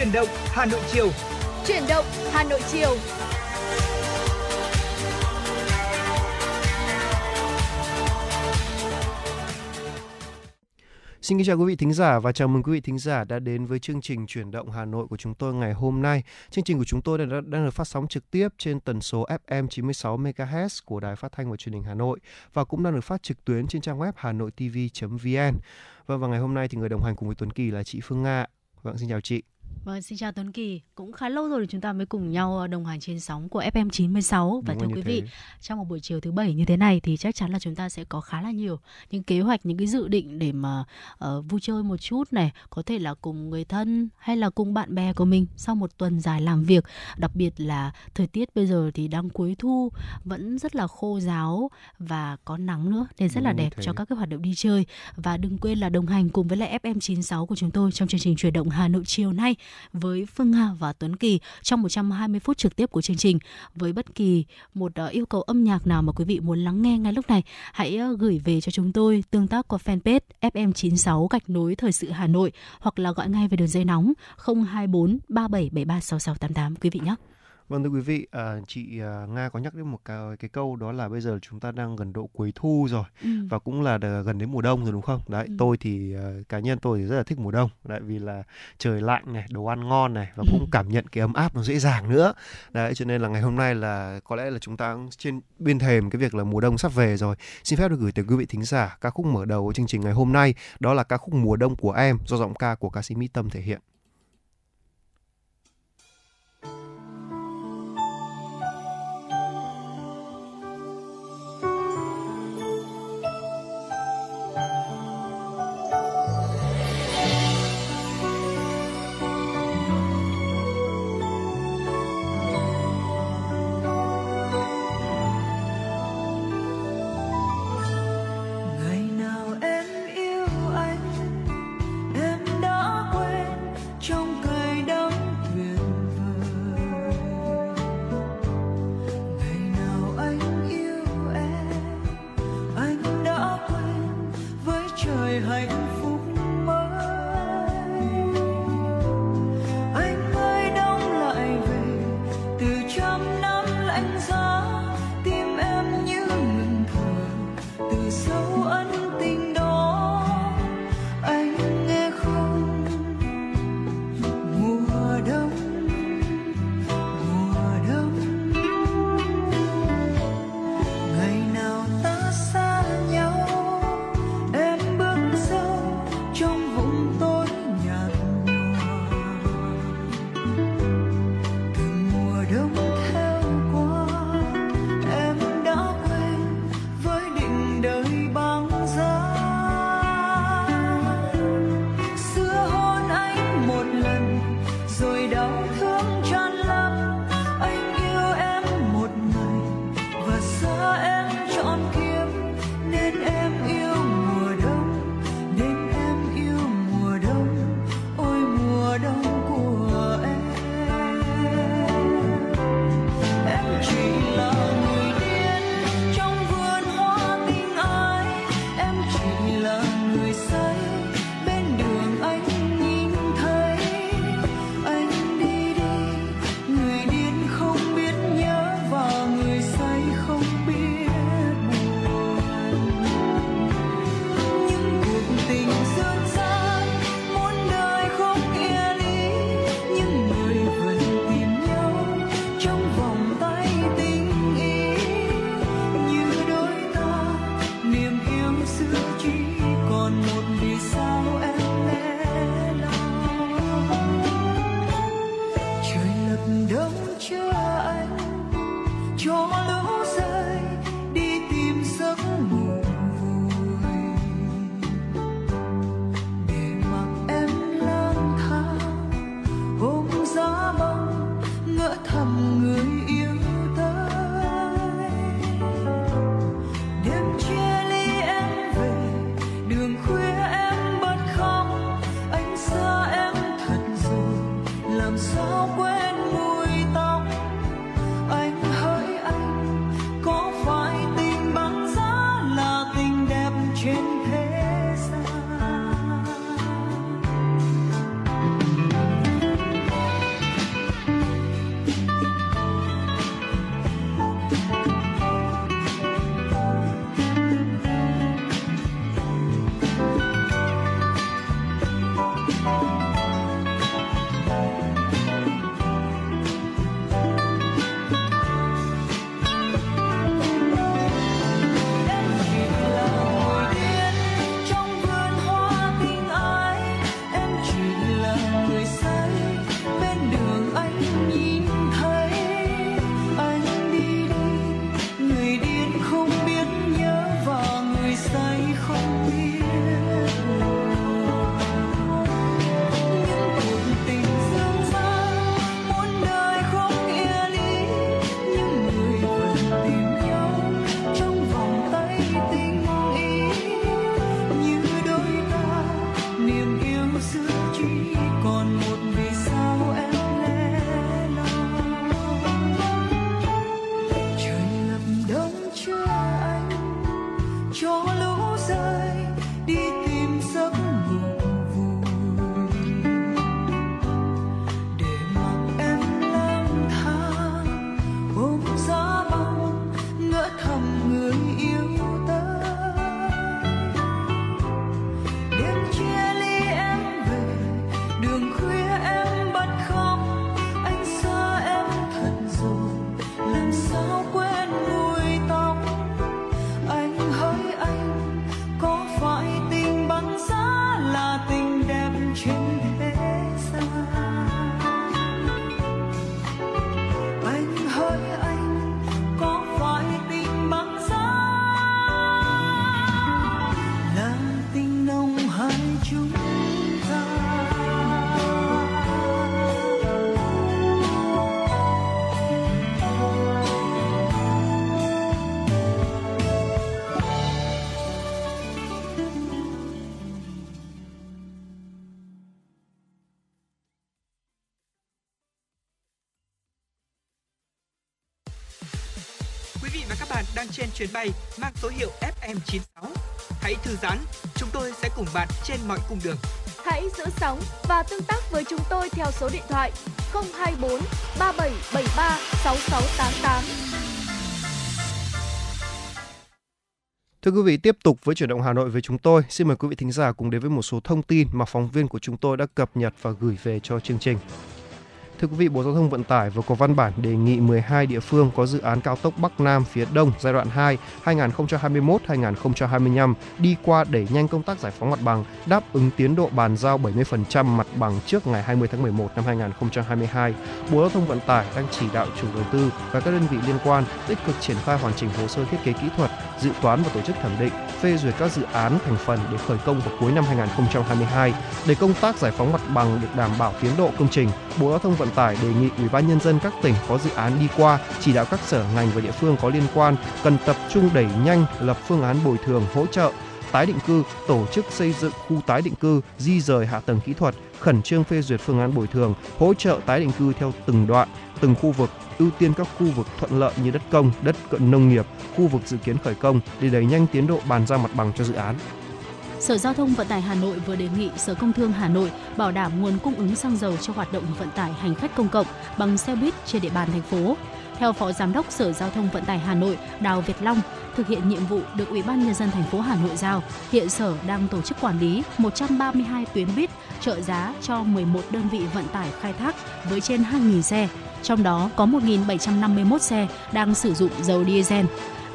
Chuyển động Hà Nội chiều. Chuyển động Hà Nội chiều. Xin kính chào quý vị thính giả và chào mừng quý vị thính giả đã đến với chương trình Chuyển động Hà Nội của chúng tôi ngày hôm nay. Chương trình của chúng tôi đang, đang được phát sóng trực tiếp trên tần số FM 96 MHz của Đài Phát thanh và Truyền hình Hà Nội và cũng đang được phát trực tuyến trên trang web hanoitv.vn. Vâng và ngày hôm nay thì người đồng hành cùng với Tuấn Kỳ là chị Phương Nga. Vâng xin chào chị. Vâng, xin chào Tuấn Kỳ. Cũng khá lâu rồi chúng ta mới cùng nhau ờ, đồng hành trên sóng của FM 96 và Đúng thưa quý như vị, thế. trong một buổi chiều thứ bảy như thế này thì chắc chắn là chúng ta sẽ có khá là nhiều những kế hoạch, những cái dự định để mà ờ, vui chơi một chút này, có thể là cùng người thân hay là cùng bạn bè của mình sau một tuần dài làm việc. Đặc biệt là thời tiết bây giờ thì đang cuối thu, vẫn rất là khô ráo và có nắng nữa nên rất là Đúng như đẹp thế. cho các cái hoạt động đi chơi. Và đừng quên là đồng hành cùng với lại FM 96 của chúng tôi trong chương trình chuyển động Hà Nội chiều nay với Phương Nga và Tuấn Kỳ trong 120 phút trực tiếp của chương trình. Với bất kỳ một ờ, yêu cầu âm nhạc nào mà quý vị muốn lắng nghe ngay lúc này, hãy ờ, gửi về cho chúng tôi tương tác qua fanpage FM96 gạch nối thời sự Hà Nội hoặc là gọi ngay về đường dây nóng 024 3773 6688 quý vị nhé. Vâng thưa quý vị, à, chị à, Nga có nhắc đến một cái, cái câu đó là bây giờ chúng ta đang gần độ cuối thu rồi Ừ. và cũng là đờ- gần đến mùa đông rồi đúng không? Đấy, Ừ. tôi thì à, cá nhân tôi thì rất là thích mùa đông, tại vì là trời lạnh này, đồ ăn ngon này và cũng cảm nhận cái ấm áp nó dễ dàng nữa. Đấy, cho nên là ngày hôm nay là có lẽ là chúng ta cũng trên bên thềm cái việc là mùa đông sắp về rồi. Xin phép được gửi tới quý vị thính giả ca khúc mở đầu của chương trình ngày hôm nay, đó là ca khúc Mùa đông của em do giọng ca của ca sĩ Mỹ Tâm thể hiện. Bạn đang trên chuyến bay mang số hiệu FM96. Hãy thư giãn, chúng tôi sẽ cùng bạn trên mọi cung đường. Hãy giữ sóng và tương tác với chúng tôi theo số điện thoại 024 3773 6688. Thưa quý vị, tiếp tục với chuyển động Hà Nội với chúng tôi. Xin mời quý vị thính giả cùng đến với một số thông tin mà phóng viên của chúng tôi đã cập nhật và gửi về cho chương trình. Thưa quý vị, Bộ Giao thông Vận tải vừa có văn bản đề nghị 12 địa phương có dự án cao tốc Bắc Nam phía Đông giai đoạn 2 2021-2025 đi qua đẩy nhanh công tác giải phóng mặt bằng, đáp ứng tiến độ bàn giao 70% mặt bằng trước ngày 20 tháng 11 năm 2022. Bộ Giao thông Vận tải đang chỉ đạo chủ đầu tư và các đơn vị liên quan tích cực triển khai hoàn chỉnh hồ sơ thiết kế kỹ thuật, dự toán và tổ chức thẩm định, phê duyệt các dự án thành phần để khởi công vào cuối năm 2022. Để công tác giải phóng mặt bằng được đảm bảo tiến độ công trình, Bộ Giao thông Vận tải đề nghị Ủy ban nhân dân các tỉnh có dự án đi qua chỉ đạo các sở ngành và địa phương có liên quan cần tập trung đẩy nhanh lập phương án bồi thường hỗ trợ tái định cư, tổ chức xây dựng khu tái định cư, di rời hạ tầng kỹ thuật, khẩn trương phê duyệt phương án bồi thường, hỗ trợ tái định cư theo từng đoạn, từng khu vực, ưu tiên các khu vực thuận lợi như đất công, đất cận nông nghiệp, khu vực dự kiến khởi công để đẩy nhanh tiến độ bàn giao mặt bằng cho dự án. Sở Giao thông Vận tải Hà Nội vừa đề nghị Sở Công Thương Hà Nội bảo đảm nguồn cung ứng xăng dầu cho hoạt động vận tải hành khách công cộng bằng xe buýt trên địa bàn thành phố. Theo Phó Giám đốc Sở Giao thông Vận tải Hà Nội Đào Việt Long, thực hiện nhiệm vụ được Ủy ban nhân dân thành phố Hà Nội giao, hiện Sở đang tổ chức quản lý 132 tuyến buýt trợ giá cho 11 đơn vị vận tải khai thác với trên 2.000 xe. Trong đó có 1.751 xe đang sử dụng dầu diesel.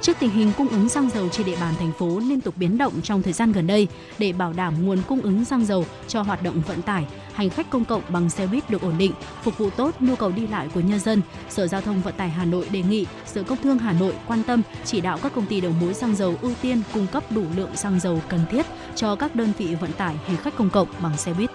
Trước tình hình cung ứng xăng dầu trên địa bàn thành phố liên tục biến động trong thời gian gần đây, để bảo đảm nguồn cung ứng xăng dầu cho hoạt động vận tải, hành khách công cộng bằng xe buýt được ổn định, phục vụ tốt nhu cầu đi lại của nhân dân, Sở Giao thông Vận tải Hà Nội đề nghị Sở Công Thương Hà Nội quan tâm chỉ đạo các công ty đầu mối xăng dầu ưu tiên cung cấp đủ lượng xăng dầu cần thiết cho các đơn vị vận tải hành khách công cộng bằng xe buýt.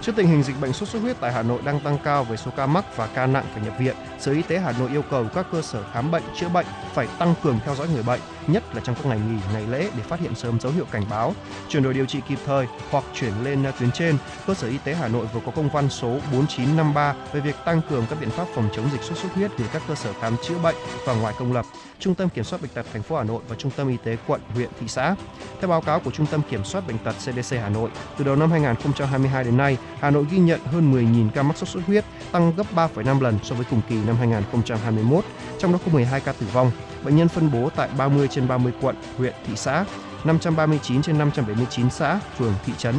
Trước tình hình dịch bệnh sốt xuất huyết tại Hà Nội đang tăng cao với số ca mắc và ca nặng phải nhập viện, Sở Y tế Hà Nội yêu cầu các cơ sở khám bệnh chữa bệnh phải tăng cường theo dõi người bệnh, nhất là trong các ngày nghỉ, ngày lễ để phát hiện sớm dấu hiệu cảnh báo, chuyển đổi điều trị kịp thời hoặc chuyển lên tuyến trên. Cơ sở Y tế Hà Nội vừa có công văn số 4953 về việc tăng cường các biện pháp phòng chống dịch sốt xuất huyết gửi các cơ sở khám chữa bệnh và ngoài công lập, Trung tâm Kiểm soát bệnh tật thành phố Hà Nội và Trung tâm Y tế quận, huyện, thị xã. Theo báo cáo của Trung tâm Kiểm soát bệnh tật CDC Hà Nội, từ đầu năm 2022 đến nay, Hà Nội ghi nhận hơn 10.000 ca mắc sốt xuất huyết, tăng gấp 3,5 lần so với cùng kỳ năm 2021, trong đó có 12 ca tử vong. Bệnh nhân phân bố tại 30 trên 30 quận, huyện, thị xã, 539 trên 579 xã, phường, thị trấn.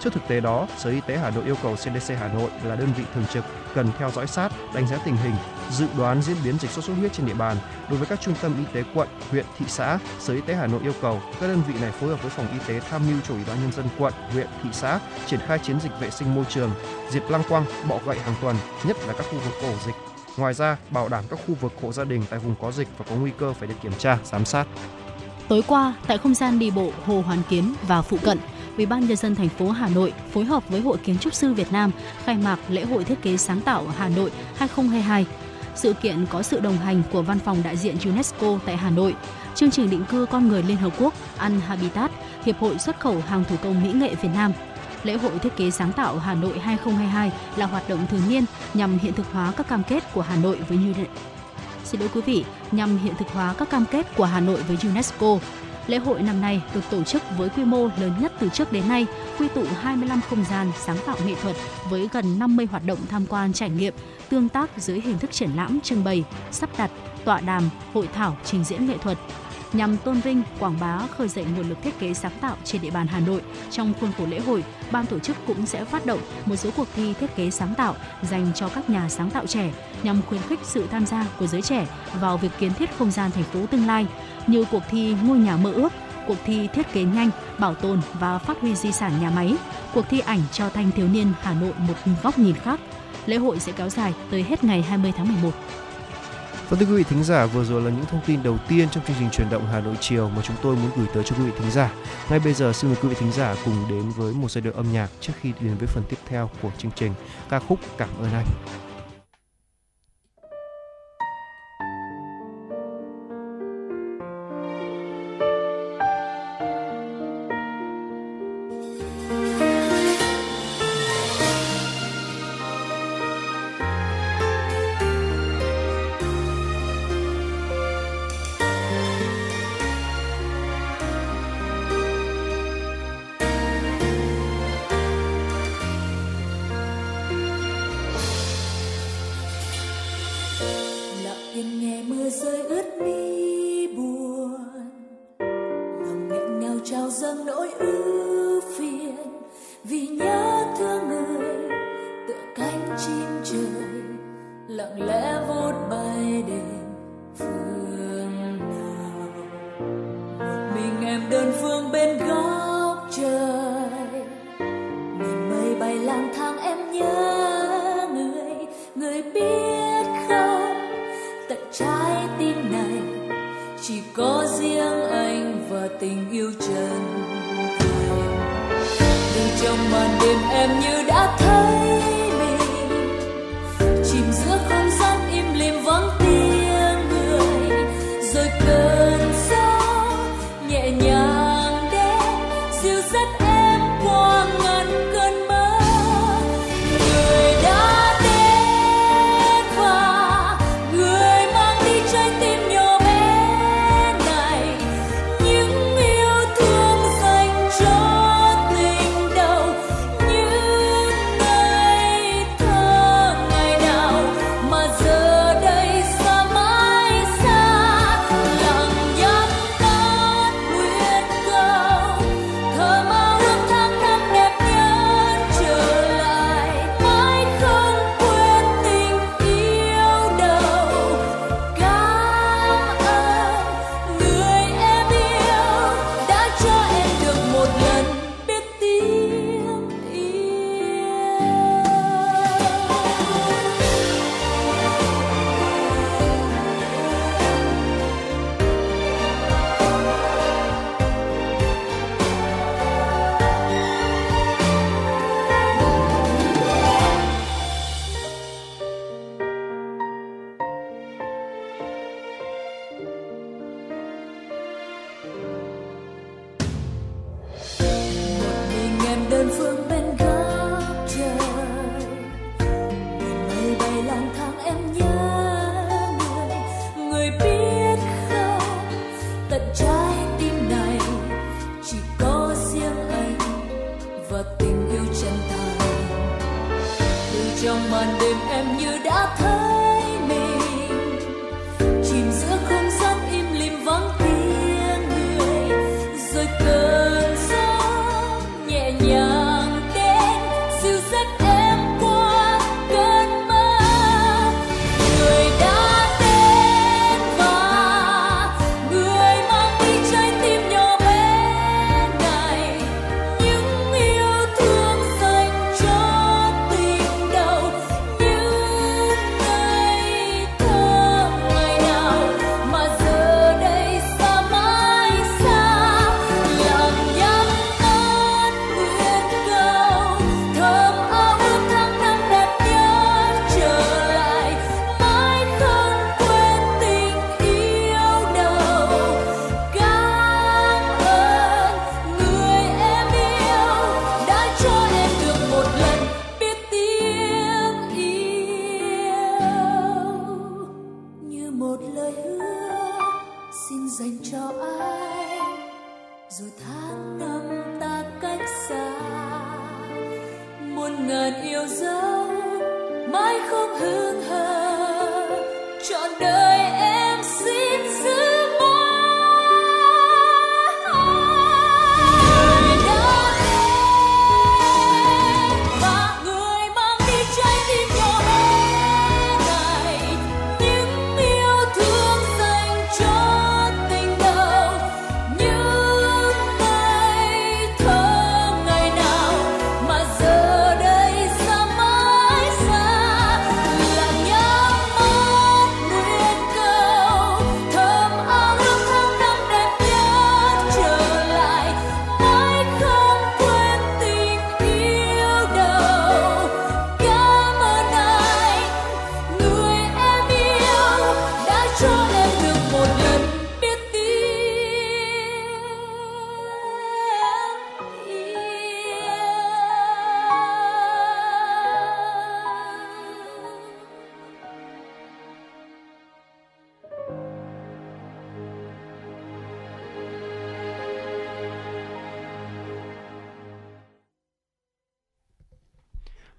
Trước thực tế đó, Sở Y tế Hà Nội yêu cầu CDC Hà Nội là đơn vị thường trực cần theo dõi sát, đánh giá tình hình, dự đoán diễn biến dịch sốt xuất huyết trên địa bàn. Đối với các trung tâm y tế quận, huyện, thị xã, Sở Y tế Hà Nội yêu cầu các đơn vị này phối hợp với phòng y tế tham mưu cho Ủy ban nhân dân quận, huyện, thị xã triển khai chiến dịch vệ sinh môi trường, diệt lăng quăng, bọ gậy hàng tuần, nhất là các khu vực ổ dịch. Ngoài ra, bảo đảm các khu vực hộ gia đình tại vùng có dịch và có nguy cơ phải được kiểm tra, giám sát. Tối qua, tại không gian đi bộ Hồ Hoàn Kiếm và phụ cận, Ủy ban nhân dân thành phố Hà Nội phối hợp với Hội Kiến trúc sư Việt Nam khai mạc lễ hội thiết kế sáng tạo Hà Nội 2022. Sự kiện có sự đồng hành của Văn phòng đại diện UNESCO tại Hà Nội, chương trình định cư con người Liên Hợp Quốc An Habitat, Hiệp hội xuất khẩu hàng thủ công mỹ nghệ Việt Nam. Lễ hội thiết kế sáng tạo Hà Nội 2022 là hoạt động thường niên nhằm hiện thực hóa các cam kết của Hà Nội với UNESCO. Xin lỗi quý vị, nhằm hiện thực hóa các cam kết của Hà Nội với UNESCO. Lễ hội năm nay được tổ chức với quy mô lớn nhất từ trước đến nay, quy tụ 25 không gian sáng tạo nghệ thuật với gần 50 hoạt động tham quan trải nghiệm, tương tác dưới hình thức triển lãm trưng bày, sắp đặt, tọa đàm, hội thảo, trình diễn nghệ thuật nhằm tôn vinh, quảng bá, khơi dậy nguồn lực thiết kế sáng tạo trên địa bàn Hà Nội. Trong khuôn khổ lễ hội, ban tổ chức cũng sẽ phát động một số cuộc thi thiết kế sáng tạo dành cho các nhà sáng tạo trẻ nhằm khuyến khích sự tham gia của giới trẻ vào việc kiến thiết không gian thành phố tương lai như cuộc thi Ngôi nhà mơ ước, cuộc thi thiết kế nhanh, bảo tồn và phát huy di sản nhà máy, cuộc thi ảnh cho thanh thiếu niên Hà Nội một góc nhìn khác. Lễ hội sẽ kéo dài tới hết ngày 20 tháng 11. Và thưa quý vị thính giả, vừa rồi là những thông tin đầu tiên trong chương trình truyền động Hà Nội chiều mà chúng tôi muốn gửi tới cho quý vị thính giả. Ngay bây giờ xin mời quý vị thính giả cùng đến với một giai điệu âm nhạc trước khi đến với phần tiếp theo của chương trình ca khúc Cảm ơn anh. 选择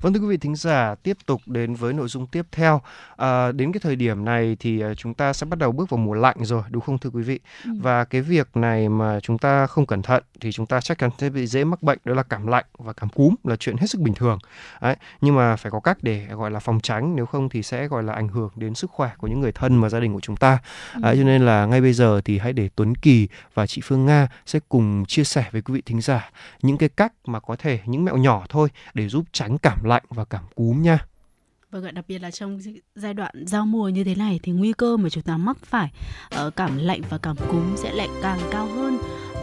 Vâng thưa quý vị thính giả, tiếp tục đến với nội dung tiếp theo. À, đến cái thời điểm này thì à, chúng ta sẽ bắt đầu bước vào mùa lạnh rồi, đúng không thưa quý vị? Ừ. Và cái việc này mà chúng ta không cẩn thận thì chúng ta chắc chắn sẽ bị dễ mắc bệnh đó là cảm lạnh và cảm cúm là chuyện hết sức bình thường. Đấy, nhưng mà phải có cách để gọi là phòng tránh nếu không thì sẽ gọi là ảnh hưởng đến sức khỏe của những người thân và gia đình của chúng ta. Ừ. Cho nên là ngay bây giờ thì hãy để Tuấn Kỳ và chị Phương Nga sẽ cùng chia sẻ với quý vị thính giả những cái cách mà có thể những mẹo nhỏ thôi để giúp tránh cảm lạnh và cảm cúm nha. Vâng ạ, đặc biệt là trong giai đoạn giao mùa như thế này thì nguy cơ mà chúng ta mắc phải uh, cảm lạnh và cảm cúm sẽ lại càng cao hơn.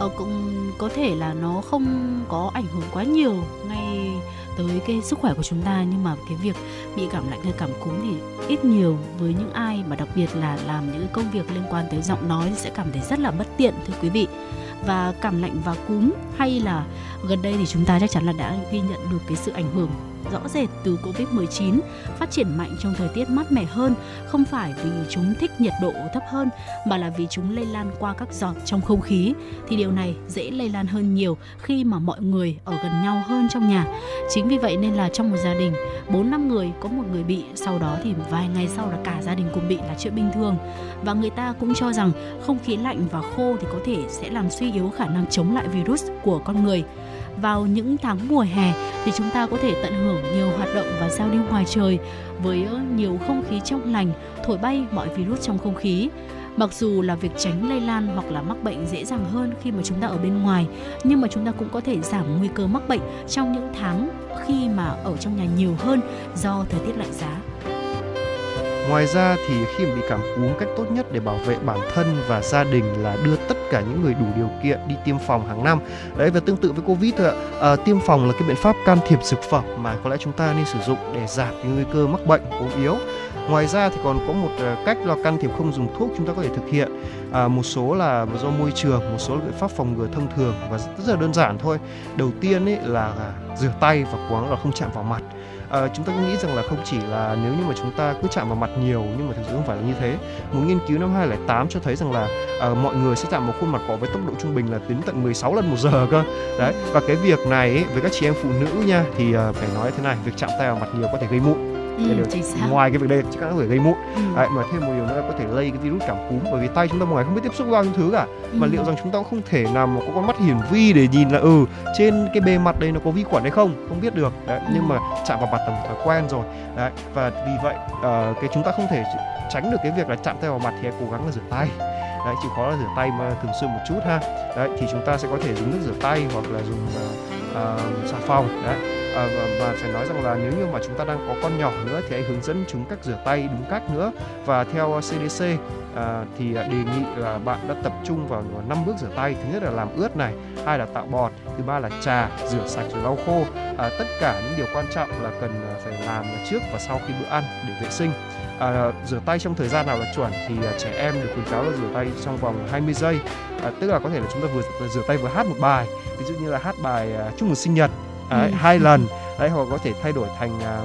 Uh, cũng có thể là nó không có ảnh hưởng quá nhiều ngay tới cái sức khỏe của chúng ta nhưng mà cái việc bị cảm lạnh hay cảm cúm thì ít nhiều với những ai mà đặc biệt là làm những công việc liên quan tới giọng nói sẽ cảm thấy rất là bất tiện thưa quý vị và cảm lạnh và cúm hay là gần đây thì chúng ta chắc chắn là đã ghi nhận được cái sự ảnh hưởng rõ rệt từ Covid-19 phát triển mạnh trong thời tiết mát mẻ hơn không phải vì chúng thích nhiệt độ thấp hơn mà là vì chúng lây lan qua các giọt trong không khí thì điều này dễ lây lan hơn nhiều khi mà mọi người ở gần nhau hơn trong nhà. Chính vì vậy nên là trong một gia đình 4 năm người có một người bị, sau đó thì vài ngày sau là cả gia đình cùng bị là chuyện bình thường. Và người ta cũng cho rằng không khí lạnh và khô thì có thể sẽ làm suy yếu khả năng chống lại virus của con người vào những tháng mùa hè thì chúng ta có thể tận hưởng nhiều hoạt động và giao lưu ngoài trời với nhiều không khí trong lành, thổi bay mọi virus trong không khí. Mặc dù là việc tránh lây lan hoặc là mắc bệnh dễ dàng hơn khi mà chúng ta ở bên ngoài, nhưng mà chúng ta cũng có thể giảm nguy cơ mắc bệnh trong những tháng khi mà ở trong nhà nhiều hơn do thời tiết lạnh giá. Ngoài ra thì khi mà bị cảm cúm cách tốt nhất để bảo vệ bản thân và gia đình là đưa tất cả những người đủ điều kiện đi tiêm phòng hàng năm. Đấy và tương tự với Covid thôi ạ. À, tiêm phòng là cái biện pháp can thiệp dược phẩm mà có lẽ chúng ta nên sử dụng để giảm cái nguy cơ mắc bệnh ốm yếu. Ngoài ra thì còn có một ờ, cách là can thiệp không dùng thuốc chúng ta có thể thực hiện. À, một số là do môi trường, một số là biện pháp phòng ngừa thông thường và rất, rất là đơn giản thôi. Đầu tiên ấy là à, rửa tay và cố gắng là không chạm vào mặt à, chúng ta cũng nghĩ rằng là không chỉ là nếu như mà chúng ta cứ chạm vào mặt nhiều nhưng mà thực sự không phải là như thế. Một nghiên cứu năm 2008 cho thấy rằng là à, mọi người sẽ chạm vào khuôn mặt cỏ với tốc độ trung bình là đến tận 16 lần một giờ cơ. Đấy và cái việc này ấy, với các chị em phụ nữ nha thì à, phải nói thế này việc chạm tay vào mặt nhiều có thể gây mụn. Ừ, xác. ngoài cái việc đây chắc chắn có thể gây mụn. Ừ. Đấy, mà thêm một điều nữa là có thể lây cái virus cảm cúm bởi vì tay chúng ta một ngày không biết tiếp xúc bao nhiêu thứ cả. Mà Ừ. liệu rằng chúng ta cũng không thể nào mà có con mắt hiển vi để nhìn là ừ trên cái bề mặt đây nó có vi khuẩn hay không? Không biết được. Đấy Ừ. nhưng mà chạm vào mặt là một thói quen rồi. Đấy và vì vậy ờ, cái chúng ta không thể tránh được cái việc là chạm tay vào mặt thì hãy cố gắng là rửa tay. Đấy chịu khó là rửa tay mà thường xuyên một chút ha. Đấy thì chúng ta sẽ có thể dùng nước rửa tay hoặc là dùng ờ, ờ, xà phòng. Đấy À, và, và phải nói rằng là nếu như mà chúng ta đang có con nhỏ nữa thì hãy hướng dẫn chúng cách rửa tay đúng cách nữa. Và theo à, CDC à, thì à, đề nghị là bạn đã tập trung vào năm bước rửa tay. Thứ nhất là làm ướt này hai là tạo bọt thứ ba là trà rửa sạch rồi lau khô. À, tất cả những điều quan trọng là cần à, phải làm trước và sau khi bữa ăn để vệ sinh. À, rửa tay trong thời gian nào là chuẩn thì à, trẻ em được khuyến cáo là rửa tay trong vòng 20 giây. À, tức là có thể là chúng ta vừa vừa rửa tay vừa hát một bài ví dụ như là hát bài à, chúc mừng sinh nhật đấy, Ừ. hai lần. Đấy hoặc có thể thay đổi thành à,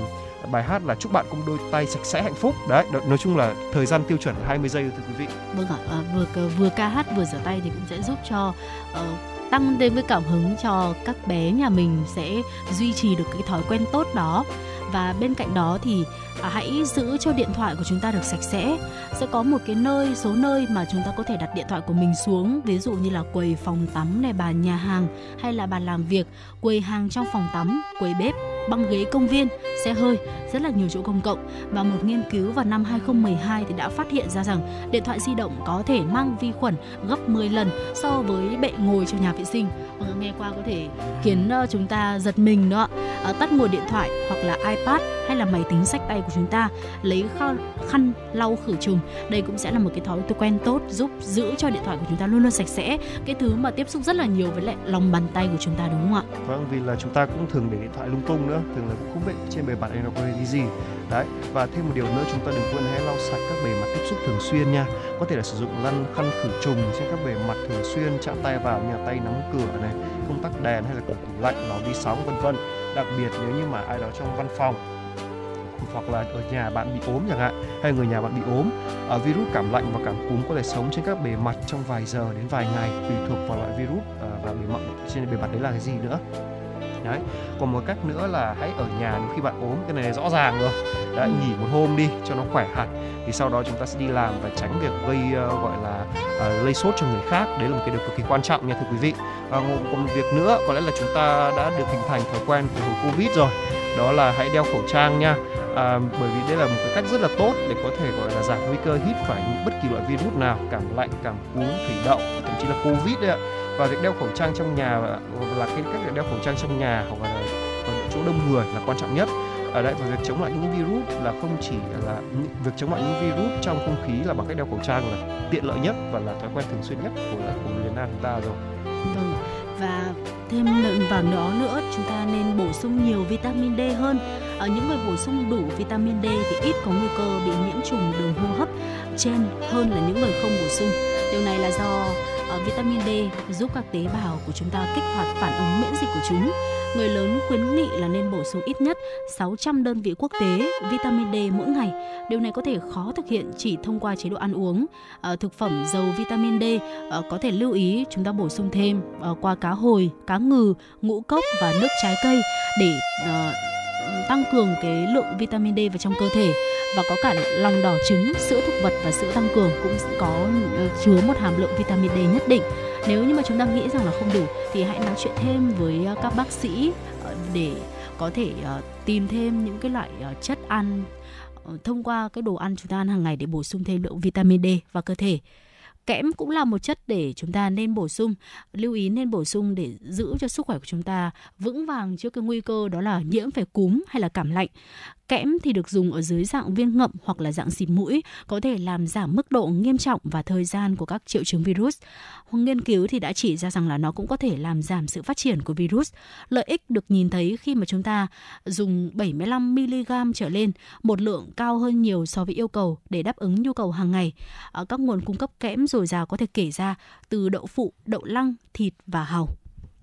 bài hát là chúc bạn một đôi tay sạch sẽ hạnh phúc đấy nói chung là thời gian tiêu chuẩn là 20 giây thưa quý vị. Vâng ạ, à, vừa vừa ca hát vừa rửa tay thì cũng sẽ giúp cho ờ, tăng thêm cái cảm hứng cho các bé nhà mình sẽ duy trì được cái thói quen tốt đó và bên cạnh đó thì à, hãy giữ cho điện thoại của chúng ta được sạch sẽ. Sẽ có một cái nơi số nơi mà chúng ta có thể đặt điện thoại của mình xuống. Ví dụ như là quầy phòng tắm này bàn nhà hàng hay là bàn làm việc quầy hàng trong phòng tắm quầy bếp băng ghế công viên xe hơi rất là nhiều chỗ công cộng. Và một nghiên cứu vào năm 2012 thì đã phát hiện ra rằng điện thoại di động có thể mang vi khuẩn gấp 10 lần so với bệ ngồi trong nhà vệ sinh. Và nghe qua có thể khiến ờ, chúng ta giật mình đó ạ. Ờ, tắt nguồn điện thoại hoặc là iPad hay là máy tính sách tay của chúng ta lấy khăn, khăn lau khử trùng. Đây cũng sẽ là một cái thói quen tốt giúp giữ cho điện thoại của chúng ta luôn luôn sạch sẽ cái thứ mà tiếp xúc rất là nhiều với lại lòng bàn tay của chúng ta đúng không ạ? Vâng, vì là chúng ta cũng thường để điện thoại lung tung nữa, thường là cũng không biết trên bề bạn ăn nó có cái gì. Đấy, và thêm một điều nữa chúng ta đừng quên hãy lau sạch các bề mặt tiếp xúc thường xuyên nha. Có thể là sử dụng lăn khăn khử trùng trên các bề mặt thường xuyên, chạm tay vào như là tay nắm cửa này, công tắc đèn hay là cửa tủ lạnh, lò vi sóng vân vân. Đặc biệt nếu như mà ai đó trong văn phòng hoặc là ở nhà bạn bị ốm chẳng hạn hay người nhà bạn bị ốm à, virus cảm lạnh và cảm cúm có thể sống trên các bề mặt trong vài giờ đến vài ngày tùy thuộc vào loại virus à, và bề mặt trên bề mặt đấy là cái gì nữa đấy còn một cách nữa là hãy ở nhà nếu khi bạn ốm cái này rõ ràng rồi. Đã nghỉ một hôm đi cho nó khỏe hẳn. Thì sau đó chúng ta sẽ đi làm và tránh việc gây uh, gọi là uh, lây sốt cho người khác. Đấy là một cái điều cực kỳ quan trọng nha thưa quý vị. Uh, còn một việc nữa có lẽ là chúng ta đã được hình thành thói quen từ hồi covid rồi. Đó là hãy đeo khẩu trang nha. À, bởi vì đây là một cái cách rất là tốt để có thể gọi là giảm nguy cơ hít phải những bất kỳ loại virus nào cảm lạnh cảm cúm thủy đậu thậm chí là covid đấy ạ và việc đeo khẩu trang trong nhà, là cái cách để đeo khẩu trang trong nhà hoặc là ở chỗ đông người là quan trọng nhất. Ở đây, và việc chống lại những virus là không chỉ là việc chống lại những virus trong không khí là bằng cách đeo khẩu trang là tiện lợi nhất và là thói quen thường xuyên nhất của của người Việt Nam chúng ta rồi. Vâng và thêm vào đó nữa, chúng ta nên bổ sung nhiều vitamin D hơn. Ở những người bổ sung đủ vitamin D thì ít có nguy cơ bị nhiễm trùng đường hô hấp trên hơn là những người không bổ sung. Điều này là do uh, vitamin D giúp các tế bào của chúng ta kích hoạt phản ứng miễn dịch của chúng người lớn khuyến nghị là nên bổ sung ít nhất 600 đơn vị quốc tế vitamin D mỗi ngày. Điều này có thể khó thực hiện chỉ thông qua chế độ ăn uống. À, thực phẩm giàu vitamin D à, có thể lưu ý chúng ta bổ sung thêm à, qua cá hồi, cá ngừ, ngũ cốc và nước trái cây để à, tăng cường cái lượng vitamin D vào trong cơ thể và có cả lòng đỏ trứng, sữa thực vật và sữa tăng cường cũng có ừ, chứa một hàm lượng vitamin D nhất định. Nếu như mà chúng ta nghĩ rằng là không đủ thì hãy nói chuyện thêm với ờ, các bác sĩ ờ, để có thể ờ, tìm thêm những cái loại chất ăn thông qua cái đồ ăn chúng ta ăn hàng ngày để bổ sung thêm lượng vitamin D vào cơ thể. Kẽm cũng là một chất để chúng ta nên bổ sung. Lưu ý nên bổ sung để giữ cho sức khỏe của chúng ta vững vàng trước cái nguy cơ đó là nhiễm phải cúm hay là cảm lạnh. Kẽm thì được dùng ở dưới dạng viên ngậm hoặc là dạng xịt mũi, có thể làm giảm mức độ nghiêm trọng và thời gian của các triệu chứng virus. Hoặc Nghiên cứu thì đã chỉ ra rằng là nó cũng có thể làm giảm sự phát triển của virus. Lợi ích được nhìn thấy khi mà chúng ta dùng 75 mg trở lên, một lượng cao hơn nhiều so với yêu cầu để đáp ứng nhu cầu hàng ngày. Ở các nguồn cung cấp kẽm dồi dào có thể kể ra từ đậu phụ, đậu lăng, thịt và hàu.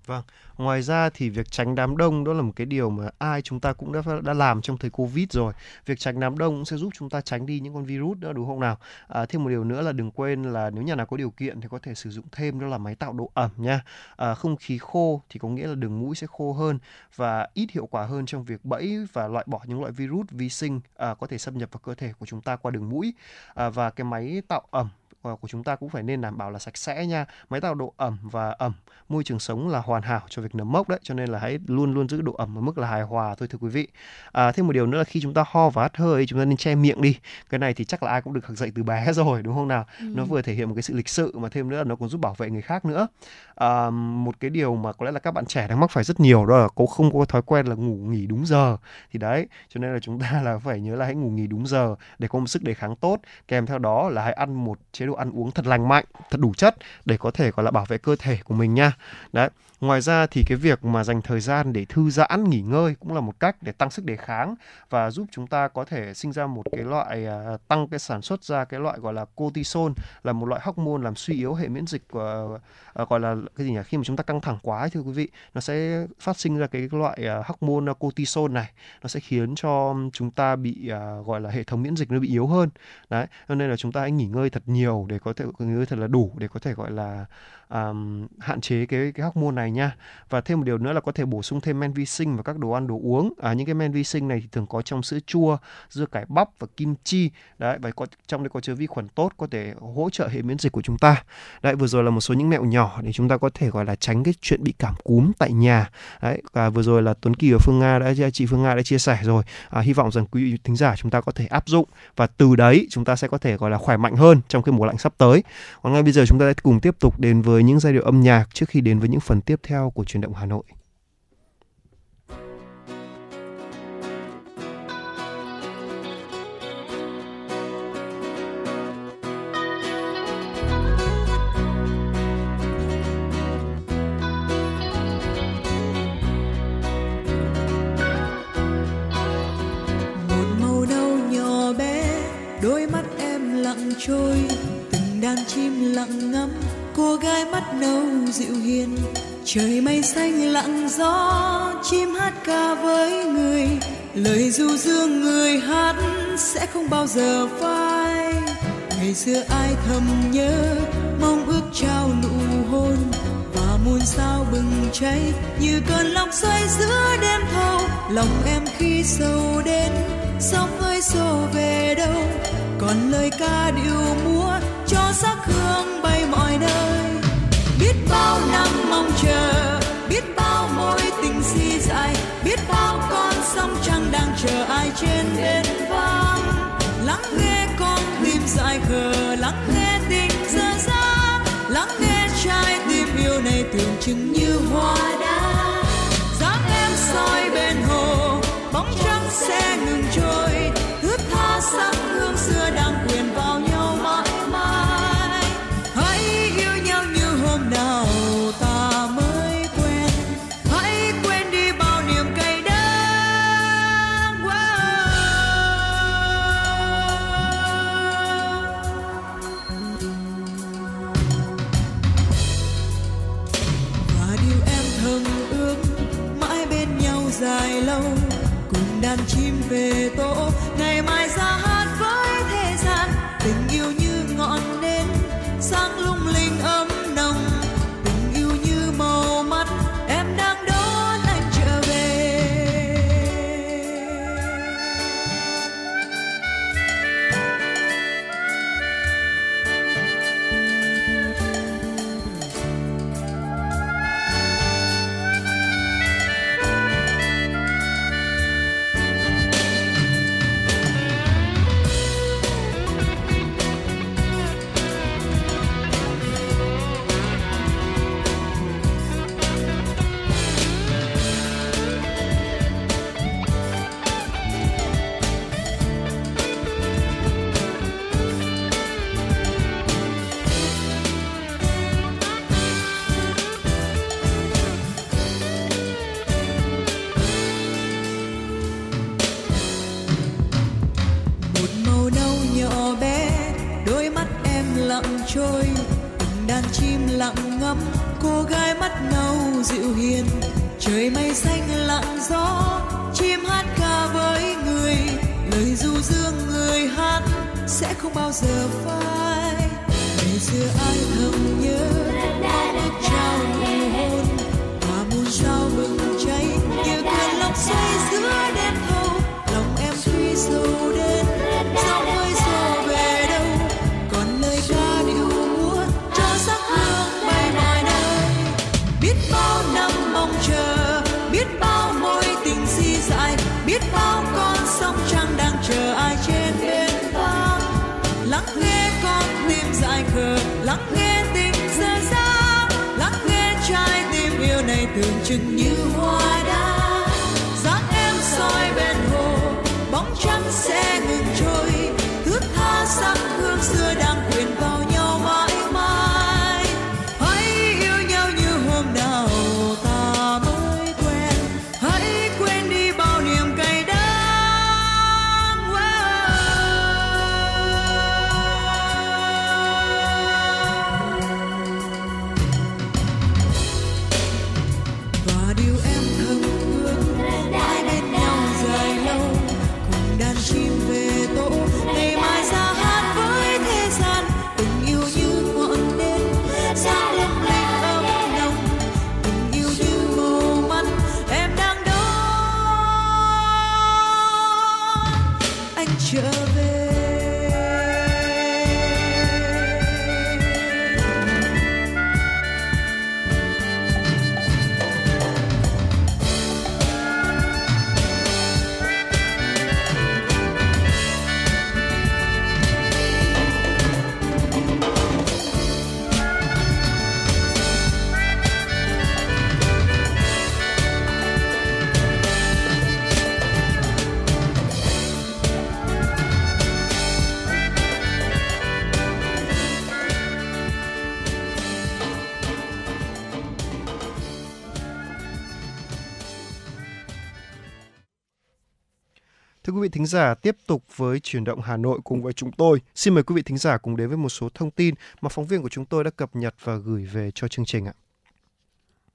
Vâng, ngoài ra thì việc tránh đám đông đó là một cái điều mà ai chúng ta cũng đã đã làm trong thời Covid rồi. Việc tránh đám đông cũng sẽ giúp chúng ta tránh đi những con virus đó đúng không nào? À, thêm một điều nữa là đừng quên là nếu nhà nào có điều kiện thì có thể sử dụng thêm đó là máy tạo độ ẩm nha. À, không khí khô thì có nghĩa là đường mũi sẽ khô hơn và ít hiệu quả hơn trong việc bẫy và loại bỏ những loại virus vi sinh à, có thể xâm nhập vào cơ thể của chúng ta qua đường mũi. À, và cái máy tạo ẩm của chúng ta cũng phải nên đảm bảo là sạch sẽ nha. Máy tạo độ ẩm và ẩm môi trường sống là hoàn hảo cho việc nấm mốc đấy cho nên là hãy luôn luôn giữ độ ẩm ở mức là hài hòa thôi thưa quý vị. À, thêm một điều nữa là khi chúng ta ho và hắt hơi chúng ta nên che miệng đi. Cái này thì chắc là ai cũng được dạy từ bé rồi đúng không nào? Ừ. nó vừa thể hiện một cái sự lịch sự mà thêm nữa là nó còn giúp bảo vệ người khác nữa à, một cái điều mà có lẽ là các bạn trẻ đang mắc phải rất nhiều đó là cố không có thói quen là ngủ nghỉ đúng giờ. Thì đấy cho nên là chúng ta là phải nhớ là hãy ngủ nghỉ đúng giờ để có một sức đề kháng tốt. Kèm theo đó là hãy ăn một chế độ ăn uống thật lành mạnh thật đủ chất để có thể gọi là bảo vệ cơ thể của mình nha. Đấy ngoài ra thì cái việc mà dành thời gian để thư giãn nghỉ ngơi cũng là một cách để tăng sức đề kháng và giúp chúng ta có thể sinh ra một cái loại uh, tăng cái sản xuất ra cái loại gọi là cortisol là một loại hormone làm suy yếu hệ miễn dịch của uh, gọi là cái gì nhỉ? Khi mà chúng ta căng thẳng quá thưa quý vị nó sẽ phát sinh ra cái loại uh, hormone à, cortisol này. Nó sẽ khiến cho chúng ta bị uh, gọi là hệ thống miễn dịch nó bị yếu hơn. Đấy cho nên là chúng ta hãy nghỉ ngơi thật nhiều để có thể nghỉ ngơi thật là đủ để có thể gọi là um, hạn chế cái cái hormone này nha. Và thêm một điều nữa là có thể bổ sung thêm men vi sinh và các đồ ăn đồ uống. À, những cái men vi sinh này thì thường có trong sữa chua dưa cải bắp và kim chi. Đấy và có trong đây có chứa vi khuẩn tốt có thể hỗ trợ hệ miễn dịch của chúng ta. Đấy vừa rồi là một số những mẹo nhỏ để chúng ta có thể gọi là tránh cái chuyện bị cảm cúm tại nhà. Đấy và vừa rồi là Tuấn Kỳ và Phương Nga đã chị Phương Nga đã chia sẻ rồi. À, hy vọng rằng quý vị thính giả chúng ta có thể áp dụng và từ đấy chúng ta sẽ có thể gọi là khỏe mạnh hơn trong cái mùa lạnh sắp tới. Còn ngay bây giờ chúng ta sẽ cùng tiếp tục đến với những giai điệu âm nhạc trước khi đến với những phần tiếp theo của truyền động Hà Nội. trôi, từng đàn chim lặng ngắm, cô gái mắt nâu dịu hiền. Trời mây xanh lặng gió, chim hát ca với người. Lời du dương người hát sẽ không bao giờ phai. Ngày xưa ai thầm nhớ, mong ước trao nụ hôn. Và muôn sao bừng cháy, như cơn lốc xoay giữa đêm thâu. Lòng em khi sâu đến sóng ơi xô về đâu? Còn lời ca điệu múa cho sắc hương bay mọi nơi. Biết bao năm mong chờ biết bao mối tình si dài, biết bao con sông trăng đang chờ ai trên đến vang. Lắng nghe con tim dài khờ lắng nghe về tổ. Ngày mai ra bao giờ phai? Ngày xưa ai thầm nhớ thính giả tiếp tục với chuyển động Hà Nội cùng với chúng tôi. Xin mời quý vị thính giả cùng đến với một số thông tin mà phóng viên của chúng tôi đã cập nhật và gửi về cho chương trình ạ.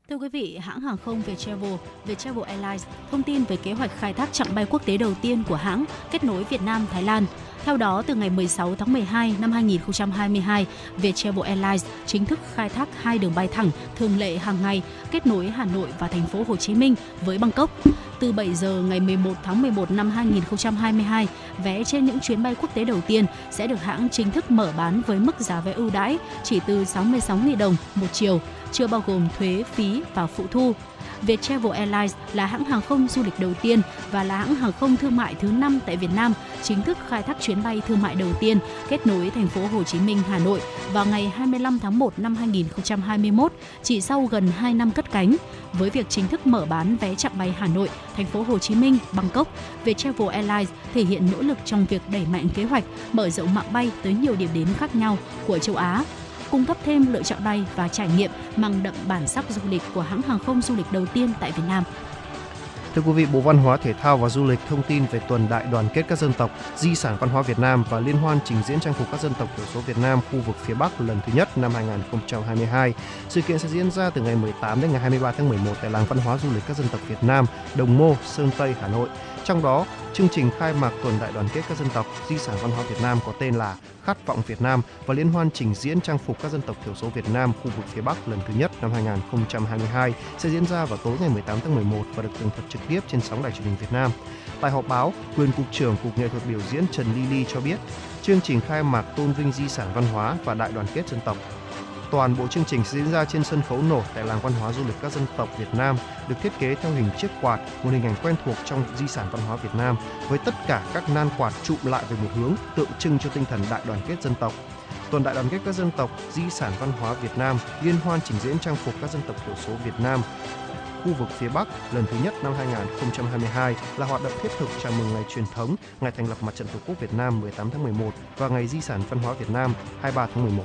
Thưa quý vị, hãng hàng không Viettravel, Viettravel Airlines thông tin về kế hoạch khai thác chặng bay quốc tế đầu tiên của hãng kết nối Việt Nam Thái Lan. Theo đó, từ ngày 16 tháng 12 năm 2022, Viettravel Airlines chính thức khai thác hai đường bay thẳng thường lệ hàng ngày kết nối Hà Nội và thành phố Hồ Chí Minh với Bangkok. Từ 7 giờ ngày 11 tháng 11 năm 2022, vé trên những chuyến bay quốc tế đầu tiên sẽ được hãng chính thức mở bán với mức giá vé ưu đãi chỉ từ 66.000 đồng một chiều, chưa bao gồm thuế, phí và phụ thu. Viettravel Airlines là hãng hàng không du lịch đầu tiên và là hãng hàng không thương mại thứ 5 tại Việt Nam chính thức khai thác chuyến bay thương mại đầu tiên kết nối thành phố Hồ Chí Minh Hà Nội vào ngày 25 tháng 1 năm 2021, chỉ sau gần 2 năm cất cánh. Với việc chính thức mở bán vé chặng bay Hà Nội, thành phố Hồ Chí Minh, Bangkok, Viettravel Airlines thể hiện nỗ lực trong việc đẩy mạnh kế hoạch mở rộng mạng bay tới nhiều điểm đến khác nhau của châu Á cung cấp thêm lựa chọn bay và trải nghiệm mang đậm bản sắc du lịch của hãng hàng không du lịch đầu tiên tại Việt Nam. Thưa quý vị, Bộ Văn hóa, Thể thao và Du lịch thông tin về tuần đại đoàn kết các dân tộc, di sản văn hóa Việt Nam và liên hoan trình diễn trang phục các dân tộc thiểu số Việt Nam khu vực phía Bắc lần thứ nhất năm 2022. Sự kiện sẽ diễn ra từ ngày 18 đến ngày 23 tháng 11 tại làng văn hóa du lịch các dân tộc Việt Nam, Đồng Mô, Sơn Tây, Hà Nội. Trong đó, chương trình khai mạc tuần đại đoàn kết các dân tộc, di sản văn hóa Việt Nam có tên là Khát vọng Việt Nam và liên hoan trình diễn trang phục các dân tộc thiểu số Việt Nam khu vực phía Bắc lần thứ nhất năm 2022 sẽ diễn ra vào tối ngày 18 tháng 11 và được tường thuật trực tiếp trên sóng đài truyền hình Việt Nam. Tại họp báo, quyền cục trưởng Cục Nghệ thuật biểu diễn Trần Ly Ly cho biết, chương trình khai mạc tôn vinh di sản văn hóa và đại đoàn kết dân tộc Toàn bộ chương trình sẽ diễn ra trên sân khấu nổi tại làng văn hóa du lịch các dân tộc Việt Nam, được thiết kế theo hình chiếc quạt, một hình ảnh quen thuộc trong di sản văn hóa Việt Nam, với tất cả các nan quạt trụ lại về một hướng tượng trưng cho tinh thần đại đoàn kết dân tộc. Tuần đại đoàn kết các dân tộc, di sản văn hóa Việt Nam, liên hoan trình diễn trang phục các dân tộc thiểu số Việt Nam, khu vực phía Bắc lần thứ nhất năm 2022 là hoạt động thiết thực chào mừng ngày truyền thống, ngày thành lập Mặt trận Tổ quốc Việt Nam 18 tháng 11 và ngày di sản văn hóa Việt Nam 23 tháng 11.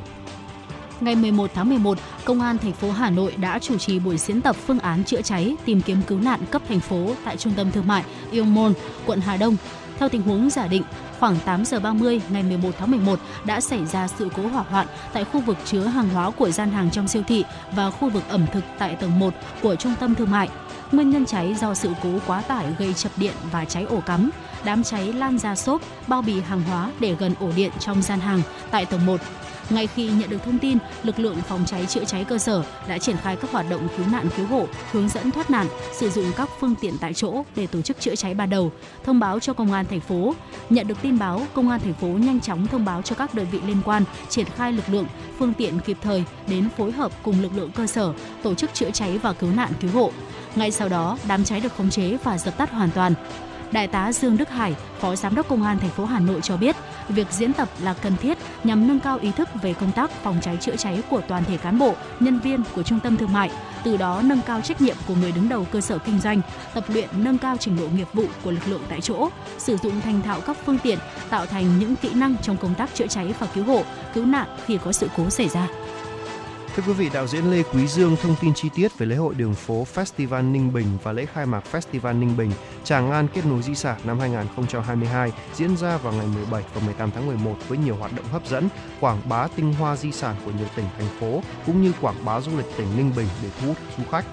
Ngày 11 tháng 11, Công an thành phố Hà Nội đã chủ trì buổi diễn tập phương án chữa cháy, tìm kiếm cứu nạn cấp thành phố tại trung tâm thương mại Ion quận Hà Đông. Theo tình huống giả định, khoảng 8 giờ 30 ngày 11 tháng 11 đã xảy ra sự cố hỏa hoạn tại khu vực chứa hàng hóa của gian hàng trong siêu thị và khu vực ẩm thực tại tầng 1 của trung tâm thương mại. Nguyên nhân cháy do sự cố quá tải gây chập điện và cháy ổ cắm. Đám cháy lan ra xốp, bao bì hàng hóa để gần ổ điện trong gian hàng tại tầng 1 ngay khi nhận được thông tin, lực lượng phòng cháy chữa cháy cơ sở đã triển khai các hoạt động cứu nạn cứu hộ, hướng dẫn thoát nạn, sử dụng các phương tiện tại chỗ để tổ chức chữa cháy ban đầu, thông báo cho công an thành phố. Nhận được tin báo, công an thành phố nhanh chóng thông báo cho các đơn vị liên quan triển khai lực lượng, phương tiện kịp thời đến phối hợp cùng lực lượng cơ sở tổ chức chữa cháy và cứu nạn cứu hộ. Ngay sau đó, đám cháy được khống chế và dập tắt hoàn toàn. Đại tá Dương Đức Hải, Phó Giám đốc Công an thành phố Hà Nội cho biết, việc diễn tập là cần thiết nhằm nâng cao ý thức về công tác phòng cháy chữa cháy của toàn thể cán bộ, nhân viên của trung tâm thương mại, từ đó nâng cao trách nhiệm của người đứng đầu cơ sở kinh doanh, tập luyện nâng cao trình độ nghiệp vụ của lực lượng tại chỗ, sử dụng thành thạo các phương tiện, tạo thành những kỹ năng trong công tác chữa cháy và cứu hộ, cứu nạn khi có sự cố xảy ra. Thưa quý vị, đạo diễn Lê Quý Dương thông tin chi tiết về lễ hội đường phố Festival Ninh Bình và lễ khai mạc Festival Ninh Bình Tràng An kết nối di sản năm 2022 diễn ra vào ngày 17 và 18 tháng 11 với nhiều hoạt động hấp dẫn, quảng bá tinh hoa di sản của nhiều tỉnh, thành phố cũng như quảng bá du lịch tỉnh Ninh Bình để thu hút du khách.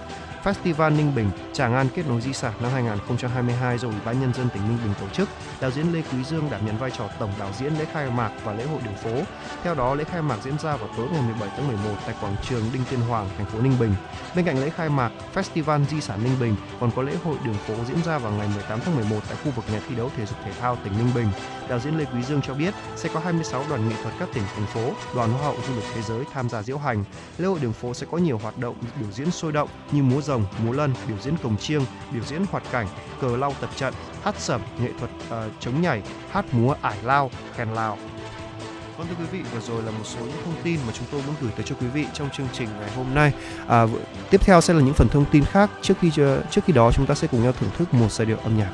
Festival Ninh Bình Tràng An kết nối di sản năm 2022 do Ủy ban nhân dân tỉnh Ninh Bình tổ chức. Đạo diễn Lê Quý Dương đảm nhận vai trò tổng đạo diễn lễ khai mạc và lễ hội đường phố. Theo đó, lễ khai mạc diễn ra vào tối ngày 17 tháng 11 tại quảng trường Đinh Tiên Hoàng, thành phố Ninh Bình. Bên cạnh lễ khai mạc, Festival Di sản Ninh Bình còn có lễ hội đường phố diễn ra vào ngày 18 tháng 11 tại khu vực nhà thi đấu thể dục thể thao tỉnh Ninh Bình. Đạo diễn Lê Quý Dương cho biết sẽ có 26 đoàn nghệ thuật các tỉnh thành phố, đoàn hoa hậu du lịch thế giới tham gia diễu hành. Lễ hội đường phố sẽ có nhiều hoạt động biểu diễn sôi động như múa rồng, múa lân, biểu diễn cồng chiêng, biểu diễn hoạt cảnh, cờ lau tập trận, hát sẩm, nghệ thuật uh, chống nhảy, hát múa ải lao, khen lao. Vâng thưa quý vị, vừa rồi là một số những thông tin mà chúng tôi muốn gửi tới cho quý vị trong chương trình ngày hôm nay. À, tiếp theo sẽ là những phần thông tin khác. Trước khi trước khi đó chúng ta sẽ cùng nhau thưởng thức một giai điệu âm nhạc.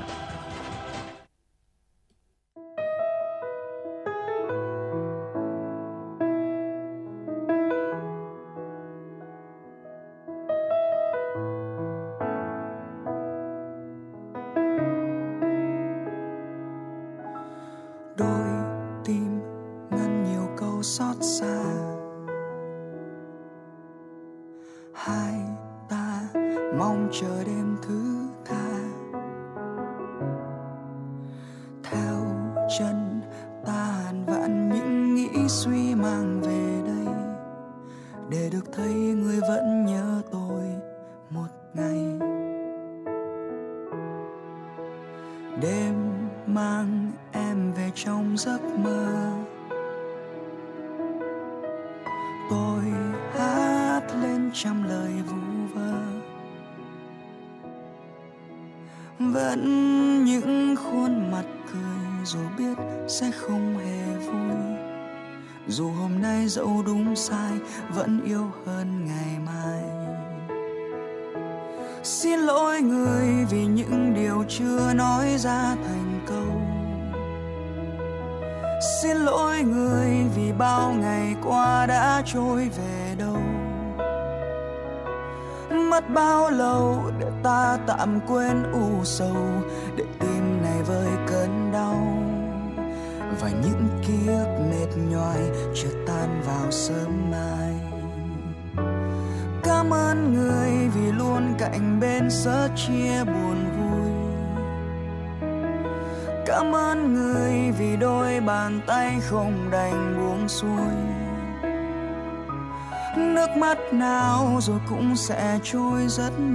always at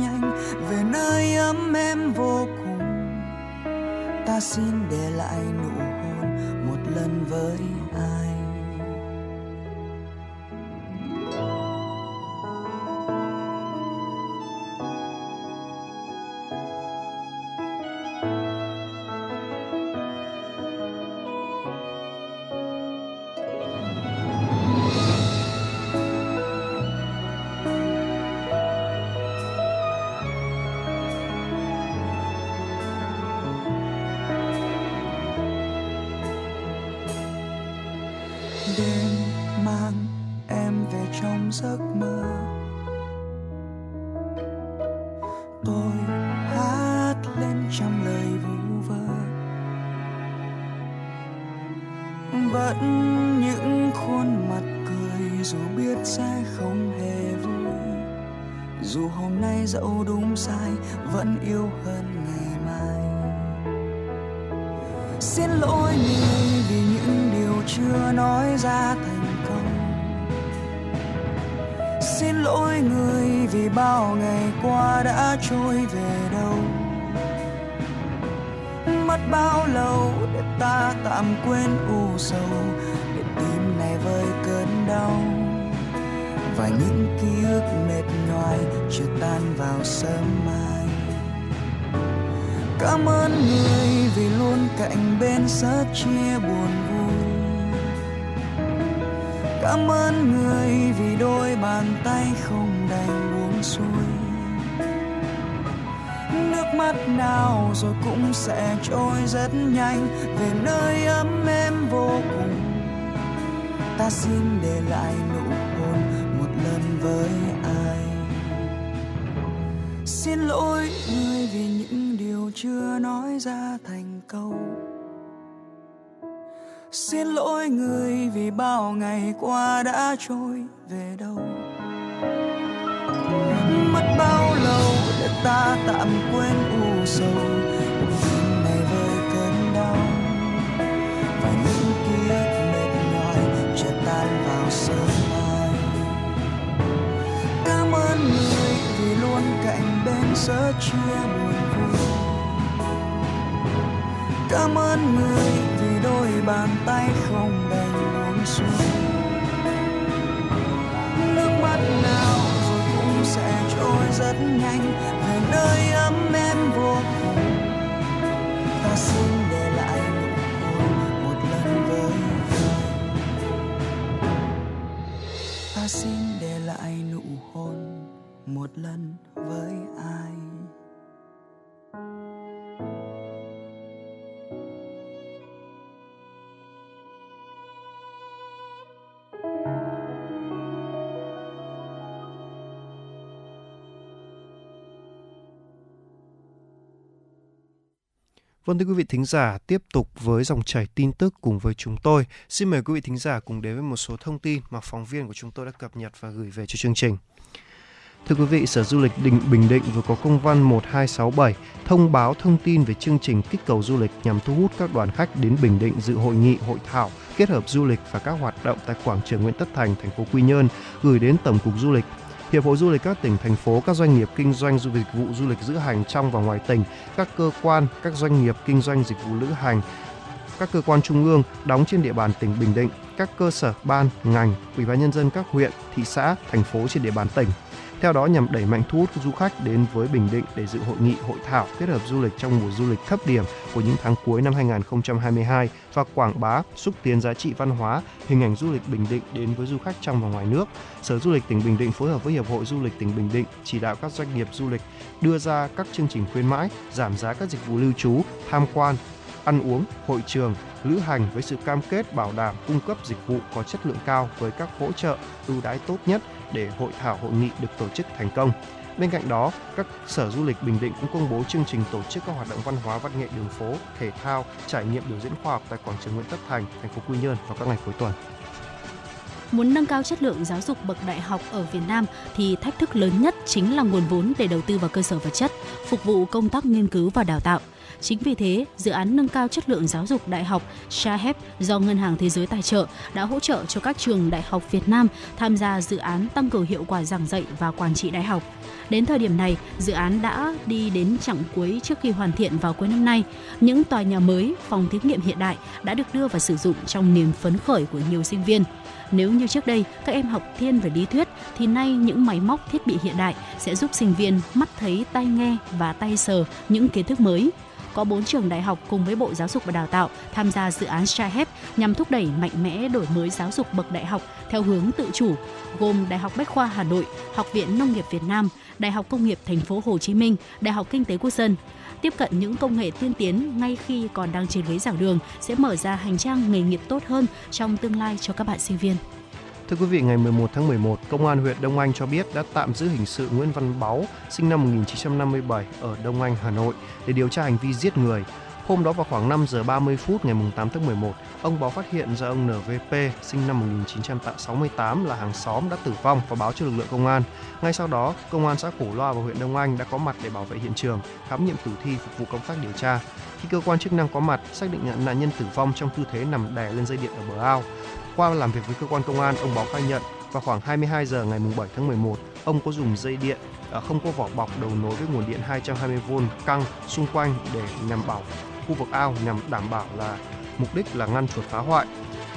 rất chia buồn vui. Cảm ơn người vì đôi bàn tay không đành buông xuôi. Nước mắt nào rồi cũng sẽ trôi rất nhanh, về nơi ấm êm vô cùng. Ta xin để lại nụ hôn một lần với ai. Xin lỗi người vì những điều chưa nói ra thành câu xin lỗi người vì bao ngày qua đã trôi về đâu. Mất bao lâu để ta tạm quên u sầu? Đêm này với cơn đau và những ký mệt nhòi chưa tan vào sớm mai. Cảm ơn người vì luôn cạnh bên giữa chia buồn vui cảm ơn người đôi bàn tay không đành buông xuống. Nước mắt nào rồi cũng sẽ trôi rất nhanh, về nơi ấm em vô cùng. Ta xin để lại nụ hôn một lần với ta xin để lại nụ hôn, một lần với ai. Vâng thưa quý vị thính giả, tiếp tục với dòng chảy tin tức cùng với chúng tôi. Xin mời quý vị thính giả cùng đến với một số thông tin mà phóng viên của chúng tôi đã cập nhật và gửi về cho chương trình. Thưa quý vị, Sở Du lịch Định Bình Định vừa có công văn 1267 thông báo thông tin về chương trình kích cầu du lịch nhằm thu hút các đoàn khách đến Bình Định dự hội nghị, hội thảo kết hợp du lịch và các hoạt động tại quảng trường Nguyễn Tất Thành, thành phố Quy Nhơn gửi đến Tổng cục Du lịch Hiệp hội Du lịch các tỉnh, thành phố, các doanh nghiệp kinh doanh du dịch vụ du lịch lữ hành trong và ngoài tỉnh, các cơ quan, các doanh nghiệp kinh doanh dịch vụ lữ hành, các cơ quan trung ương đóng trên địa bàn tỉnh Bình Định, các cơ sở ban, ngành, ủy ban nhân dân các huyện, thị xã, thành phố trên địa bàn tỉnh. Theo đó nhằm đẩy mạnh thu hút du khách đến với Bình Định để dự hội nghị hội thảo kết hợp du lịch trong mùa du lịch thấp điểm của những tháng cuối năm 2022 và quảng bá, xúc tiến giá trị văn hóa, hình ảnh du lịch Bình Định đến với du khách trong và ngoài nước. Sở Du lịch tỉnh Bình Định phối hợp với Hiệp hội Du lịch tỉnh Bình Định chỉ đạo các doanh nghiệp du lịch đưa ra các chương trình khuyến mãi, giảm giá các dịch vụ lưu trú, tham quan, ăn uống, hội trường, lữ hành với sự cam kết bảo đảm cung cấp dịch vụ có chất lượng cao với các hỗ trợ ưu đãi tốt nhất để hội thảo hội nghị được tổ chức thành công. Bên cạnh đó, các sở du lịch Bình Định cũng công bố chương trình tổ chức các hoạt động văn hóa văn nghệ đường phố, thể thao, trải nghiệm biểu diễn khoa học tại quảng trường Nguyễn Tất Thành, thành phố Quy Nhơn vào các ngày cuối tuần. Muốn nâng cao chất lượng giáo dục bậc đại học ở Việt Nam thì thách thức lớn nhất chính là nguồn vốn để đầu tư vào cơ sở vật chất, phục vụ công tác nghiên cứu và đào tạo. Chính vì thế, dự án nâng cao chất lượng giáo dục đại học SHAHEP do Ngân hàng Thế giới tài trợ đã hỗ trợ cho các trường đại học Việt Nam tham gia dự án tăng cường hiệu quả giảng dạy và quản trị đại học. Đến thời điểm này, dự án đã đi đến chặng cuối trước khi hoàn thiện vào cuối năm nay. Những tòa nhà mới, phòng thí nghiệm hiện đại đã được đưa vào sử dụng trong niềm phấn khởi của nhiều sinh viên. Nếu như trước đây các em học thiên về lý thuyết thì nay những máy móc thiết bị hiện đại sẽ giúp sinh viên mắt thấy, tai nghe và tay sờ những kiến thức mới có 4 trường đại học cùng với Bộ Giáo dục và Đào tạo tham gia dự án STRIHEP nhằm thúc đẩy mạnh mẽ đổi mới giáo dục bậc đại học theo hướng tự chủ, gồm Đại học Bách khoa Hà Nội, Học viện Nông nghiệp Việt Nam, Đại học Công nghiệp Thành phố Hồ Chí Minh, Đại học Kinh tế Quốc dân. Tiếp cận những công nghệ tiên tiến ngay khi còn đang trên ghế giảng đường sẽ mở ra hành trang nghề nghiệp tốt hơn trong tương lai cho các bạn sinh viên. Thưa quý vị, ngày 11 tháng 11, Công an huyện Đông Anh cho biết đã tạm giữ hình sự Nguyễn Văn Báu, sinh năm 1957 ở Đông Anh, Hà Nội để điều tra hành vi giết người. Hôm đó vào khoảng 5 giờ 30 phút ngày 8 tháng 11, ông Báu phát hiện ra ông NVP sinh năm 1968 là hàng xóm đã tử vong và báo cho lực lượng công an. Ngay sau đó, công an xã Cổ Loa và huyện Đông Anh đã có mặt để bảo vệ hiện trường, khám nghiệm tử thi phục vụ công tác điều tra. Khi cơ quan chức năng có mặt, xác định nhận nạn nhân tử vong trong tư thế nằm đè lên dây điện ở bờ ao. Qua làm việc với cơ quan công an, ông Báo khai nhận vào khoảng 22 giờ ngày 7 tháng 11, ông có dùng dây điện à, không có vỏ bọc đầu nối với nguồn điện 220V căng xung quanh để nhằm bảo khu vực ao nhằm đảm bảo là mục đích là ngăn chuột phá hoại.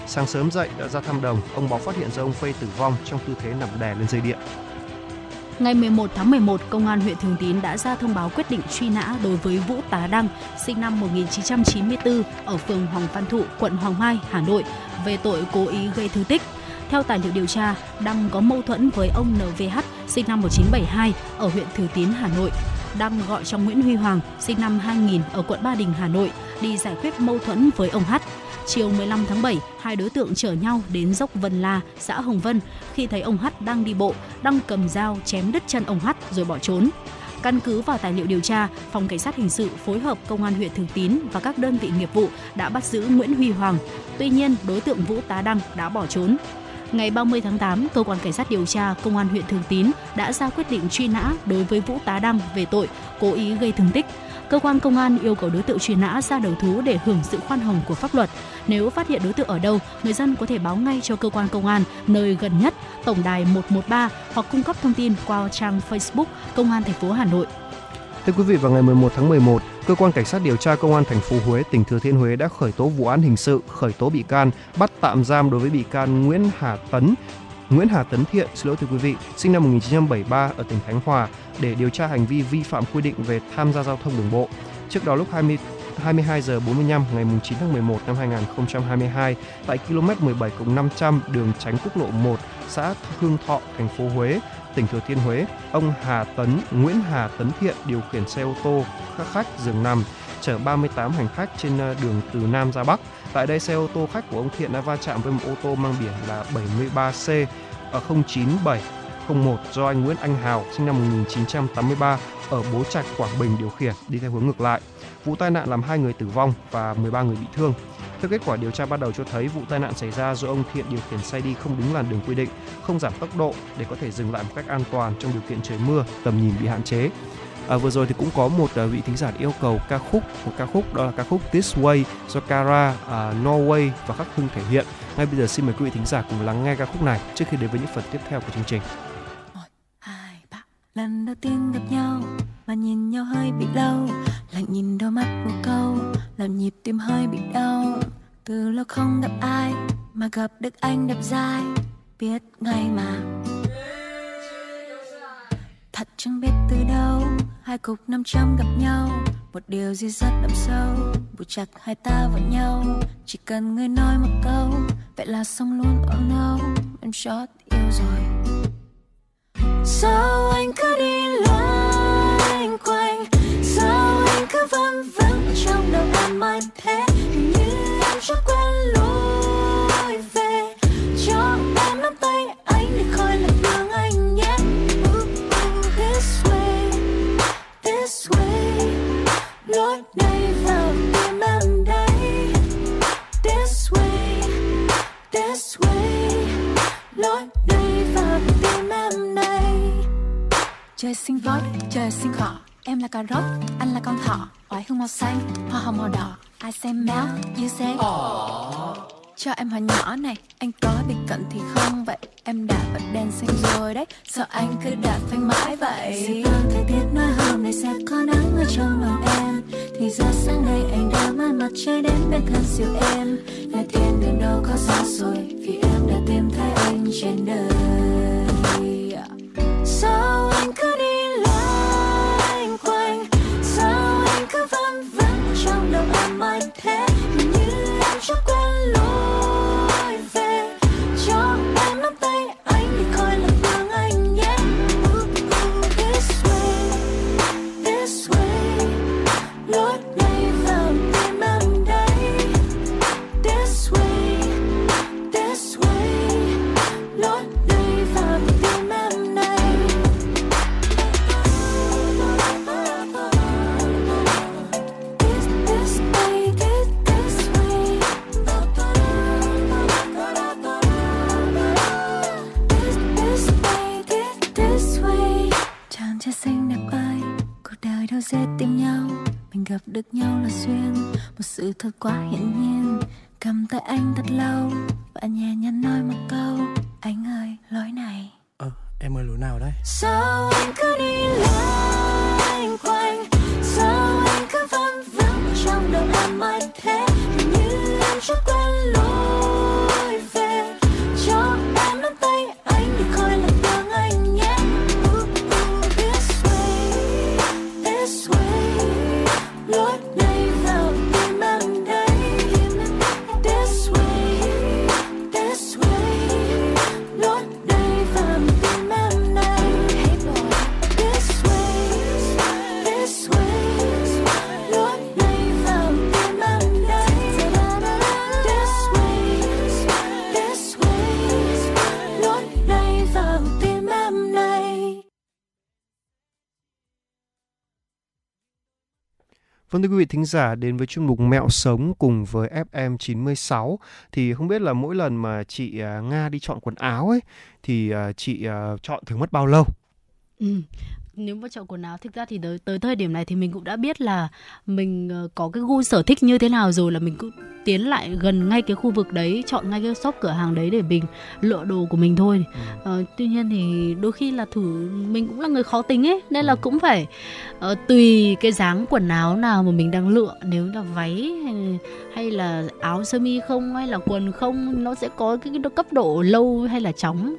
Sáng sớm dậy đã ra thăm đồng, ông Báo phát hiện ra ông Phê tử vong trong tư thế nằm đè lên dây điện. Ngày 11 tháng 11, Công an huyện Thường Tín đã ra thông báo quyết định truy nã đối với Vũ Tá Đăng, sinh năm 1994, ở phường Hoàng Văn Thụ, quận Hoàng Mai, Hà Nội, về tội cố ý gây thương tích. Theo tài liệu điều tra, Đăng có mâu thuẫn với ông NVH, sinh năm 1972, ở huyện Thường Tín, Hà Nội. Đăng gọi cho Nguyễn Huy Hoàng, sinh năm 2000, ở quận Ba Đình, Hà Nội, đi giải quyết mâu thuẫn với ông H. Chiều 15 tháng 7, hai đối tượng chở nhau đến dốc Vân La, xã Hồng Vân. Khi thấy ông Hắt đang đi bộ, Đăng cầm dao chém đứt chân ông Hắt rồi bỏ trốn. Căn cứ vào tài liệu điều tra, Phòng Cảnh sát Hình sự phối hợp Công an huyện Thường Tín và các đơn vị nghiệp vụ đã bắt giữ Nguyễn Huy Hoàng. Tuy nhiên, đối tượng Vũ Tá Đăng đã bỏ trốn. Ngày 30 tháng 8, Cơ quan Cảnh sát điều tra Công an huyện Thường Tín đã ra quyết định truy nã đối với Vũ Tá Đăng về tội cố ý gây thương tích. Cơ quan công an yêu cầu đối tượng truy nã ra đầu thú để hưởng sự khoan hồng của pháp luật. Nếu phát hiện đối tượng ở đâu, người dân có thể báo ngay cho cơ quan công an nơi gần nhất, tổng đài 113 hoặc cung cấp thông tin qua trang Facebook Công an thành phố Hà Nội. Thưa quý vị, vào ngày 11 tháng 11, cơ quan cảnh sát điều tra công an thành phố Huế, tỉnh Thừa Thiên Huế đã khởi tố vụ án hình sự, khởi tố bị can, bắt tạm giam đối với bị can Nguyễn Hà Tấn, Nguyễn Hà Tấn Thiện, xin lỗi thưa quý vị, sinh năm 1973 ở tỉnh Khánh Hòa để điều tra hành vi vi phạm quy định về tham gia giao thông đường bộ. Trước đó lúc 20 22 giờ 45 ngày 9 tháng 11 năm 2022 tại km 17 500 đường tránh quốc lộ 1, xã Hương Thọ, thành phố Huế, tỉnh Thừa Thiên Huế, ông Hà Tấn, Nguyễn Hà Tấn Thiện điều khiển xe ô tô khách giường nằm chở 38 hành khách trên ờ, đường từ Nam ra Bắc. Tại đây xe ô tô khách của ông Thiện đã va chạm với một ô tô mang biển là 73C 097 ờ, 01 do anh Nguyễn Anh Hào sinh năm 1983 ở Bố Trạch, Quảng Bình điều khiển đi theo hướng ngược lại. Vụ tai nạn làm hai người tử vong và 13 người bị thương. Theo kết quả điều tra ban đầu cho thấy vụ tai nạn xảy ra do ông Thiện điều khiển xe đi không đúng làn đường quy định, không giảm tốc độ để có thể dừng lại một cách an toàn trong điều kiện trời mưa, tầm nhìn bị hạn chế. À, vừa rồi thì cũng có một à, vị thính giả yêu cầu ca khúc một ca khúc đó là ca khúc This Way do Cara à, Norway và khắc hưng thể hiện. Ngay bây giờ xin mời quý vị thính giả cùng lắng nghe ca khúc này trước khi đến với những phần tiếp theo của chương trình lần đầu tiên gặp nhau mà nhìn nhau hơi bị lâu lạnh nhìn đôi mắt một câu làm nhịp tim hơi bị đau. Từ lâu không gặp ai mà gặp được anh đẹp dai. Biết ngay mà. Thật chẳng biết từ đâu, hai cục năm trăm gặp nhau. Một điều gì rất đậm sâu, buộc chặt hai ta vào nhau. Chỉ cần người nói một câu, vậy là xong luôn. Oh no, em chót yêu rồi. Sao anh cứ đi sinh vót trời sinh cỏ em là cà rốt anh là con thỏ. Oải hương màu xanh hoa hồng màu đỏ. I say mouth you say. Cho em hỏi nhỏ này anh có bị cận thì không? Vậy em đã bật đèn xanh rồi đấy. Sao anh cứ đạp phanh mãi vậy? Thời tiết nói hôm nay sẽ có nắng ở trong lòng em. Thì ra sáng nay anh đã mang mặt trời đến bên thân siêu em. Là thiên đường đâu có xa rồi vì em đã tìm thấy anh trên đời. Sao anh cứ đi trong đầu tìm nhau. Mình gặp được nhau là duyên, một sự thật quá hiển nhiên. Cầm tay anh thật lâu và nhẹ nhàng nói một câu. Anh ơi, lối này. Ờ, em ơi lối nào đấy? Sao anh cứ đi loanh quanh Sao anh cứ văng vắng trong đầu em mãi thế như em cho quen lối Vâng thưa quý vị thính giả, đến với chuyên mục Mẹo Sống cùng với FM 96 thì không biết là mỗi lần mà chị à, Nga đi chọn quần áo ấy, thì à, chị à, chọn thường mất bao lâu? Ừ. Nếu mà chọn quần áo thực ra thì tới, tới thời điểm này thì mình cũng đã biết là mình ờ, có cái gu sở thích như thế nào rồi là mình cũng tiến lại gần ngay cái khu vực đấy chọn ngay cái shop cửa hàng đấy để mình lựa đồ của mình thôi. Ờ, tuy nhiên thì đôi khi là thử mình cũng là người khó tính ấy nên là cũng phải ờ, tùy cái dáng quần áo nào mà mình đang lựa. Nếu là váy hay, hay là áo sơ mi không hay là quần không nó sẽ có cái, cái cấp độ lâu hay là chóng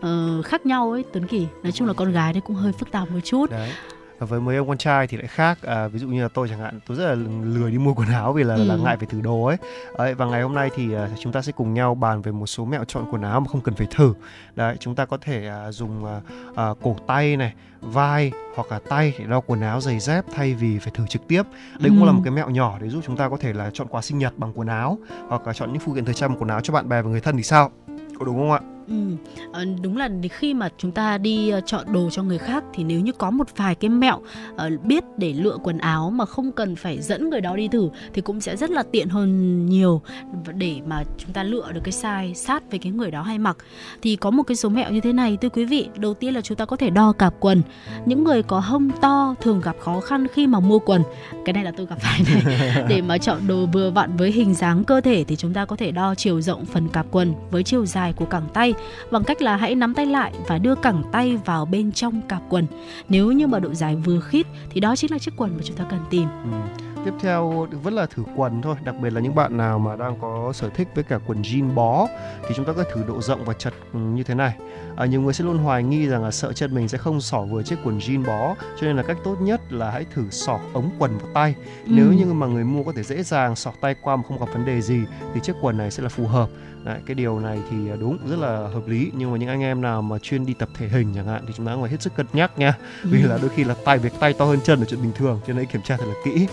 ờ, khác nhau ấy Tuấn Kỳ. Nói chung là con gái đấy cũng hơi phức tạp một chút. Đấy. Với mấy ông con trai thì lại khác. À, ví dụ như là tôi chẳng hạn tôi rất là lười đi mua quần áo vì là, Ừ. là ngại phải thử đồ ấy. Đấy, và ngày hôm nay thì à, chúng ta sẽ cùng nhau bàn về một số mẹo chọn quần áo mà không cần phải thử. Đấy chúng ta có thể à, dùng à, à, cổ tay này vai hoặc là tay để đo quần áo giày dép thay vì phải thử trực tiếp. Đây cũng Ừ. là một cái mẹo nhỏ để giúp chúng ta có thể là chọn quà sinh nhật bằng quần áo hoặc là chọn những phụ kiện thời trang bằng quần áo cho bạn bè và người thân thì sao? Có đúng không ạ Ừ, ờ, đúng là khi mà chúng ta đi ờ, chọn đồ cho người khác thì nếu như có một vài cái mẹo ờ, biết để lựa quần áo mà không cần phải dẫn người đó đi thử thì cũng sẽ rất là tiện hơn nhiều để mà chúng ta lựa được cái size sát với cái người đó hay mặc. Thì có một cái số mẹo như thế này thưa quý vị. Đầu tiên là chúng ta có thể đo cạp quần. Những người có hông to thường gặp khó khăn khi mà mua quần. Cái này là tôi gặp phải này. để mà chọn đồ vừa vặn với hình dáng cơ thể thì chúng ta có thể đo chiều rộng phần cạp quần với chiều dài của cẳng tay bằng cách là hãy nắm tay lại và đưa cẳng tay vào bên trong cạp quần. Nếu như mà độ dài vừa khít thì đó chính là chiếc quần mà chúng ta cần tìm. Ừ. Tiếp theo vẫn là thử quần thôi, đặc biệt là những bạn nào mà đang có sở thích với cả quần jean bó thì chúng ta có thử độ rộng và chật ừ, như thế này. À, nhiều người sẽ luôn hoài nghi rằng là sợ chân mình sẽ không xỏ vừa chiếc quần jean bó, cho nên là cách tốt nhất là hãy thử xỏ ống quần vào tay. Ừ. Nếu như mà người mua có thể dễ dàng xỏ tay qua mà không gặp vấn đề gì thì chiếc quần này sẽ là phù hợp. Đấy, cái điều này thì đúng rất là hợp lý. Nhưng mà những anh em nào mà chuyên đi tập thể hình chẳng hạn thì chúng ta phải hết sức cân nhắc nha. Vì Ừ. là đôi khi là tay việc tay to hơn chân là chuyện bình thường cho nên kiểm tra thật là kỹ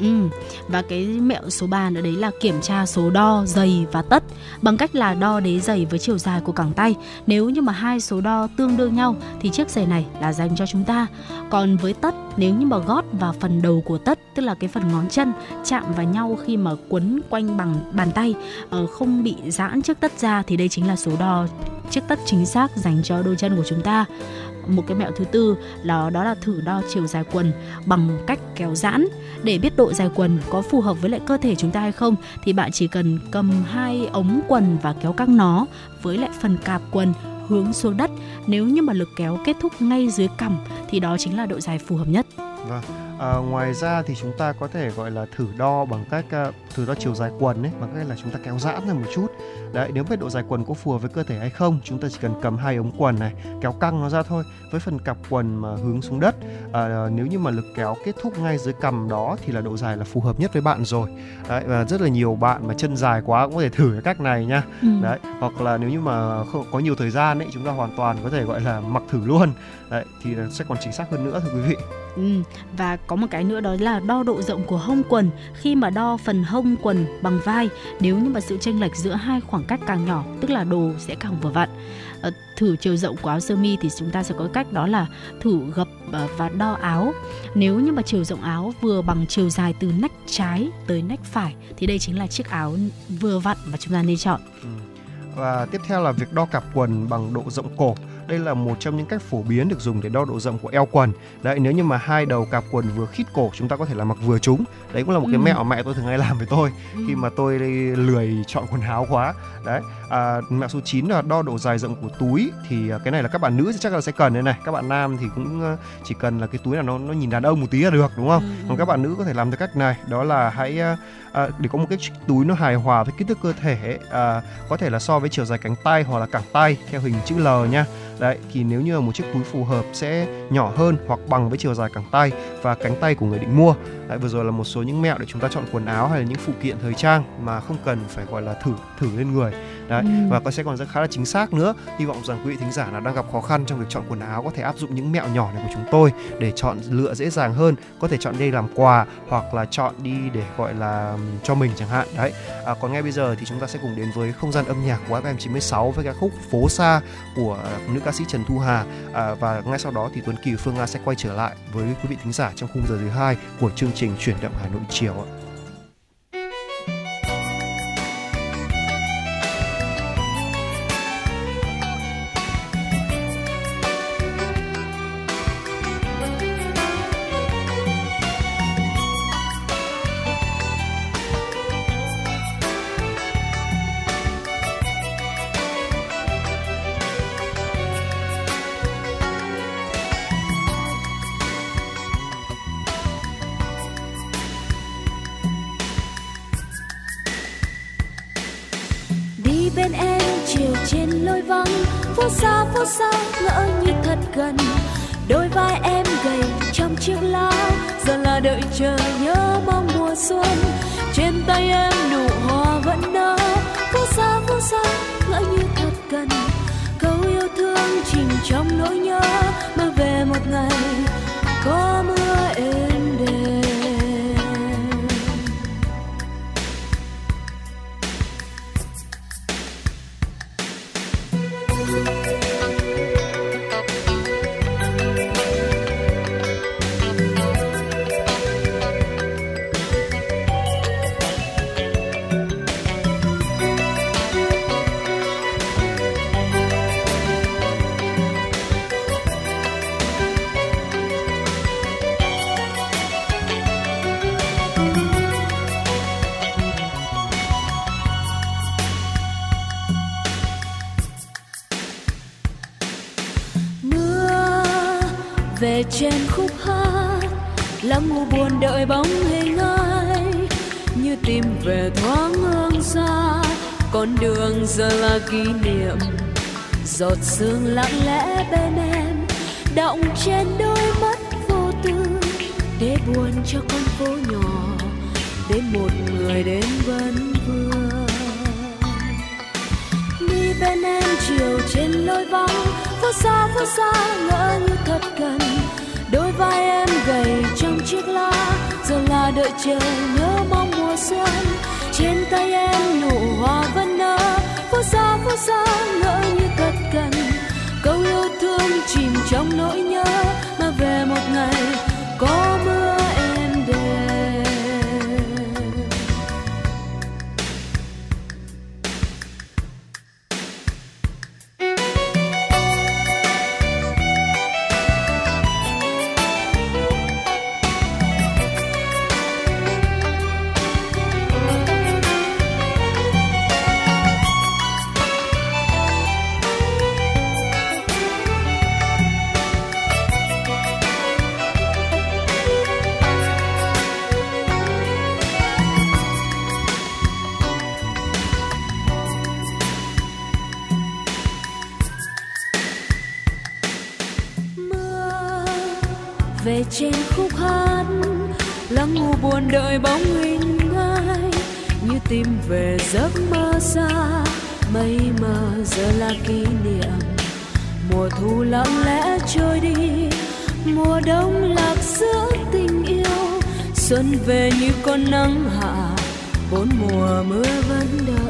Ừ. Và cái mẹo số 3 nữa đấy là kiểm tra số đo dày và tất bằng cách là đo đế giày với chiều dài của cẳng tay. Nếu như mà hai số đo tương đương nhau thì chiếc giày này là dành cho chúng ta. Còn với tất, nếu như mà gót và phần đầu của tất, tức là cái phần ngón chân chạm vào nhau khi mà quấn quanh bằng bàn tay ờ, không bị giãn chiếc tất ra thì đây chính là số đo chiếc tất chính xác dành cho đôi chân của chúng ta. Một cái mẹo thứ tư là đó là thử đo chiều dài quần bằng cách kéo giãn để biết độ dài quần có phù hợp với lại cơ thể chúng ta hay không thì bạn chỉ cần cầm hai ống quần và kéo căng nó với lại phần cạp quần hướng xuống đất nếu như mà lực kéo kết thúc ngay dưới cằm thì đó chính là độ dài phù hợp nhất Vâng. À, ngoài ra thì chúng ta có thể gọi là thử đo bằng cách à, thử đo chiều dài quần ấy bằng cách là chúng ta kéo giãn ra một chút. Đấy, nếu về độ dài quần có phù hợp với cơ thể hay không, chúng ta chỉ cần cầm hai ống quần này, kéo căng nó ra thôi. Với phần cặp quần mà hướng xuống đất, à, nếu như mà lực kéo kết thúc ngay dưới cằm đó thì là độ dài là phù hợp nhất với bạn rồi. Đấy, và rất là nhiều bạn mà chân dài quá cũng có thể thử cái cách này nha. Ừ. Đấy, hoặc là nếu như mà không có nhiều thời gian ấy, chúng ta hoàn toàn có thể gọi là mặc thử luôn. Đấy, thì sẽ còn chính xác hơn nữa thưa quý vị. Ừ, và có một cái nữa đó là đo độ rộng của hông quần khi mà đo phần hông quần bằng vai nếu như mà sự chênh lệch giữa hai khoảng cách càng nhỏ, tức là đồ sẽ càng vừa vặn. Ờ, thử chiều rộng của áo sơ mi thì chúng ta sẽ có cách đó là thử gập ờ, và đo áo. Nếu như mà chiều rộng áo vừa bằng chiều dài từ nách trái tới nách phải thì đây chính là chiếc áo vừa vặn mà chúng ta nên chọn. Ừ. Và tiếp theo là việc đo cặp quần bằng độ rộng cổ. Đây là một trong những cách phổ biến được dùng để đo độ rộng của eo quần. Đấy, nếu như mà hai đầu cặp quần vừa khít cổ, chúng ta có thể là mặc vừa chúng. Đấy cũng là một cái Ừ. mẹo mẹ tôi thường hay làm với tôi khi mà tôi lười chọn quần áo quá. Đấy, à, mẹo số 9 là đo độ dài rộng của túi. Thì à, cái này là các bạn nữ chắc là sẽ cần đây này. Các bạn nam thì cũng chỉ cần là cái túi nào nó nó nhìn đàn ông một tí là được đúng không? Ừ, Còn các bạn nữ có thể làm theo cách này, đó là hãy à, để có một cái túi nó hài hòa với kích thước cơ thể à, có thể là so với chiều dài cánh tay hoặc là cẳng tay theo hình chữ L nha. Đấy, thì nếu như là một chiếc túi phù hợp sẽ nhỏ hơn hoặc bằng với chiều dài cẳng tay và cánh tay của người định mua. Đấy, vừa rồi là một số những mẹo để chúng ta chọn quần áo hay là những phụ kiện thời trang mà không cần phải gọi là thử thử lên người. Đấy, Ừ. và có sẽ còn rất khá là chính xác nữa. Hy vọng rằng quý vị thính giả nào đang gặp khó khăn trong việc chọn quần áo có thể áp dụng những mẹo nhỏ này của chúng tôi để chọn lựa dễ dàng hơn. Có thể chọn đây làm quà hoặc là chọn đi để gọi là cho mình chẳng hạn. Đấy. À, còn ngay bây giờ thì chúng ta sẽ cùng đến với không gian âm nhạc của FM96 với ca khúc Phố xa của nữ ca sĩ Trần Thu Hà à, và ngay sau đó thì Tuấn Kỳ Phương Nga sẽ quay trở lại với quý vị thính giả trong khung giờ thứ hai của chương trình chuyển động Hà Nội chiều ạ. Giọt sương lặng lẽ bên em, động trên đôi mắt vô tư, để buồn cho con phố nhỏ, để một người đến vẫn vương. Đi bên em chiều trên lối vắng, phố xa phố xa ngỡ như thật gần đôi vai em gầy trong chiếc lá, giờ là đợi chờ nhớ mong mùa xuân. Trên tay em nụ hoa vẫn nở, phố xa phố xa ngỡ trên khúc hát. Lắng u buồn đợi bóng hình ai, như tìm về giấc mơ xa. Mây mờ giờ là kỷ niệm. Mùa thu lặng lẽ trôi đi, mùa đông lạc giữa tình yêu. Xuân về như con nắng hạ, bốn mùa mưa vẫn đợi.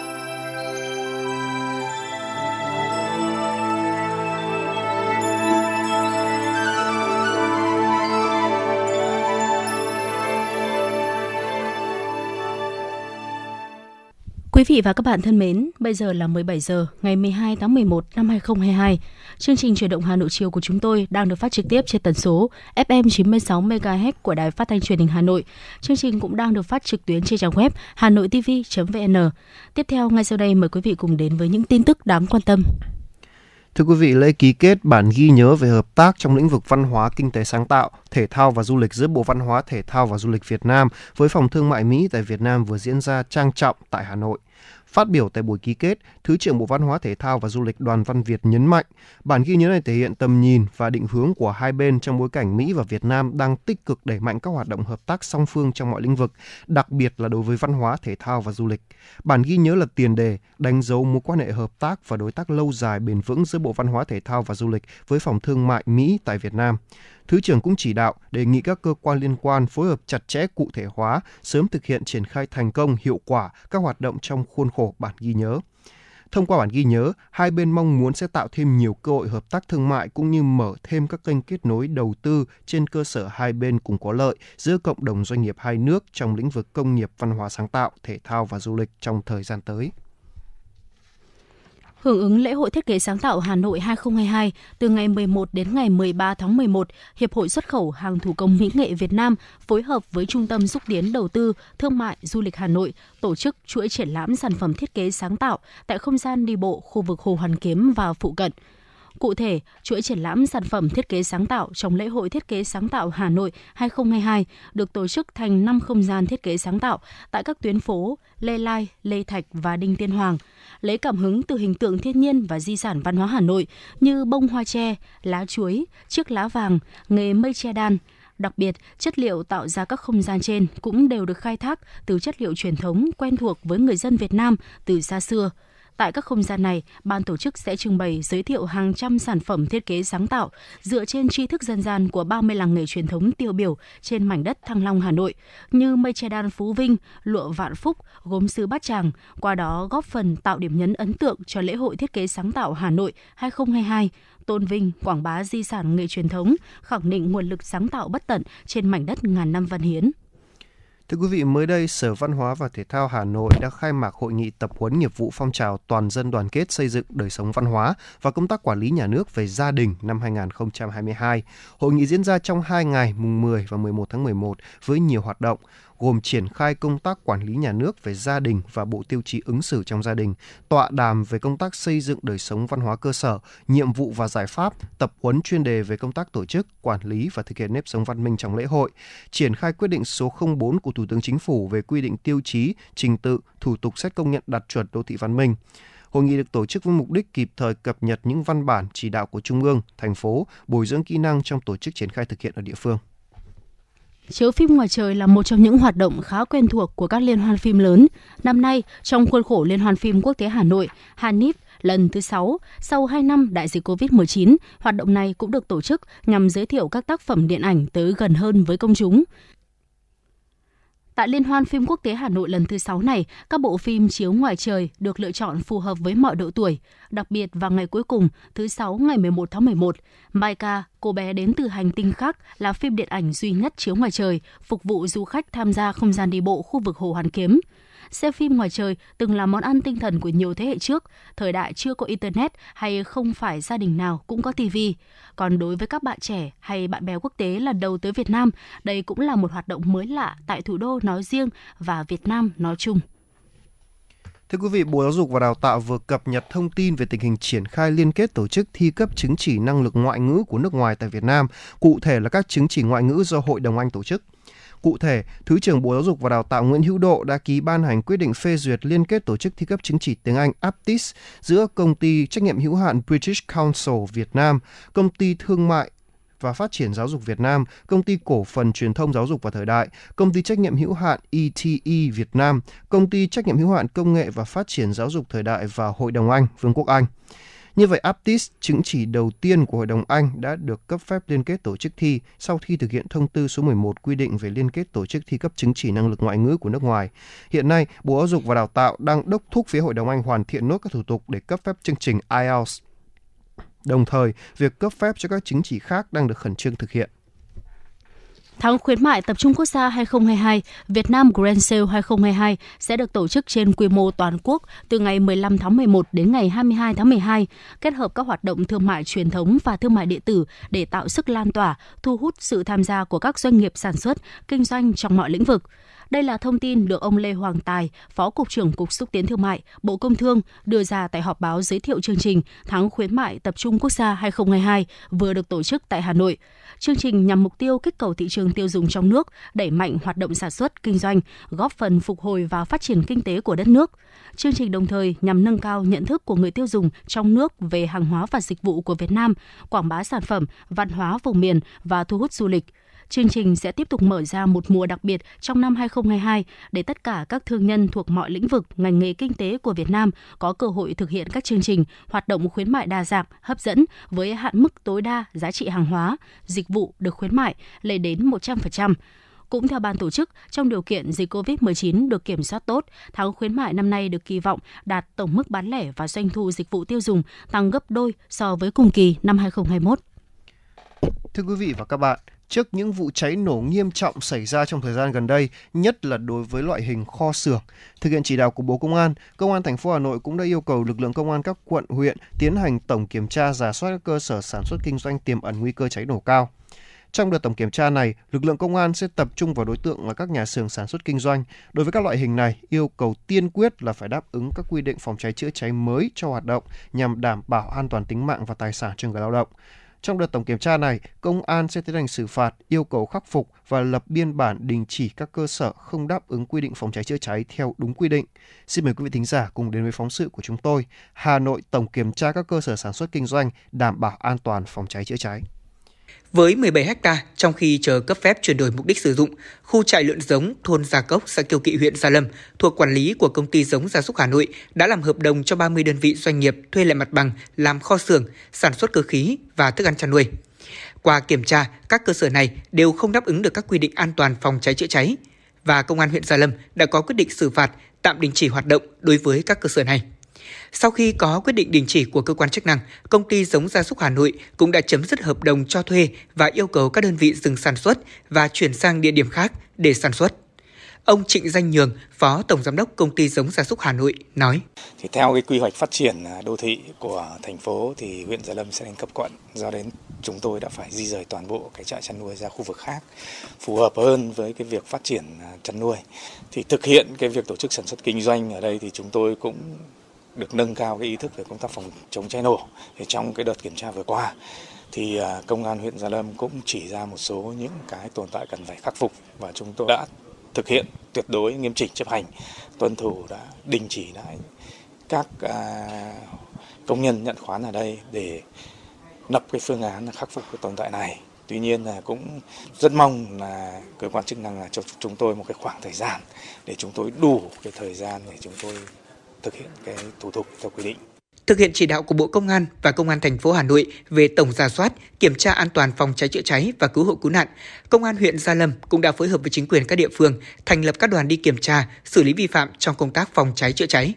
Quý vị và các bạn thân mến, bây giờ là 17 giờ ngày 12 tháng 11 năm 2022. Chương trình chuyển động Hà Nội chiều của chúng tôi đang được phát trực tiếp trên tần số FM 96 MHz của Đài Phát thanh Truyền hình Hà Nội. Chương trình cũng đang được phát trực tuyến trên trang web hanoitv.vn. Tiếp theo ngay sau đây mời quý vị cùng đến với những tin tức đáng quan tâm. Thưa quý vị, lễ ký kết bản ghi nhớ về hợp tác trong lĩnh vực văn hóa, kinh tế sáng tạo, thể thao và du lịch giữa Bộ Văn hóa, Thể thao và Du lịch Việt Nam với Phòng Thương mại Mỹ tại Việt Nam vừa diễn ra trang trọng tại Hà Nội. Phát biểu tại buổi ký kết, Thứ trưởng Bộ Văn hóa Thể thao và Du lịch Đoàn Văn Việt nhấn mạnh, bản ghi nhớ này thể hiện tầm nhìn và định hướng của hai bên trong bối cảnh Mỹ và Việt Nam đang tích cực đẩy mạnh các hoạt động hợp tác song phương trong mọi lĩnh vực, đặc biệt là đối với văn hóa, thể thao và du lịch. Bản ghi nhớ là tiền đề, đánh dấu mối quan hệ hợp tác và đối tác lâu dài bền vững giữa Bộ Văn hóa Thể thao và Du lịch với Phòng Thương mại Mỹ tại Việt Nam. Thứ trưởng cũng chỉ đạo đề nghị các cơ quan liên quan phối hợp chặt chẽ cụ thể hóa, sớm thực hiện triển khai thành công hiệu quả các hoạt động trong khuôn khổ bản ghi nhớ. Thông qua bản ghi nhớ, hai bên mong muốn sẽ tạo thêm nhiều cơ hội hợp tác thương mại cũng như mở thêm các kênh kết nối đầu tư trên cơ sở hai bên cùng có lợi giữa cộng đồng doanh nghiệp hai nước trong lĩnh vực công nghiệp văn hóa sáng tạo, thể thao và du lịch trong thời gian tới. Hưởng ứng lễ hội thiết kế sáng tạo Hà Nội 2022 từ ngày 11 đến ngày 13 tháng 11, Hiệp hội xuất khẩu hàng thủ công mỹ nghệ Việt Nam phối hợp với Trung tâm xúc tiến đầu tư thương mại du lịch Hà Nội tổ chức chuỗi triển lãm sản phẩm thiết kế sáng tạo tại không gian đi bộ khu vực Hồ Hoàn Kiếm và phụ cận. Cụ thể, chuỗi triển lãm sản phẩm thiết kế sáng tạo trong lễ hội thiết kế sáng tạo Hà Nội 2022 được tổ chức thành 5 không gian thiết kế sáng tạo tại các tuyến phố Lê Lai, Lê Thạch và Đinh Tiên Hoàng, lấy cảm hứng từ hình tượng thiên nhiên và di sản văn hóa Hà Nội như bông hoa tre, lá chuối, chiếc lá vàng, nghề mây che đan. Đặc biệt, chất liệu tạo ra các không gian trên cũng đều được khai thác từ chất liệu truyền thống quen thuộc với người dân Việt Nam từ xa xưa – Tại các không gian này, ban tổ chức sẽ trưng bày giới thiệu hàng trăm sản phẩm thiết kế sáng tạo dựa trên tri thức dân gian của 30 làng nghề truyền thống tiêu biểu trên mảnh đất Thăng Long, Hà Nội như mây che đan Phú Vinh, lụa Vạn Phúc, gốm sứ Bát Tràng, qua đó góp phần tạo điểm nhấn ấn tượng cho lễ hội thiết kế sáng tạo Hà Nội 2022 tôn vinh, quảng bá di sản nghề truyền thống, khẳng định nguồn lực sáng tạo bất tận trên mảnh đất ngàn năm văn hiến. Thưa quý vị, mới đây Sở Văn hóa và Thể thao Hà Nội đã khai mạc hội nghị tập huấn nghiệp vụ phong trào toàn dân đoàn kết xây dựng đời sống văn hóa và công tác quản lý nhà nước về gia đình năm 2022. Hội nghị diễn ra trong 2 ngày mùng 10 và 11 tháng 11 với nhiều hoạt động gồm triển khai công tác quản lý nhà nước về gia đình và bộ tiêu chí ứng xử trong gia đình, tọa đàm về công tác xây dựng đời sống văn hóa cơ sở, nhiệm vụ và giải pháp, tập huấn chuyên đề về công tác tổ chức, quản lý và thực hiện nếp sống văn minh trong lễ hội, triển khai quyết định số 04 của Thủ tướng Chính phủ về quy định tiêu chí, trình tự, thủ tục xét công nhận đạt chuẩn đô thị văn minh. Hội nghị được tổ chức với mục đích kịp thời cập nhật những văn bản chỉ đạo của Trung ương, thành phố, bồi dưỡng kỹ năng trong tổ chức triển khai thực hiện ở địa phương. Chiếu phim ngoài trời là một trong những hoạt động khá quen thuộc của các liên hoan phim lớn. Năm nay, trong khuôn khổ Liên hoan phim quốc tế Hà Nội, Hanif lần thứ 6, sau 2 năm đại dịch COVID-19, hoạt động này cũng được tổ chức nhằm giới thiệu các tác phẩm điện ảnh tới gần hơn với công chúng. Tại Liên hoan phim quốc tế Hà Nội lần thứ 6 này, các bộ phim chiếu ngoài trời được lựa chọn phù hợp với mọi độ tuổi. Đặc biệt vào ngày cuối cùng, thứ 6 ngày 11 tháng 11, Maika, cô bé đến từ hành tinh khác là phim điện ảnh duy nhất chiếu ngoài trời, phục vụ du khách tham gia không gian đi bộ khu vực Hồ Hoàn Kiếm xem phim ngoài trời từng là món ăn tinh thần của nhiều thế hệ trước, thời đại chưa có internet hay không phải gia đình nào cũng có tivi. Còn đối với các bạn trẻ hay bạn bè quốc tế lần đầu tới Việt Nam, đây cũng là một hoạt động mới lạ tại thủ đô nói riêng và Việt Nam nói chung. Thưa quý vị, Bộ Giáo dục và Đào tạo vừa cập nhật thông tin về tình hình triển khai liên kết tổ chức thi cấp chứng chỉ năng lực ngoại ngữ của nước ngoài tại Việt Nam, cụ thể là các chứng chỉ ngoại ngữ do Hội đồng Anh tổ chức. Cụ thể, Thứ trưởng Bộ Giáo dục và Đào tạo Nguyễn Hữu Độ đã ký ban hành quyết định phê duyệt liên kết tổ chức thi cấp chứng chỉ tiếng Anh APTIS giữa công ty trách nhiệm hữu hạn British Council Việt Nam, công ty thương mại và Phát triển Giáo dục Việt Nam, Công ty Cổ phần Truyền thông Giáo dục và Thời đại, Công ty trách nhiệm hữu hạn ETE Việt Nam, Công ty trách nhiệm hữu hạn Công nghệ và Phát triển Giáo dục Thời đại và Hội đồng Anh, Vương quốc Anh. Như vậy, Aptis, chứng chỉ đầu tiên của Hội đồng Anh đã được cấp phép liên kết tổ chức thi sau khi thực hiện thông tư số 11 quy định về liên kết tổ chức thi cấp chứng chỉ năng lực ngoại ngữ của nước ngoài. Hiện nay, Bộ Giáo dục và Đào tạo đang đốc thúc phía Hội đồng Anh hoàn thiện nốt các thủ tục để cấp phép chương trình IELTS. Đồng thời, việc cấp phép cho các chứng chỉ khác đang được khẩn trương thực hiện. Tháng khuyến mại tập trung quốc gia 2022 Việt Nam Grand Sale 2022 sẽ được tổ chức trên quy mô toàn quốc từ ngày 15 tháng 11 đến ngày 22 tháng 12, kết hợp các hoạt động thương mại truyền thống và thương mại điện tử để tạo sức lan tỏa, thu hút sự tham gia của các doanh nghiệp sản xuất, kinh doanh trong mọi lĩnh vực. Đây là thông tin được ông Lê Hoàng Tài, Phó Cục trưởng Cục Xúc tiến Thương mại, Bộ Công Thương đưa ra tại họp báo giới thiệu chương trình Tháng khuyến mại tập trung quốc gia 2022 vừa được tổ chức tại Hà Nội. Chương trình nhằm mục tiêu kích cầu thị trường tiêu dùng trong nước, đẩy mạnh hoạt động sản xuất, kinh doanh, góp phần phục hồi và phát triển kinh tế của đất nước. Chương trình đồng thời nhằm nâng cao nhận thức của người tiêu dùng trong nước về hàng hóa và dịch vụ của Việt Nam, quảng bá sản phẩm, văn hóa vùng miền và thu hút du lịch. Chương trình sẽ tiếp tục mở ra một mùa đặc biệt trong năm 2022 để tất cả các thương nhân thuộc mọi lĩnh vực, ngành nghề kinh tế của Việt Nam có cơ hội thực hiện các chương trình, hoạt động khuyến mại đa dạng, hấp dẫn với hạn mức tối đa giá trị hàng hóa, dịch vụ được khuyến mại lên đến 100%. Cũng theo ban tổ chức, trong điều kiện dịch COVID-19 được kiểm soát tốt, tháng khuyến mại năm nay được kỳ vọng đạt tổng mức bán lẻ và doanh thu dịch vụ tiêu dùng tăng gấp đôi so với cùng kỳ năm 2021. Thưa quý vị và các bạn, trước những vụ cháy nổ nghiêm trọng xảy ra trong thời gian gần đây, nhất là đối với loại hình kho xưởng. Thực hiện chỉ đạo của Bộ Công an, Công an thành phố Hà Nội cũng đã yêu cầu lực lượng công an các quận, huyện tiến hành tổng kiểm tra giả soát các cơ sở sản xuất kinh doanh tiềm ẩn nguy cơ cháy nổ cao. Trong đợt tổng kiểm tra này, lực lượng công an sẽ tập trung vào đối tượng là các nhà xưởng sản xuất kinh doanh. Đối với các loại hình này, yêu cầu tiên quyết là phải đáp ứng các quy định phòng cháy chữa cháy mới cho hoạt động nhằm đảm bảo an toàn tính mạng và tài sản cho người lao động. Trong đợt tổng kiểm tra này, công an sẽ tiến hành xử phạt, yêu cầu khắc phục và lập biên bản đình chỉ các cơ sở không đáp ứng quy định phòng cháy chữa cháy theo đúng quy định. Xin mời quý vị thính giả cùng đến với phóng sự của chúng tôi. Hà Nội tổng kiểm tra các cơ sở sản xuất kinh doanh đảm bảo an toàn phòng cháy chữa cháy. Với 17 ha trong khi chờ cấp phép chuyển đổi mục đích sử dụng, khu trại lợn giống thôn Gia Cốc, xã Kiều Kỵ, huyện Gia Lâm thuộc quản lý của công ty giống gia súc Hà Nội đã làm hợp đồng cho 30 đơn vị doanh nghiệp thuê lại mặt bằng làm kho xưởng, sản xuất cơ khí và thức ăn chăn nuôi. Qua kiểm tra, các cơ sở này đều không đáp ứng được các quy định an toàn phòng cháy chữa cháy và công an huyện Gia Lâm đã có quyết định xử phạt tạm đình chỉ hoạt động đối với các cơ sở này. Sau khi có quyết định đình chỉ của cơ quan chức năng, công ty giống gia súc Hà Nội cũng đã chấm dứt hợp đồng cho thuê và yêu cầu các đơn vị dừng sản xuất và chuyển sang địa điểm khác để sản xuất. Ông Trịnh Danh Nhường, Phó Tổng Giám đốc Công ty giống gia súc Hà Nội nói. Thì theo cái quy hoạch phát triển à, đô thị của thành phố thì huyện Gia Lâm sẽ lên cấp quận. Do đến chúng tôi đã phải di rời toàn bộ cái trại chăn nuôi ra khu vực khác phù hợp hơn với cái việc phát triển à, chăn nuôi. Thì thực hiện cái việc tổ chức sản xuất kinh doanh ở đây thì chúng tôi cũng được nâng cao cái ý thức về công tác phòng chống cháy nổ. Thì trong cái đợt kiểm tra vừa qua, thì à, công an huyện Gia Lâm cũng chỉ ra một số những cái tồn tại cần phải khắc phục và chúng tôi đã thực hiện tuyệt đối nghiêm chỉnh chấp hành tuân thủ đã đình chỉ lại các à, công nhân nhận khoán ở đây để lập cái phương án khắc phục cái tồn tại này tuy nhiên là cũng rất mong là cơ quan chức năng là cho chúng tôi một cái khoảng thời gian để chúng tôi đủ cái thời gian để chúng tôi thực hiện cái thủ tục theo quy định Thực hiện chỉ đạo của Bộ Công an và Công an thành phố Hà Nội về tổng giả soát, kiểm tra an toàn phòng cháy chữa cháy và cứu hộ cứu nạn, Công an huyện Gia Lâm cũng đã phối hợp với chính quyền các địa phương thành lập các đoàn đi kiểm tra, xử lý vi phạm trong công tác phòng cháy chữa cháy.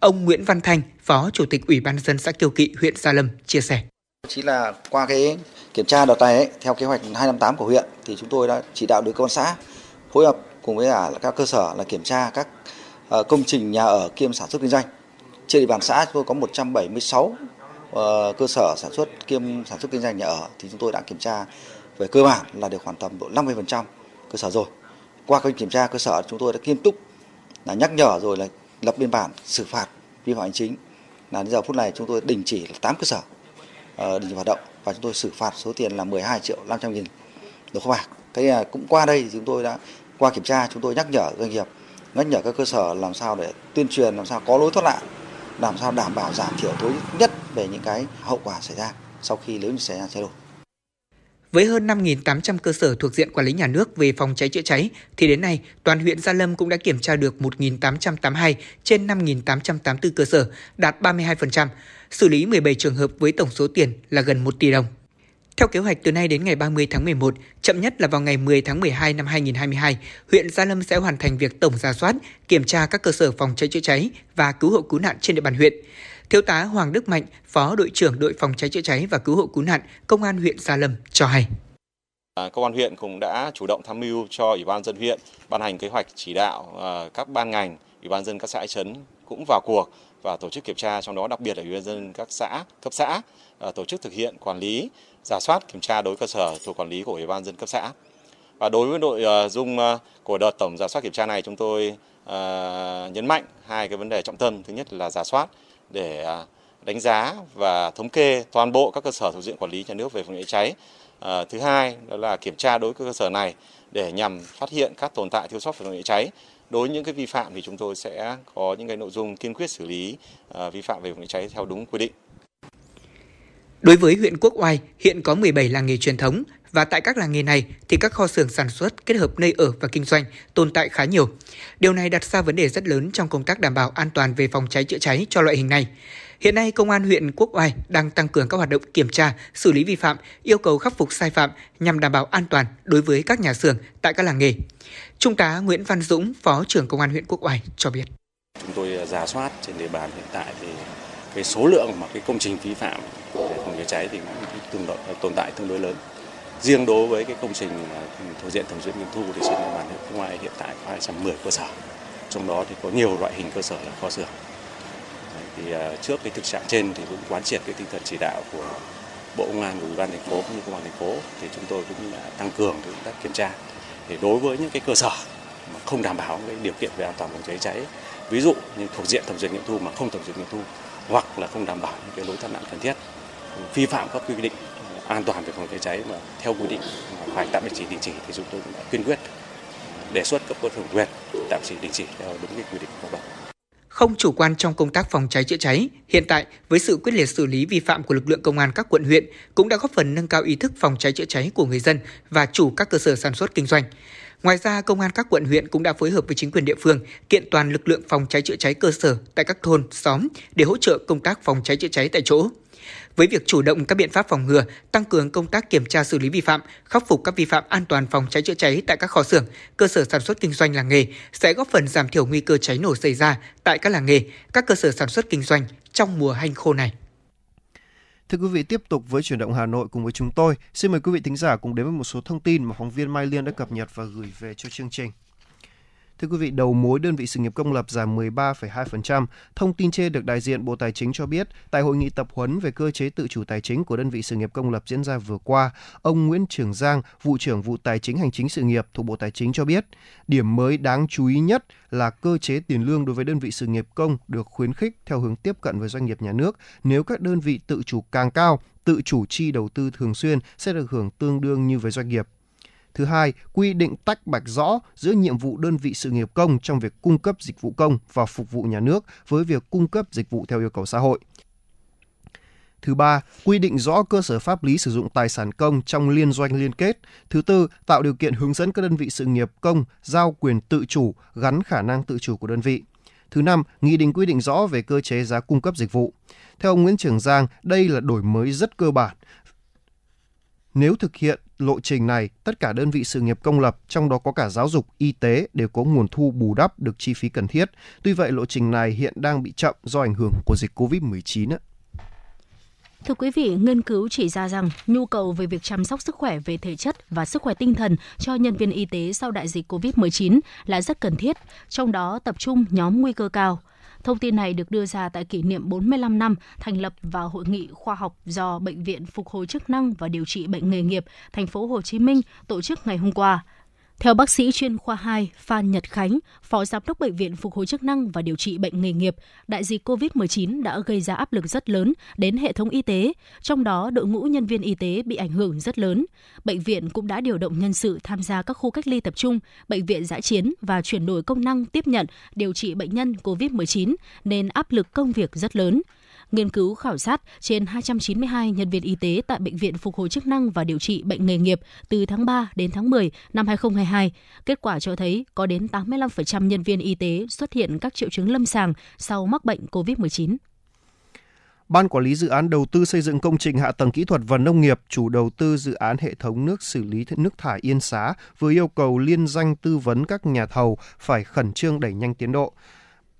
Ông Nguyễn Văn Thanh, Phó Chủ tịch Ủy ban nhân dân xã Kiều Kỵ, huyện Gia Lâm chia sẻ. Chỉ là qua cái kiểm tra đợt này ấy, theo kế hoạch 258 của huyện thì chúng tôi đã chỉ đạo đối công an xã phối hợp cùng với cả các cơ sở là kiểm tra các Ờ, công trình nhà ở kiêm sản xuất kinh doanh. Trên địa bàn xã chúng tôi có 176 ờ, cơ sở sản xuất kiêm sản xuất kinh doanh nhà ở thì chúng tôi đã kiểm tra về cơ bản là được khoảng tầm độ 50% cơ sở rồi. Qua cái kiểm tra cơ sở chúng tôi đã nghiêm túc là nhắc nhở rồi là lập biên bản xử phạt vi phạm hành chính là đến giờ phút này chúng tôi đình chỉ là 8 cơ sở ờ, đình chỉ hoạt động và chúng tôi xử phạt số tiền là 12 triệu 500 nghìn đồng không bạc. Cái à, cũng qua đây thì chúng tôi đã, qua kiểm tra chúng tôi nhắc nhở doanh nghiệp nhắc nhở các cơ sở làm sao để tuyên truyền làm sao có lối thoát nạn làm sao đảm bảo giảm thiểu tối nhất về những cái hậu quả xảy ra sau khi nếu như xảy ra cháy nổ. Với hơn 5.800 cơ sở thuộc diện quản lý nhà nước về phòng cháy chữa cháy, thì đến nay, toàn huyện Gia Lâm cũng đã kiểm tra được 1.882 trên 5.884 cơ sở, đạt 32%, xử lý 17 trường hợp với tổng số tiền là gần 1 tỷ đồng. Theo kế hoạch từ nay đến ngày 30 tháng 11, chậm nhất là vào ngày 10 tháng 12 năm 2022, huyện Gia Lâm sẽ hoàn thành việc tổng ra soát, kiểm tra các cơ sở phòng cháy chữa cháy và cứu hộ cứu nạn trên địa bàn huyện. Thiếu tá Hoàng Đức Mạnh, Phó đội trưởng đội phòng cháy chữa cháy và cứu hộ cứu nạn, Công an huyện Gia Lâm cho hay. À, công an huyện cũng đã chủ động tham mưu cho Ủy ban dân huyện ban hành kế hoạch chỉ đạo à, các ban ngành, Ủy ban dân các xã thị trấn cũng vào cuộc và tổ chức kiểm tra trong đó đặc biệt là Ủy ban dân các xã cấp xã Ờ, tổ chức thực hiện quản lý, giả soát kiểm tra đối với cơ sở thuộc quản lý của Ủy ban dân cấp xã. Và đối với nội ờ, dung ờ, của đợt tổng giả soát kiểm tra này chúng tôi nhấn mạnh hai cái vấn đề trọng tâm. Thứ nhất là giả soát để đánh giá và thống kê toàn bộ các cơ sở thuộc diện quản lý nhà nước về phòng cháy cháy. À, thứ hai đó là kiểm tra đối với cơ sở này để nhằm phát hiện các tồn tại thiếu sót về phòng cháy cháy. Đối với những cái vi phạm thì chúng tôi sẽ có những cái nội dung kiên quyết xử lý à, vi phạm về phòng cháy cháy theo đúng quy định. Đối với huyện Quốc Oai, hiện có 17 làng nghề truyền thống và tại các làng nghề này thì các kho xưởng sản xuất kết hợp nơi ở và kinh doanh tồn tại khá nhiều. Điều này đặt ra vấn đề rất lớn trong công tác đảm bảo an toàn về phòng cháy chữa cháy cho loại hình này. Hiện nay, Công an huyện Quốc Oai đang tăng cường các hoạt động kiểm tra, xử lý vi phạm, yêu cầu khắc phục sai phạm nhằm đảm bảo an toàn đối với các nhà xưởng tại các làng nghề. Trung tá Nguyễn Văn Dũng, Phó trưởng Công an huyện Quốc Oai cho biết. Chúng tôi giả soát trên địa bàn hiện tại thì cái số lượng mà cái công trình vi phạm để phòng cháy cháy thì cũng tương đối, tồn tại tương đối lớn. Riêng đối với cái công trình thuộc diện thẩm duyệt nghiệm thu thì trên địa bàn huyện Quốc Oai hiện tại có 210 cơ sở. Trong đó thì có nhiều loại hình cơ sở là kho xưởng. Thì à, trước cái thực trạng trên thì cũng quán triệt cái tinh thần chỉ đạo của Bộ Công an, của Ủy ban thành phố cũng như Công an thành phố thì chúng tôi cũng đã tăng cường công tác kiểm tra. Thì đối với những cái cơ sở mà không đảm bảo cái điều kiện về an toàn phòng cháy cháy, ví dụ như thuộc diện thẩm duyệt nghiệm thu mà không thẩm duyệt nghiệm thu hoặc là không đảm bảo những cái lối thoát nạn cần thiết, vi phạm các quy định ờ, an toàn về phòng cháy cháy mà theo quy định phải tạm đình chỉ đình chỉ thì chúng tôi cũng đã kiên quyết ờ, đề xuất cấp có thẩm quyền tạm chỉ đình chỉ theo đúng cái quy định của pháp luật. không chủ quan trong công tác phòng cháy chữa cháy. Hiện tại, với sự quyết liệt xử lý vi phạm của lực lượng công an các quận huyện cũng đã góp phần nâng cao ý thức phòng cháy chữa cháy của người dân và chủ các cơ sở sản xuất kinh doanh. Ngoài ra, công an các quận huyện cũng đã phối hợp với chính quyền địa phương kiện toàn lực lượng phòng cháy chữa cháy cơ sở tại các thôn, xóm để hỗ trợ công tác phòng cháy chữa cháy tại chỗ. Với việc chủ động các biện pháp phòng ngừa, tăng cường công tác kiểm tra xử lý vi phạm, khắc phục các vi phạm an toàn phòng cháy chữa cháy tại các kho xưởng, cơ sở sản xuất kinh doanh làng nghề sẽ góp phần giảm thiểu nguy cơ cháy nổ xảy ra tại các làng nghề, các cơ sở sản xuất kinh doanh trong mùa hanh khô này. Thưa quý vị, tiếp tục với chuyển động Hà Nội cùng với chúng tôi. Xin mời quý vị thính giả cùng đến với một số thông tin mà phóng viên Mai Liên đã cập nhật và gửi về cho chương trình. Thưa quý vị, đầu mối đơn vị sự nghiệp công lập giảm 13,2%. Thông tin trên được đại diện Bộ Tài chính cho biết tại hội nghị tập huấn về cơ chế tự chủ tài chính của đơn vị sự nghiệp công lập diễn ra vừa qua, ông Nguyễn Trường Giang, vụ trưởng vụ Tài chính Hành chính sự nghiệp thuộc Bộ Tài chính cho biết, điểm mới đáng chú ý nhất là cơ chế tiền lương đối với đơn vị sự nghiệp công được khuyến khích theo hướng tiếp cận với doanh nghiệp nhà nước. Nếu các đơn vị tự chủ càng cao, tự chủ chi đầu tư thường xuyên sẽ được hưởng tương đương như với doanh nghiệp. Thứ hai, quy định tách bạch rõ giữa nhiệm vụ đơn vị sự nghiệp công trong việc cung cấp dịch vụ công và phục vụ nhà nước với việc cung cấp dịch vụ theo yêu cầu xã hội. Thứ ba, quy định rõ cơ sở pháp lý sử dụng tài sản công trong liên doanh liên kết. Thứ tư, tạo điều kiện hướng dẫn các đơn vị sự nghiệp công giao quyền tự chủ gắn khả năng tự chủ của đơn vị. Thứ năm, nghị định quy định rõ về cơ chế giá cung cấp dịch vụ. Theo ông Nguyễn Trường Giang, đây là đổi mới rất cơ bản. Nếu thực hiện lộ trình này, tất cả đơn vị sự nghiệp công lập, trong đó có cả giáo dục, y tế đều có nguồn thu bù đắp được chi phí cần thiết. Tuy vậy, lộ trình này hiện đang bị chậm do ảnh hưởng của dịch COVID-19. Thưa quý vị, nghiên cứu chỉ ra rằng nhu cầu về việc chăm sóc sức khỏe về thể chất và sức khỏe tinh thần cho nhân viên y tế sau đại dịch COVID-19 là rất cần thiết, trong đó tập trung nhóm nguy cơ cao. Thông tin này được đưa ra tại kỷ niệm 45 năm thành lập và hội nghị khoa học do Bệnh viện Phục hồi chức năng và điều trị bệnh nghề nghiệp thành phố Hồ Chí Minh tổ chức ngày hôm qua. Theo bác sĩ chuyên khoa 2 Phan Nhật Khánh, Phó Giám đốc Bệnh viện Phục hồi chức năng và điều trị bệnh nghề nghiệp, đại dịch COVID-19 đã gây ra áp lực rất lớn đến hệ thống y tế, trong đó đội ngũ nhân viên y tế bị ảnh hưởng rất lớn. Bệnh viện cũng đã điều động nhân sự tham gia các khu cách ly tập trung, bệnh viện giã chiến và chuyển đổi công năng tiếp nhận, điều trị bệnh nhân COVID-19 nên áp lực công việc rất lớn nghiên cứu khảo sát trên 292 nhân viên y tế tại Bệnh viện Phục hồi chức năng và điều trị bệnh nghề nghiệp từ tháng 3 đến tháng 10 năm 2022. Kết quả cho thấy có đến 85% nhân viên y tế xuất hiện các triệu chứng lâm sàng sau mắc bệnh COVID-19. Ban quản lý dự án đầu tư xây dựng công trình hạ tầng kỹ thuật và nông nghiệp, chủ đầu tư dự án hệ thống nước xử lý nước thải Yên Xá vừa yêu cầu liên danh tư vấn các nhà thầu phải khẩn trương đẩy nhanh tiến độ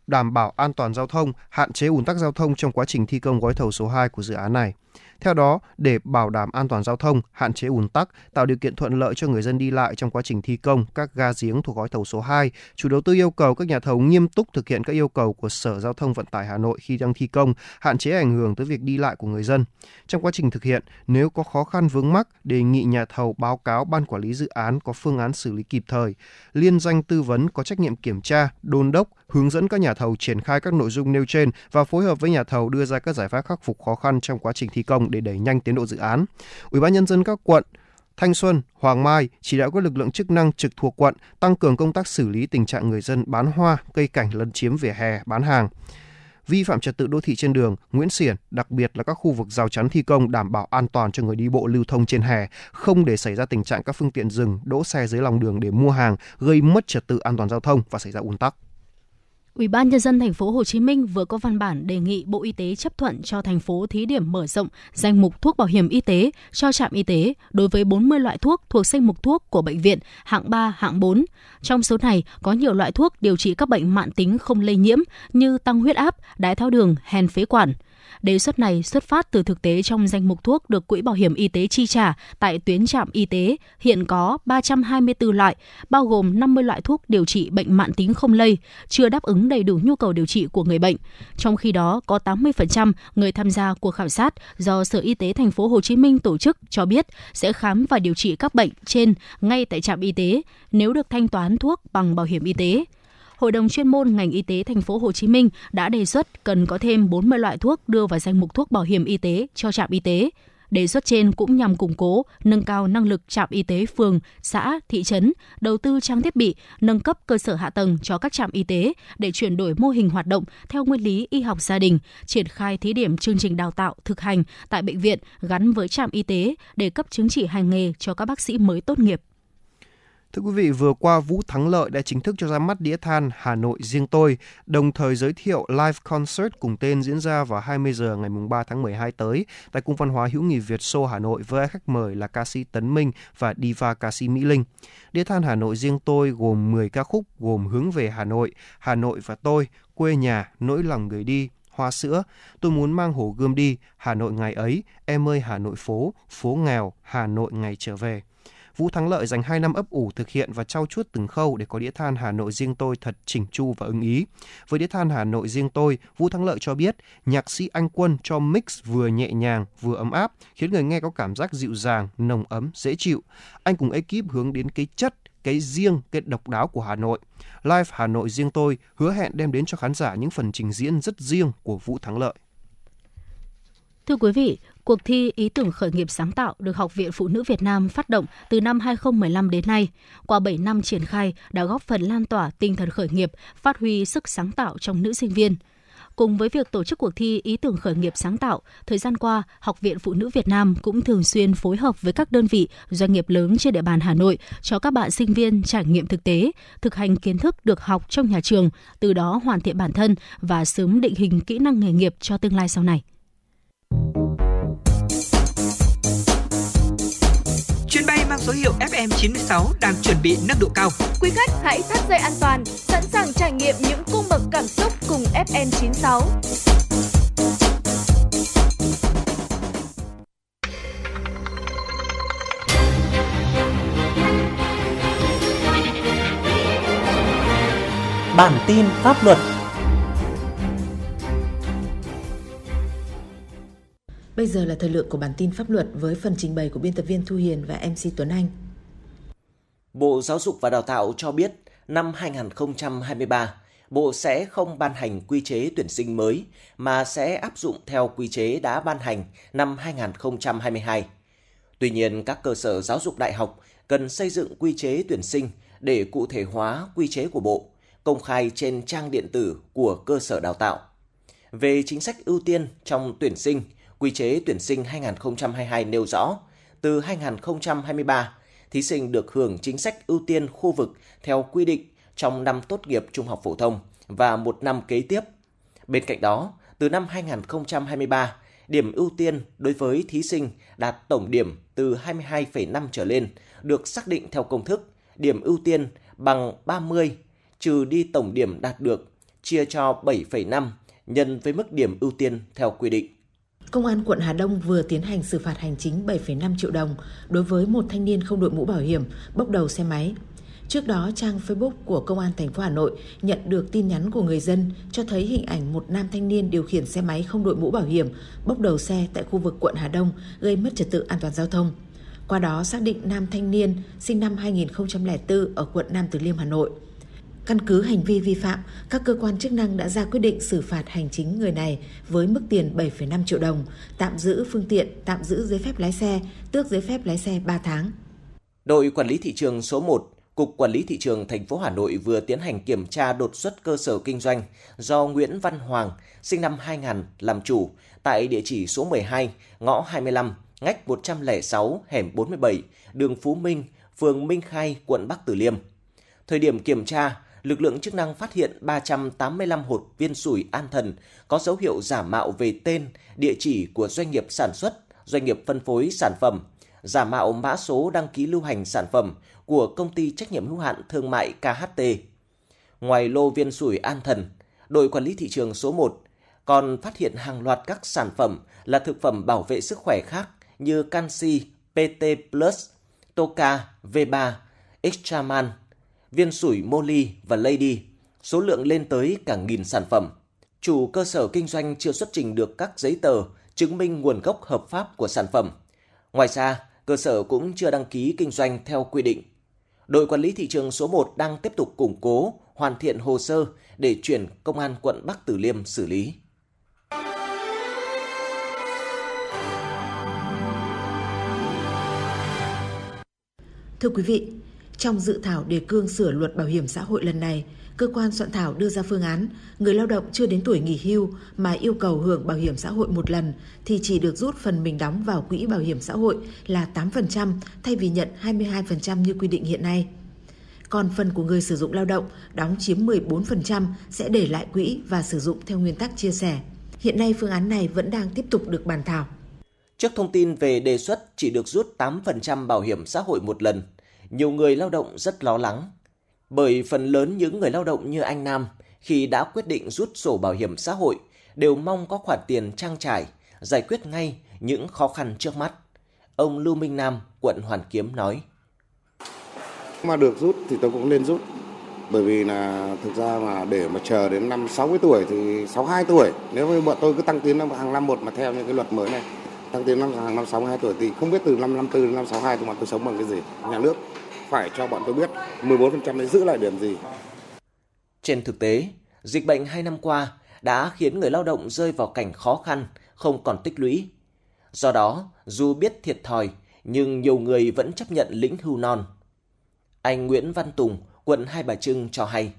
đảm bảo an toàn giao thông, hạn chế ùn tắc giao thông trong quá trình thi công gói thầu số 2 của dự án này. Theo đó, để bảo đảm an toàn giao thông, hạn chế ùn tắc, tạo điều kiện thuận lợi cho người dân đi lại trong quá trình thi công các ga giếng thuộc gói thầu số 2, chủ đầu tư yêu cầu các nhà thầu nghiêm túc thực hiện các yêu cầu của Sở Giao thông Vận tải Hà Nội khi đang thi công, hạn chế ảnh hưởng tới việc đi lại của người dân. Trong quá trình thực hiện, nếu có khó khăn vướng mắc, đề nghị nhà thầu báo cáo ban quản lý dự án có phương án xử lý kịp thời. Liên danh tư vấn có trách nhiệm kiểm tra, đôn đốc, hướng dẫn các nhà thầu triển khai các nội dung nêu trên và phối hợp với nhà thầu đưa ra các giải pháp khắc phục khó khăn trong quá trình thi công để đẩy nhanh tiến độ dự án. Ủy ban nhân dân các quận Thanh Xuân, Hoàng Mai chỉ đạo các lực lượng chức năng trực thuộc quận tăng cường công tác xử lý tình trạng người dân bán hoa, cây cảnh lấn chiếm vỉa hè, bán hàng. Vi phạm trật tự đô thị trên đường, Nguyễn Xiển, đặc biệt là các khu vực rào chắn thi công đảm bảo an toàn cho người đi bộ lưu thông trên hè, không để xảy ra tình trạng các phương tiện dừng, đỗ xe dưới lòng đường để mua hàng, gây mất trật tự an toàn giao thông và xảy ra ùn tắc. Ủy ban nhân dân thành phố Hồ Chí Minh vừa có văn bản đề nghị Bộ Y tế chấp thuận cho thành phố thí điểm mở rộng danh mục thuốc bảo hiểm y tế cho trạm y tế đối với 40 loại thuốc thuộc danh mục thuốc của bệnh viện hạng 3, hạng 4. Trong số này có nhiều loại thuốc điều trị các bệnh mãn tính không lây nhiễm như tăng huyết áp, đái tháo đường, hèn phế quản. Đề xuất này xuất phát từ thực tế trong danh mục thuốc được Quỹ Bảo hiểm Y tế chi trả tại tuyến trạm y tế hiện có 324 loại, bao gồm 50 loại thuốc điều trị bệnh mãn tính không lây, chưa đáp ứng đầy đủ nhu cầu điều trị của người bệnh. Trong khi đó, có 80% người tham gia cuộc khảo sát do Sở Y tế thành phố Hồ Chí Minh tổ chức cho biết sẽ khám và điều trị các bệnh trên ngay tại trạm y tế nếu được thanh toán thuốc bằng bảo hiểm y tế. Hội đồng chuyên môn ngành y tế thành phố Hồ Chí Minh đã đề xuất cần có thêm 40 loại thuốc đưa vào danh mục thuốc bảo hiểm y tế cho trạm y tế. Đề xuất trên cũng nhằm củng cố, nâng cao năng lực trạm y tế phường, xã, thị trấn, đầu tư trang thiết bị, nâng cấp cơ sở hạ tầng cho các trạm y tế để chuyển đổi mô hình hoạt động theo nguyên lý y học gia đình, triển khai thí điểm chương trình đào tạo thực hành tại bệnh viện gắn với trạm y tế để cấp chứng chỉ hành nghề cho các bác sĩ mới tốt nghiệp. Thưa quý vị, vừa qua Vũ Thắng Lợi đã chính thức cho ra mắt đĩa than Hà Nội riêng tôi, đồng thời giới thiệu live concert cùng tên diễn ra vào 20 giờ ngày 3 tháng 12 tới tại Cung văn hóa hữu nghị Việt Xô Hà Nội với khách mời là ca sĩ Tấn Minh và diva ca sĩ Mỹ Linh. Đĩa than Hà Nội riêng tôi gồm 10 ca khúc gồm Hướng về Hà Nội, Hà Nội và tôi, Quê nhà, Nỗi lòng người đi, Hoa sữa, tôi muốn mang hồ gươm đi, Hà Nội ngày ấy, em ơi Hà Nội phố, phố nghèo, Hà Nội ngày trở về. Vũ Thắng Lợi dành 2 năm ấp ủ thực hiện và trau chuốt từng khâu để có đĩa than Hà Nội riêng tôi thật chỉnh chu và ưng ý. Với đĩa than Hà Nội riêng tôi, Vũ Thắng Lợi cho biết nhạc sĩ Anh Quân cho mix vừa nhẹ nhàng vừa ấm áp, khiến người nghe có cảm giác dịu dàng, nồng ấm, dễ chịu. Anh cùng ekip hướng đến cái chất cái riêng, cái độc đáo của Hà Nội. Live Hà Nội riêng tôi hứa hẹn đem đến cho khán giả những phần trình diễn rất riêng của Vũ Thắng Lợi. Thưa quý vị, cuộc thi ý tưởng khởi nghiệp sáng tạo được Học viện Phụ nữ Việt Nam phát động từ năm 2015 đến nay. Qua 7 năm triển khai đã góp phần lan tỏa tinh thần khởi nghiệp, phát huy sức sáng tạo trong nữ sinh viên. Cùng với việc tổ chức cuộc thi ý tưởng khởi nghiệp sáng tạo, thời gian qua, Học viện Phụ nữ Việt Nam cũng thường xuyên phối hợp với các đơn vị, doanh nghiệp lớn trên địa bàn Hà Nội cho các bạn sinh viên trải nghiệm thực tế, thực hành kiến thức được học trong nhà trường, từ đó hoàn thiện bản thân và sớm định hình kỹ năng nghề nghiệp cho tương lai sau này. Số hiệu FM96 đang chuẩn bị nâng độ cao. Quý khách hãy thắt dây an toàn, sẵn sàng trải nghiệm những cung bậc cảm xúc cùng FN96. Bản tin pháp luật Bây giờ là thời lượng của bản tin pháp luật với phần trình bày của biên tập viên Thu Hiền và MC Tuấn Anh. Bộ Giáo dục và Đào tạo cho biết năm 2023, Bộ sẽ không ban hành quy chế tuyển sinh mới mà sẽ áp dụng theo quy chế đã ban hành năm 2022. Tuy nhiên, các cơ sở giáo dục đại học cần xây dựng quy chế tuyển sinh để cụ thể hóa quy chế của Bộ, công khai trên trang điện tử của cơ sở đào tạo. Về chính sách ưu tiên trong tuyển sinh, quy chế tuyển sinh 2022 nêu rõ, từ 2023, thí sinh được hưởng chính sách ưu tiên khu vực theo quy định trong năm tốt nghiệp trung học phổ thông và một năm kế tiếp. Bên cạnh đó, từ năm 2023, điểm ưu tiên đối với thí sinh đạt tổng điểm từ 22,5 trở lên được xác định theo công thức điểm ưu tiên bằng 30 trừ đi tổng điểm đạt được chia cho 7,5 nhân với mức điểm ưu tiên theo quy định. Công an quận Hà Đông vừa tiến hành xử phạt hành chính 7,5 triệu đồng đối với một thanh niên không đội mũ bảo hiểm bốc đầu xe máy. Trước đó, trang Facebook của Công an thành phố Hà Nội nhận được tin nhắn của người dân cho thấy hình ảnh một nam thanh niên điều khiển xe máy không đội mũ bảo hiểm bốc đầu xe tại khu vực quận Hà Đông gây mất trật tự an toàn giao thông. Qua đó xác định nam thanh niên sinh năm 2004 ở quận Nam Từ Liêm Hà Nội. Căn cứ hành vi vi phạm, các cơ quan chức năng đã ra quyết định xử phạt hành chính người này với mức tiền 7,5 triệu đồng, tạm giữ phương tiện, tạm giữ giấy phép lái xe, tước giấy phép lái xe 3 tháng. Đội quản lý thị trường số 1, Cục Quản lý thị trường thành phố Hà Nội vừa tiến hành kiểm tra đột xuất cơ sở kinh doanh do Nguyễn Văn Hoàng, sinh năm 2000 làm chủ tại địa chỉ số 12, ngõ 25, ngách 106, hẻm 47, đường Phú Minh, phường Minh Khai, quận Bắc Từ Liêm. Thời điểm kiểm tra, lực lượng chức năng phát hiện 385 hộp viên sủi an thần có dấu hiệu giả mạo về tên, địa chỉ của doanh nghiệp sản xuất, doanh nghiệp phân phối sản phẩm, giả mạo mã số đăng ký lưu hành sản phẩm của công ty trách nhiệm hữu hạn thương mại KHT. Ngoài lô viên sủi an thần, đội quản lý thị trường số 1 còn phát hiện hàng loạt các sản phẩm là thực phẩm bảo vệ sức khỏe khác như canxi, PT+, Toka, V3, Extraman, viên sủi Molly và Lady, số lượng lên tới cả nghìn sản phẩm. Chủ cơ sở kinh doanh chưa xuất trình được các giấy tờ chứng minh nguồn gốc hợp pháp của sản phẩm. Ngoài ra, cơ sở cũng chưa đăng ký kinh doanh theo quy định. Đội quản lý thị trường số 1 đang tiếp tục củng cố, hoàn thiện hồ sơ để chuyển công an quận Bắc Từ Liêm xử lý. Thưa quý vị, trong dự thảo đề cương sửa luật bảo hiểm xã hội lần này, cơ quan soạn thảo đưa ra phương án người lao động chưa đến tuổi nghỉ hưu mà yêu cầu hưởng bảo hiểm xã hội một lần thì chỉ được rút phần mình đóng vào quỹ bảo hiểm xã hội là 8% thay vì nhận 22% như quy định hiện nay. Còn phần của người sử dụng lao động đóng chiếm 14% sẽ để lại quỹ và sử dụng theo nguyên tắc chia sẻ. Hiện nay phương án này vẫn đang tiếp tục được bàn thảo. Trước thông tin về đề xuất chỉ được rút 8% bảo hiểm xã hội một lần, nhiều người lao động rất lo lắng. Bởi phần lớn những người lao động như anh Nam khi đã quyết định rút sổ bảo hiểm xã hội đều mong có khoản tiền trang trải, giải quyết ngay những khó khăn trước mắt. Ông Lưu Minh Nam, quận Hoàn Kiếm nói. Mà được rút thì tôi cũng nên rút. Bởi vì là thực ra mà để mà chờ đến năm 60 tuổi thì 62 tuổi. Nếu như bọn tôi cứ tăng tiến hàng năm một mà theo những cái luật mới này tăng tiến năm hàng năm 62 tuổi thì không biết từ năm 54 đến năm 62 thì bọn tôi sống bằng cái gì. Nhà nước phải cho bọn tôi biết 14% đấy giữ lại điểm gì. Trên thực tế, dịch bệnh 2 năm qua đã khiến người lao động rơi vào cảnh khó khăn, không còn tích lũy. Do đó, dù biết thiệt thòi, nhưng nhiều người vẫn chấp nhận lĩnh hưu non. Anh Nguyễn Văn Tùng, quận Hai Bà Trưng cho hay.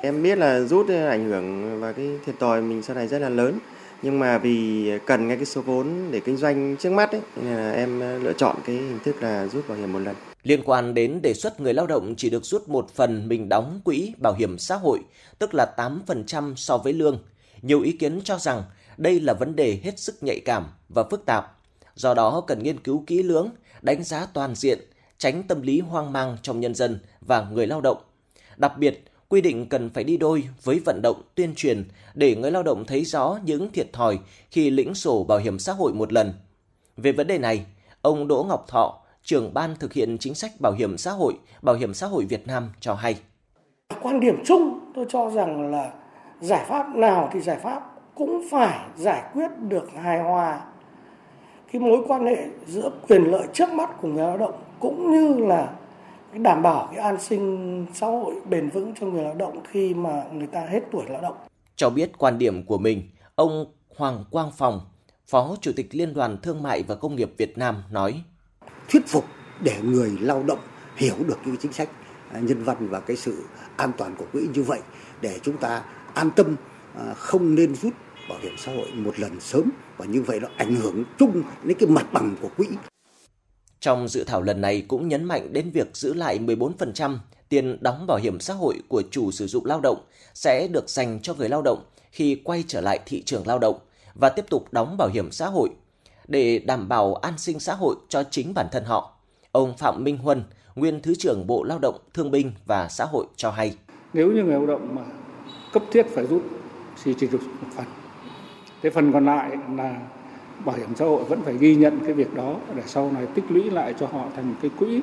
Em biết là rút ảnh hưởng và cái thiệt thòi mình sau này rất là lớn. Nhưng mà vì cần ngay cái số vốn để kinh doanh trước mắt ấy, nên là em lựa chọn cái hình thức là rút bảo hiểm một lần. Liên quan đến đề xuất người lao động chỉ được rút một phần mình đóng quỹ bảo hiểm xã hội, tức là 8% so với lương, nhiều ý kiến cho rằng đây là vấn đề hết sức nhạy cảm và phức tạp. Do đó cần nghiên cứu kỹ lưỡng, đánh giá toàn diện, tránh tâm lý hoang mang trong nhân dân và người lao động. Đặc biệt, quy định cần phải đi đôi với vận động tuyên truyền để người lao động thấy rõ những thiệt thòi khi lĩnh sổ bảo hiểm xã hội một lần. Về vấn đề này, ông Đỗ Ngọc Thọ, trưởng ban thực hiện chính sách bảo hiểm xã hội, Bảo hiểm xã hội Việt Nam cho hay. Quan điểm chung tôi cho rằng là giải pháp nào thì giải pháp cũng phải giải quyết được hài hòa cái mối quan hệ giữa quyền lợi trước mắt của người lao động cũng như là đảm bảo cái an sinh xã hội bền vững cho người lao động khi mà người ta hết tuổi lao động. Cho biết quan điểm của mình, ông Hoàng Quang Phòng, Phó Chủ tịch Liên đoàn Thương mại và Công nghiệp Việt Nam nói. Thuyết phục để người lao động hiểu được những chính sách à, nhân văn và cái sự an toàn của quỹ như vậy để chúng ta an tâm à, không nên rút bảo hiểm xã hội một lần sớm và như vậy nó ảnh hưởng chung đến cái mặt bằng của quỹ. Trong dự thảo lần này cũng nhấn mạnh đến việc giữ lại 14% tiền đóng bảo hiểm xã hội của chủ sử dụng lao động sẽ được dành cho người lao động khi quay trở lại thị trường lao động và tiếp tục đóng bảo hiểm xã hội để đảm bảo an sinh xã hội cho chính bản thân họ. Ông Phạm Minh Huân, nguyên Thứ trưởng Bộ Lao động, Thương binh và Xã hội cho hay. Nếu như người lao động mà cấp thiết phải rút thì chỉ được một phần. Cái phần còn lại là bảo hiểm xã hội vẫn phải ghi nhận cái việc đó để sau này tích lũy lại cho họ thành một cái quỹ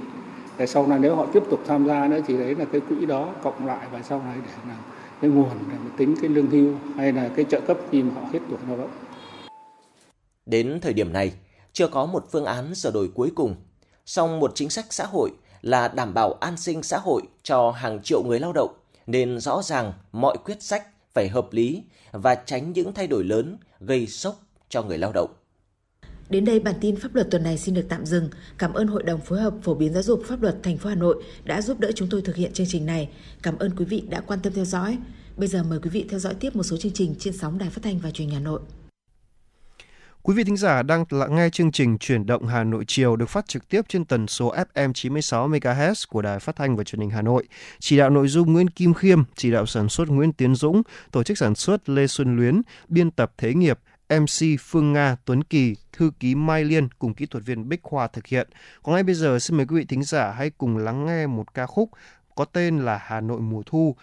để sau này nếu họ tiếp tục tham gia nữa thì đấy là cái quỹ đó cộng lại và sau này để làm cái nguồn để mà tính cái lương hưu hay là cái trợ cấp khi mà họ hết tuổi lao động. Đến thời điểm này, chưa có một phương án sửa đổi cuối cùng. Song một chính sách xã hội là đảm bảo an sinh xã hội cho hàng triệu người lao động, nên rõ ràng mọi quyết sách phải hợp lý và tránh những thay đổi lớn gây sốc cho người lao động. Đến đây bản tin pháp luật tuần này xin được tạm dừng. Cảm ơn Hội đồng phối hợp phổ biến giáo dục pháp luật thành phố Hà Nội đã giúp đỡ chúng tôi thực hiện chương trình này. Cảm ơn quý vị đã quan tâm theo dõi. Bây giờ mời quý vị theo dõi tiếp một số chương trình trên sóng Đài Phát thanh và Truyền hình Hà Nội. Quý vị thính giả đang lắng nghe chương trình Chuyển động Hà Nội chiều được phát trực tiếp trên tần số FM 96 MHz của Đài Phát thanh và Truyền hình Hà Nội. Chỉ đạo nội dung Nguyễn Kim Khiêm, chỉ đạo sản xuất Nguyễn Tiến Dũng, tổ chức sản xuất Lê Xuân Luyến, biên tập Thế Nghiệp, MC Phương Nga, Tuấn Kỳ, thư ký Mai Liên cùng kỹ thuật viên Bích Khoa thực hiện. Còn ngay bây giờ xin mời quý vị thính giả hãy cùng lắng nghe một ca khúc có tên là Hà Nội mùa thu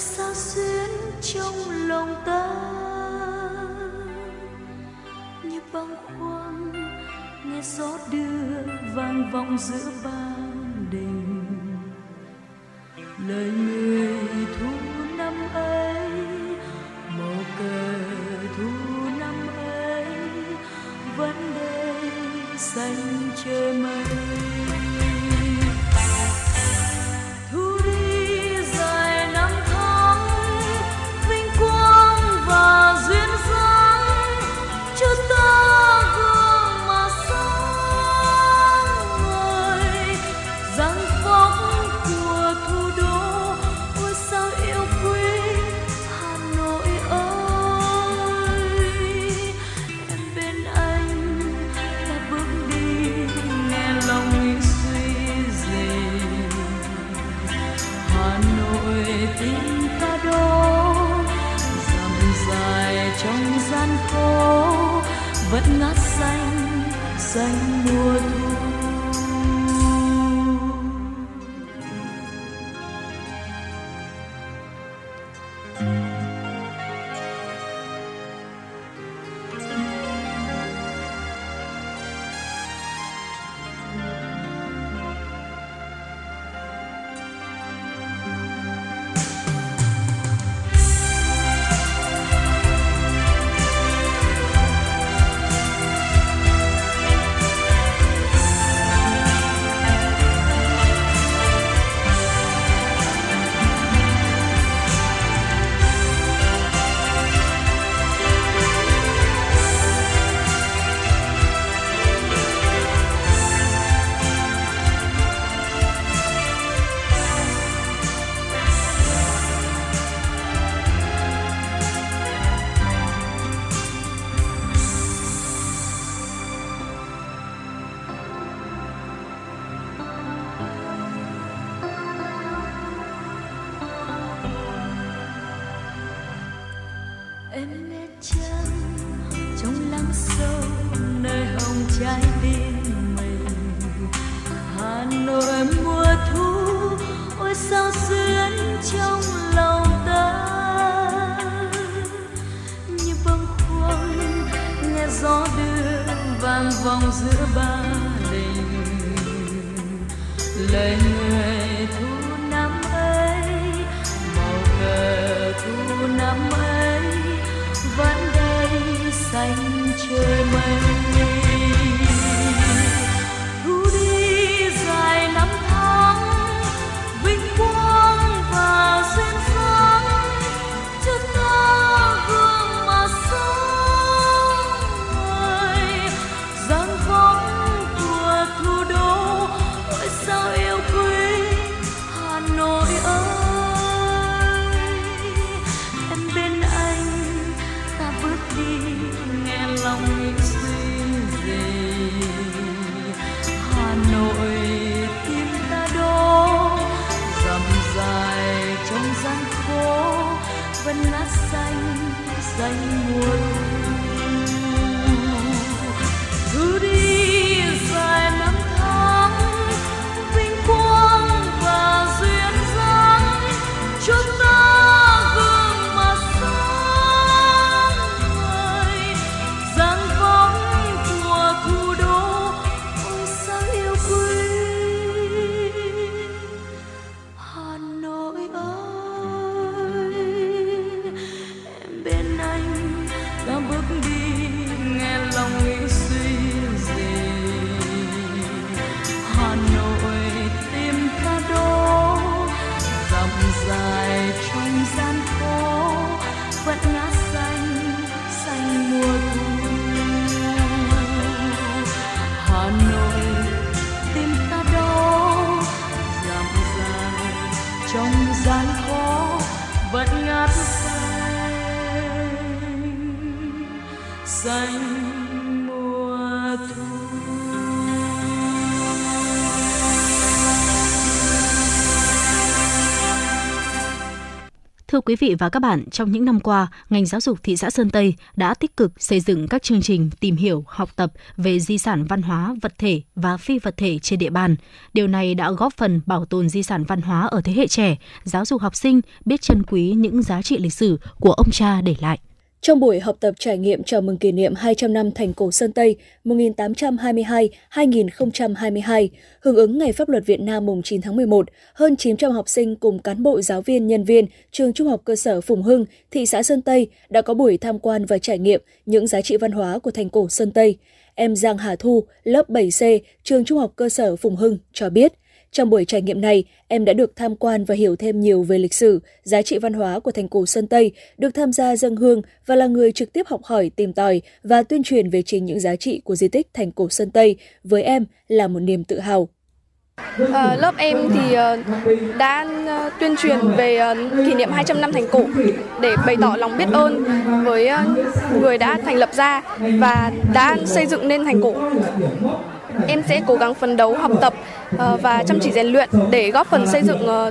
sao xuyến trong lòng ta? Như băng khoáng nghe gió đưa vang vọng giữa ban đình lời người thu năm ấy, màu cờ thu năm ấy, vẫn đây xanh trời mây. Thưa quý vị và các bạn, trong những năm qua, ngành giáo dục thị xã Sơn Tây đã tích cực xây dựng các chương trình tìm hiểu, học tập về di sản văn hóa vật thể và phi vật thể trên địa bàn. Điều này đã góp phần bảo tồn di sản văn hóa ở thế hệ trẻ, giáo dục học sinh biết trân quý những giá trị lịch sử của ông cha để lại. Trong buổi học tập trải nghiệm chào mừng kỷ niệm 200 năm thành cổ Sơn Tây 1822-2022, hưởng ứng Ngày Pháp luật Việt Nam mùng 9 tháng 11, hơn 900 học sinh cùng cán bộ giáo viên, nhân viên trường Trung học cơ sở Phùng Hưng, thị xã Sơn Tây đã có buổi tham quan và trải nghiệm những giá trị văn hóa của thành cổ Sơn Tây. Em Giang Hà Thu, lớp 7C, trường Trung học cơ sở Phùng Hưng cho biết, trong buổi trải nghiệm này, em đã được tham quan và hiểu thêm nhiều về lịch sử, giá trị văn hóa của thành cổ Sơn Tây, được tham gia dân hương và là người trực tiếp học hỏi, tìm tòi và tuyên truyền về chính những giá trị của di tích thành cổ Sơn Tây. Với em là một niềm tự hào. À, lớp em thì uh, đã uh, tuyên truyền về uh, kỷ niệm 200 năm thành cổ để bày tỏ lòng biết ơn với uh, người đã thành lập ra và đã xây dựng nên thành cổ. Em sẽ cố gắng phấn đấu học tập ờ, và chăm chỉ rèn luyện để góp phần xây dựng ờ,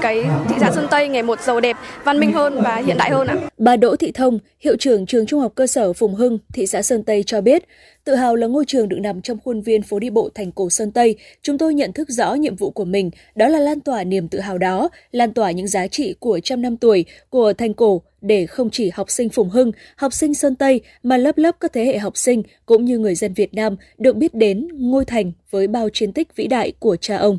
cái thị xã Sơn Tây ngày một giàu đẹp, văn minh hơn và hiện đại hơn ạ. Bà Đỗ Thị Thông, hiệu trưởng trường Trung học cơ sở Phùng Hưng, thị xã Sơn Tây cho biết, tự hào là ngôi trường được nằm trong khuôn viên phố đi bộ thành cổ Sơn Tây, chúng tôi nhận thức rõ nhiệm vụ của mình, đó là lan tỏa niềm tự hào đó, lan tỏa những giá trị của trăm năm tuổi của thành cổ để không chỉ học sinh Phùng Hưng, học sinh Sơn Tây mà lớp lớp các thế hệ học sinh cũng như người dân Việt Nam được biết đến ngôi thành với bao chiến tích vĩ đại của cha ông.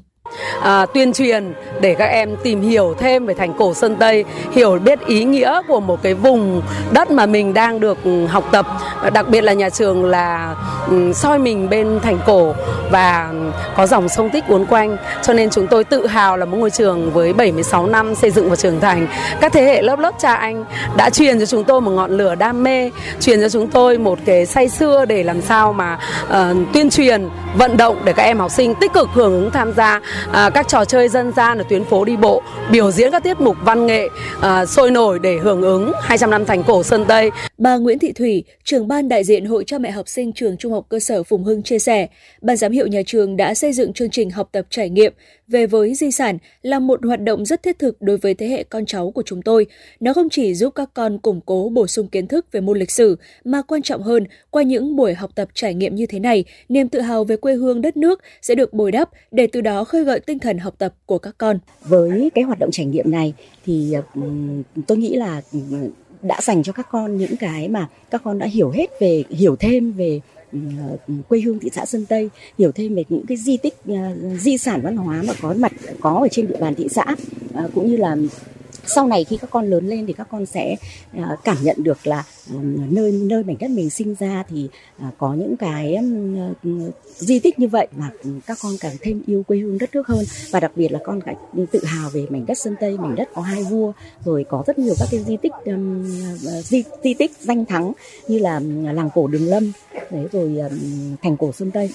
À, tuyên truyền để các em tìm hiểu thêm về thành cổ Sơn Tây, hiểu biết ý nghĩa của một cái vùng đất mà mình đang được học tập, đặc biệt là nhà trường là um, soi mình bên thành cổ và có dòng sông tích uốn quanh, cho nên chúng tôi tự hào là một ngôi trường với 76 năm xây dựng và trưởng thành. Các thế hệ lớp lớp cha anh đã truyền cho chúng tôi một ngọn lửa đam mê, truyền cho chúng tôi một cái say xưa để làm sao mà uh, tuyên truyền, vận động để các em học sinh tích cực hưởng ứng tham gia à, các trò chơi dân gian ở tuyến phố đi bộ, biểu diễn các tiết mục văn nghệ à, sôi nổi để hưởng ứng 200 năm thành cổ Sơn Tây. Bà Nguyễn Thị Thủy, trưởng ban đại diện Hội cha mẹ học sinh trường Trung học cơ sở Phùng Hưng chia sẻ, ban giám hiệu nhà trường đã xây dựng chương trình học tập trải nghiệm về với di sản là một hoạt động rất thiết thực đối với thế hệ con cháu của chúng tôi. Nó không chỉ giúp các con củng cố bổ sung kiến thức về môn lịch sử, mà quan trọng hơn, qua những buổi học tập trải nghiệm như thế này, niềm tự hào về quê hương đất nước sẽ được bồi đắp để từ đó khơi gợi tinh thần học tập của các con. Với cái hoạt động trải nghiệm này thì ừ, tôi nghĩ là ừ, đã dành cho các con những cái mà các con đã hiểu hết về hiểu thêm về Ờ, quê hương thị xã Sơn Tây, hiểu thêm về những cái di tích ờ, di sản văn hóa mà có mặt có ở trên địa bàn thị xã ờ, cũng như là sau này khi các con lớn lên thì các con sẽ à, cảm nhận được là à, nơi nơi mảnh đất mình sinh ra thì à, có những cái ờ, di tích như vậy mà các con càng thêm yêu quê hương đất nước hơn. Và đặc biệt là con càng tự hào về mảnh đất sơn tây mảnh đất có hai vua rồi có rất nhiều các cái di tích ờ, di, di tích danh thắng như là làng cổ đường lâm đấy rồi thành cổ sơn tây.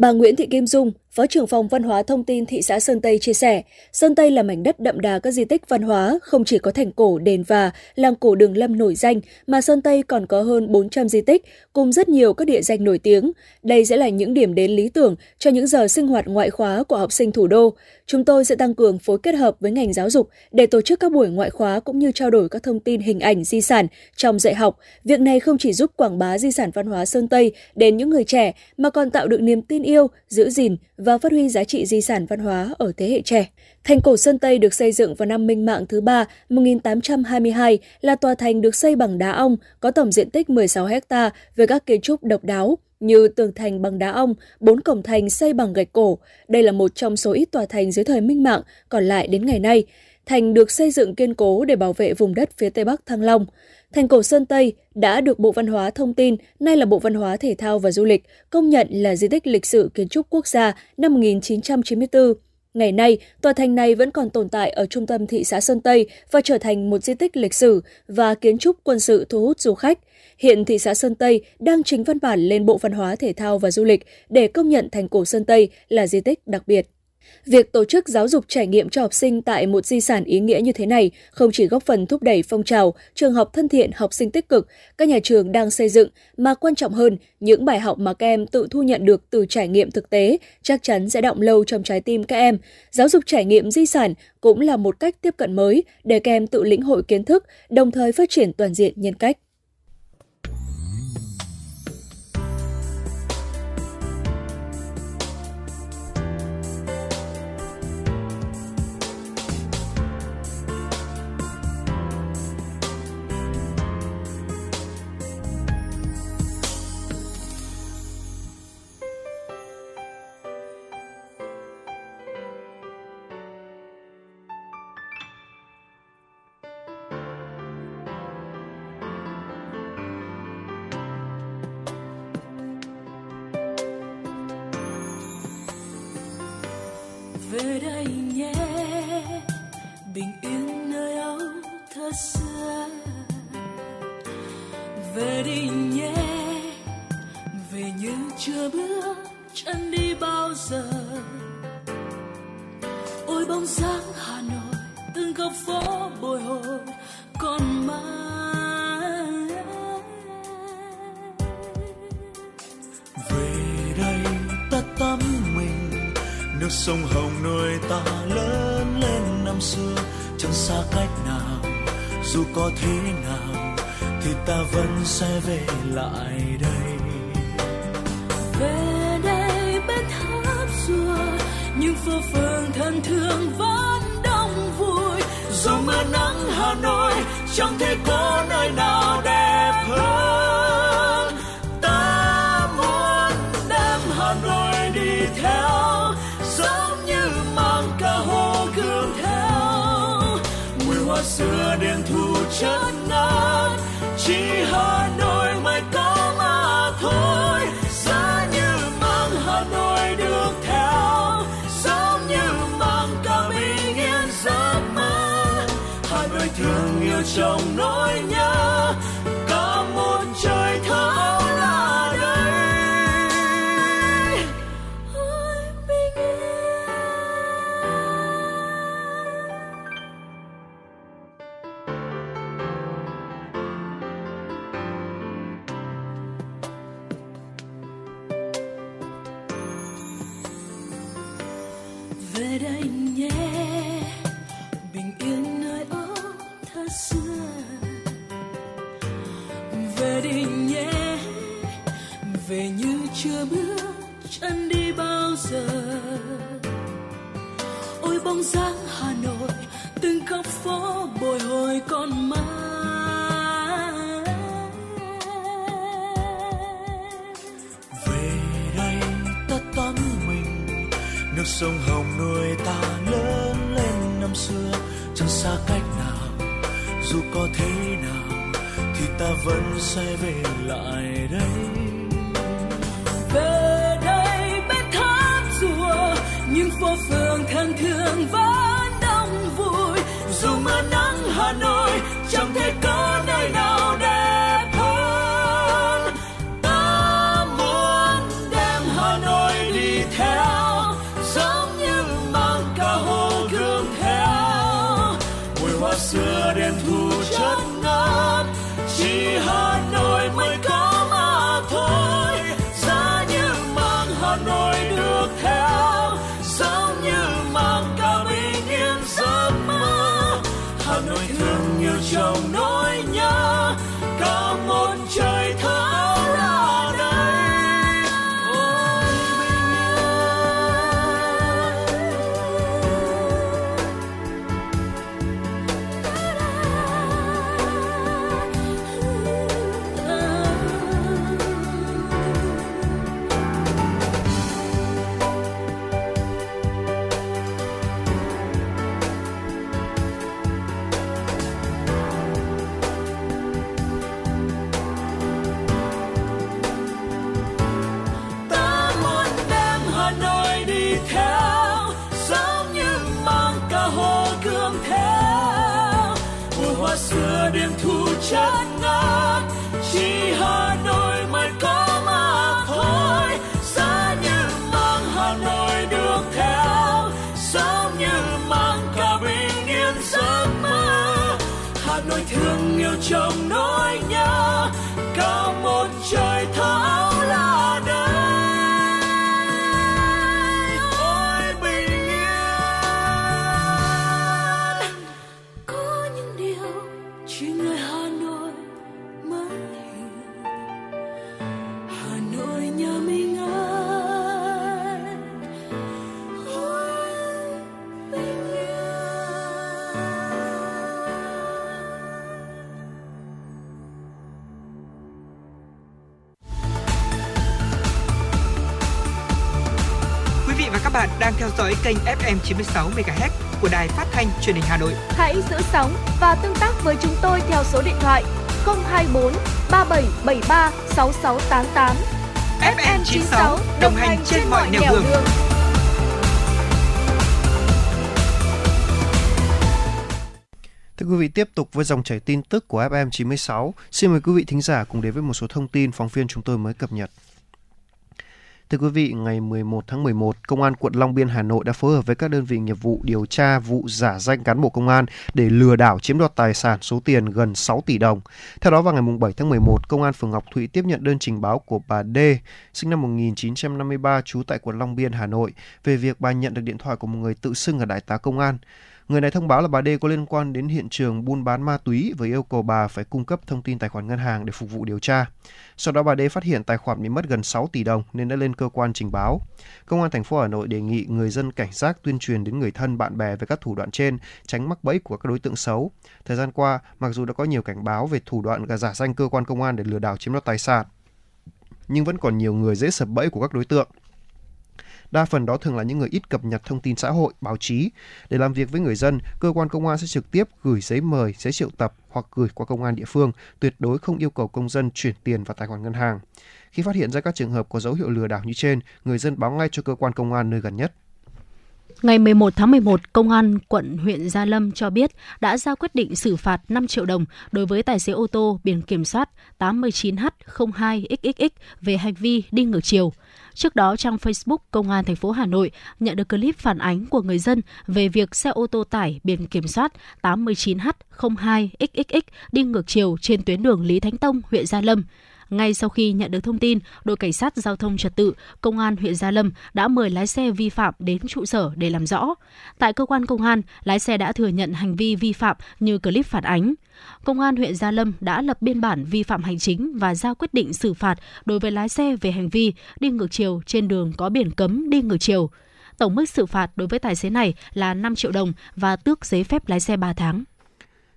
Bà Nguyễn Thị Kim Dung, Phó trưởng phòng Văn hóa Thông tin thị xã Sơn Tây chia sẻ, Sơn Tây là mảnh đất đậm đà các di tích văn hóa, không chỉ có thành cổ, đền và, làng cổ đường lâm nổi danh, mà Sơn Tây còn có hơn 400 di tích, cùng rất nhiều các địa danh nổi tiếng. Đây sẽ là những điểm đến lý tưởng cho những giờ sinh hoạt ngoại khóa của học sinh thủ đô. Chúng tôi sẽ tăng cường phối kết hợp với ngành giáo dục để tổ chức các buổi ngoại khóa cũng như trao đổi các thông tin hình ảnh di sản trong dạy học. Việc này không chỉ giúp quảng bá di sản văn hóa Sơn Tây đến những người trẻ, mà còn tạo được niềm tin yêu, giữ gìn và phát huy giá trị di sản văn hóa ở thế hệ trẻ. Thành cổ Sơn Tây được xây dựng vào năm Minh Mạng thứ ba 1822 là tòa thành được xây bằng đá ong, có tổng diện tích 16 ha với các kiến trúc độc đáo như tường thành bằng đá ong, bốn cổng thành xây bằng gạch cổ. Đây là một trong số ít tòa thành dưới thời Minh Mạng còn lại đến ngày nay. Thành được xây dựng kiên cố để bảo vệ vùng đất phía Tây Bắc Thăng Long. Thành cổ Sơn Tây đã được Bộ Văn hóa Thông tin, nay là Bộ Văn hóa Thể thao và Du lịch, công nhận là di tích lịch sử kiến trúc quốc gia năm 1994. Ngày nay, tòa thành này vẫn còn tồn tại ở trung tâm thị xã Sơn Tây và trở thành một di tích lịch sử và kiến trúc quân sự thu hút du khách. Hiện thị xã Sơn Tây đang trình văn bản lên Bộ Văn hóa Thể thao và Du lịch để công nhận thành cổ Sơn Tây là di tích đặc biệt. Việc tổ chức giáo dục trải nghiệm cho học sinh tại một di sản ý nghĩa như thế này không chỉ góp phần thúc đẩy phong trào trường học thân thiện học sinh tích cực các nhà trường đang xây dựng mà quan trọng hơn, những bài học mà các em tự thu nhận được từ trải nghiệm thực tế chắc chắn sẽ động lâu trong trái tim các em. Giáo dục trải nghiệm di sản cũng là một cách tiếp cận mới để các em tự lĩnh hội kiến thức, đồng thời phát triển toàn diện nhân cách. bóng dáng hà nội, từng góc phố bồi hồi con mãi về đây ta tắm mình, nước sông hồng nuôi ta lớn lên năm xưa. Chẳng xa cách nào, dù có thế nào, thì ta vẫn sẽ về lại đây. Về phố phương thân thương vẫn đông vui. Dù mưa nắng show. No theo dõi kênh FM 96 MHz của đài phát thanh truyền hình Hà Nội. Hãy giữ sóng và tương tác với chúng tôi theo số điện thoại 024 3773 6688. FM 96 đồng hành trên mọi nẻo đường. đường. Thưa quý vị, tiếp tục với dòng chảy tin tức của FM 96, xin mời quý vị thính giả cùng đến với một số thông tin phóng viên chúng tôi mới cập nhật. Thưa quý vị, ngày 11 tháng 11, Công an quận Long Biên, Hà Nội đã phối hợp với các đơn vị nghiệp vụ điều tra vụ giả danh cán bộ công an để lừa đảo chiếm đoạt tài sản số tiền gần 6 tỷ đồng. Theo đó, vào ngày 7 tháng 11, Công an phường Ngọc Thụy tiếp nhận đơn trình báo của bà D, sinh năm 1953, trú tại quận Long Biên, Hà Nội, về việc bà nhận được điện thoại của một người tự xưng là đại tá công an. Người này thông báo là bà D có liên quan đến hiện trường buôn bán ma túy và yêu cầu bà phải cung cấp thông tin tài khoản ngân hàng để phục vụ điều tra. Sau đó bà D phát hiện tài khoản bị mất gần 6 tỷ đồng nên đã lên cơ quan trình báo. Công an thành phố Hà Nội đề nghị người dân cảnh giác tuyên truyền đến người thân bạn bè về các thủ đoạn trên, tránh mắc bẫy của các đối tượng xấu. Thời gian qua, mặc dù đã có nhiều cảnh báo về thủ đoạn giả danh cơ quan công an để lừa đảo chiếm đoạt tài sản, nhưng vẫn còn nhiều người dễ sập bẫy của các đối tượng. Đa phần đó thường là những người ít cập nhật thông tin xã hội, báo chí. Để làm việc với người dân, cơ quan công an sẽ trực tiếp gửi giấy mời, giấy triệu tập hoặc gửi qua công an địa phương, tuyệt đối không yêu cầu công dân chuyển tiền vào tài khoản ngân hàng. Khi phát hiện ra các trường hợp có dấu hiệu lừa đảo như trên, người dân báo ngay cho cơ quan công an nơi gần nhất. Ngày 11 tháng 11, Công an quận huyện Gia Lâm cho biết đã ra quyết định xử phạt 5 triệu đồng đối với tài xế ô tô biển kiểm soát 89H02XXX về hành vi đi ngược chiều. Trước đó, trang Facebook Công an thành phố Hà Nội nhận được clip phản ánh của người dân về việc xe ô tô tải biển kiểm soát 89H02XXX đi ngược chiều trên tuyến đường Lý Thánh Tông, huyện Gia Lâm. Ngay sau khi nhận được thông tin, đội cảnh sát giao thông trật tự, công an huyện Gia Lâm đã mời lái xe vi phạm đến trụ sở để làm rõ. Tại cơ quan công an, lái xe đã thừa nhận hành vi vi phạm như clip phản ánh. Công an huyện Gia Lâm đã lập biên bản vi phạm hành chính và ra quyết định xử phạt đối với lái xe về hành vi đi ngược chiều trên đường có biển cấm đi ngược chiều. Tổng mức xử phạt đối với tài xế này là 5 triệu đồng và tước giấy phép lái xe 3 tháng.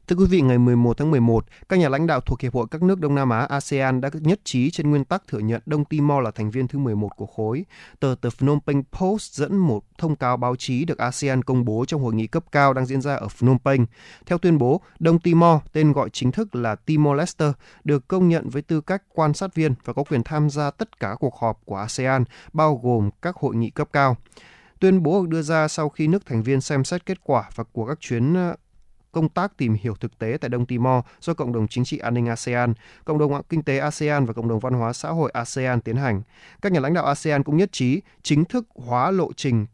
Thưa quý vị, ngày 11 tháng 11, các nhà lãnh đạo thuộc Hiệp hội các nước Đông Nam Á ASEAN đã nhất trí trên nguyên tắc thừa nhận Đông Timor là thành viên thứ 11 của khối. Tờ The Phnom Penh Post dẫn một thông cáo báo chí được ASEAN công bố trong hội nghị cấp cao đang diễn ra ở Phnom Penh. Theo tuyên bố, Đông Timor, tên gọi chính thức là Timor-Leste, được công nhận với tư cách quan sát viên và có quyền tham gia tất cả cuộc họp của ASEAN, bao gồm các hội nghị cấp cao. Tuyên bố được đưa ra sau khi nước thành viên xem xét kết quả và của các chuyến công tác tìm hiểu thực tế tại Đông Timor do Cộng đồng Chính trị An ninh ASEAN, Cộng đồng Kinh tế ASEAN và Cộng đồng Văn hóa Xã hội ASEAN tiến hành. Các nhà lãnh đạo ASEAN cũng nhất trí chính thức hóa lộ trình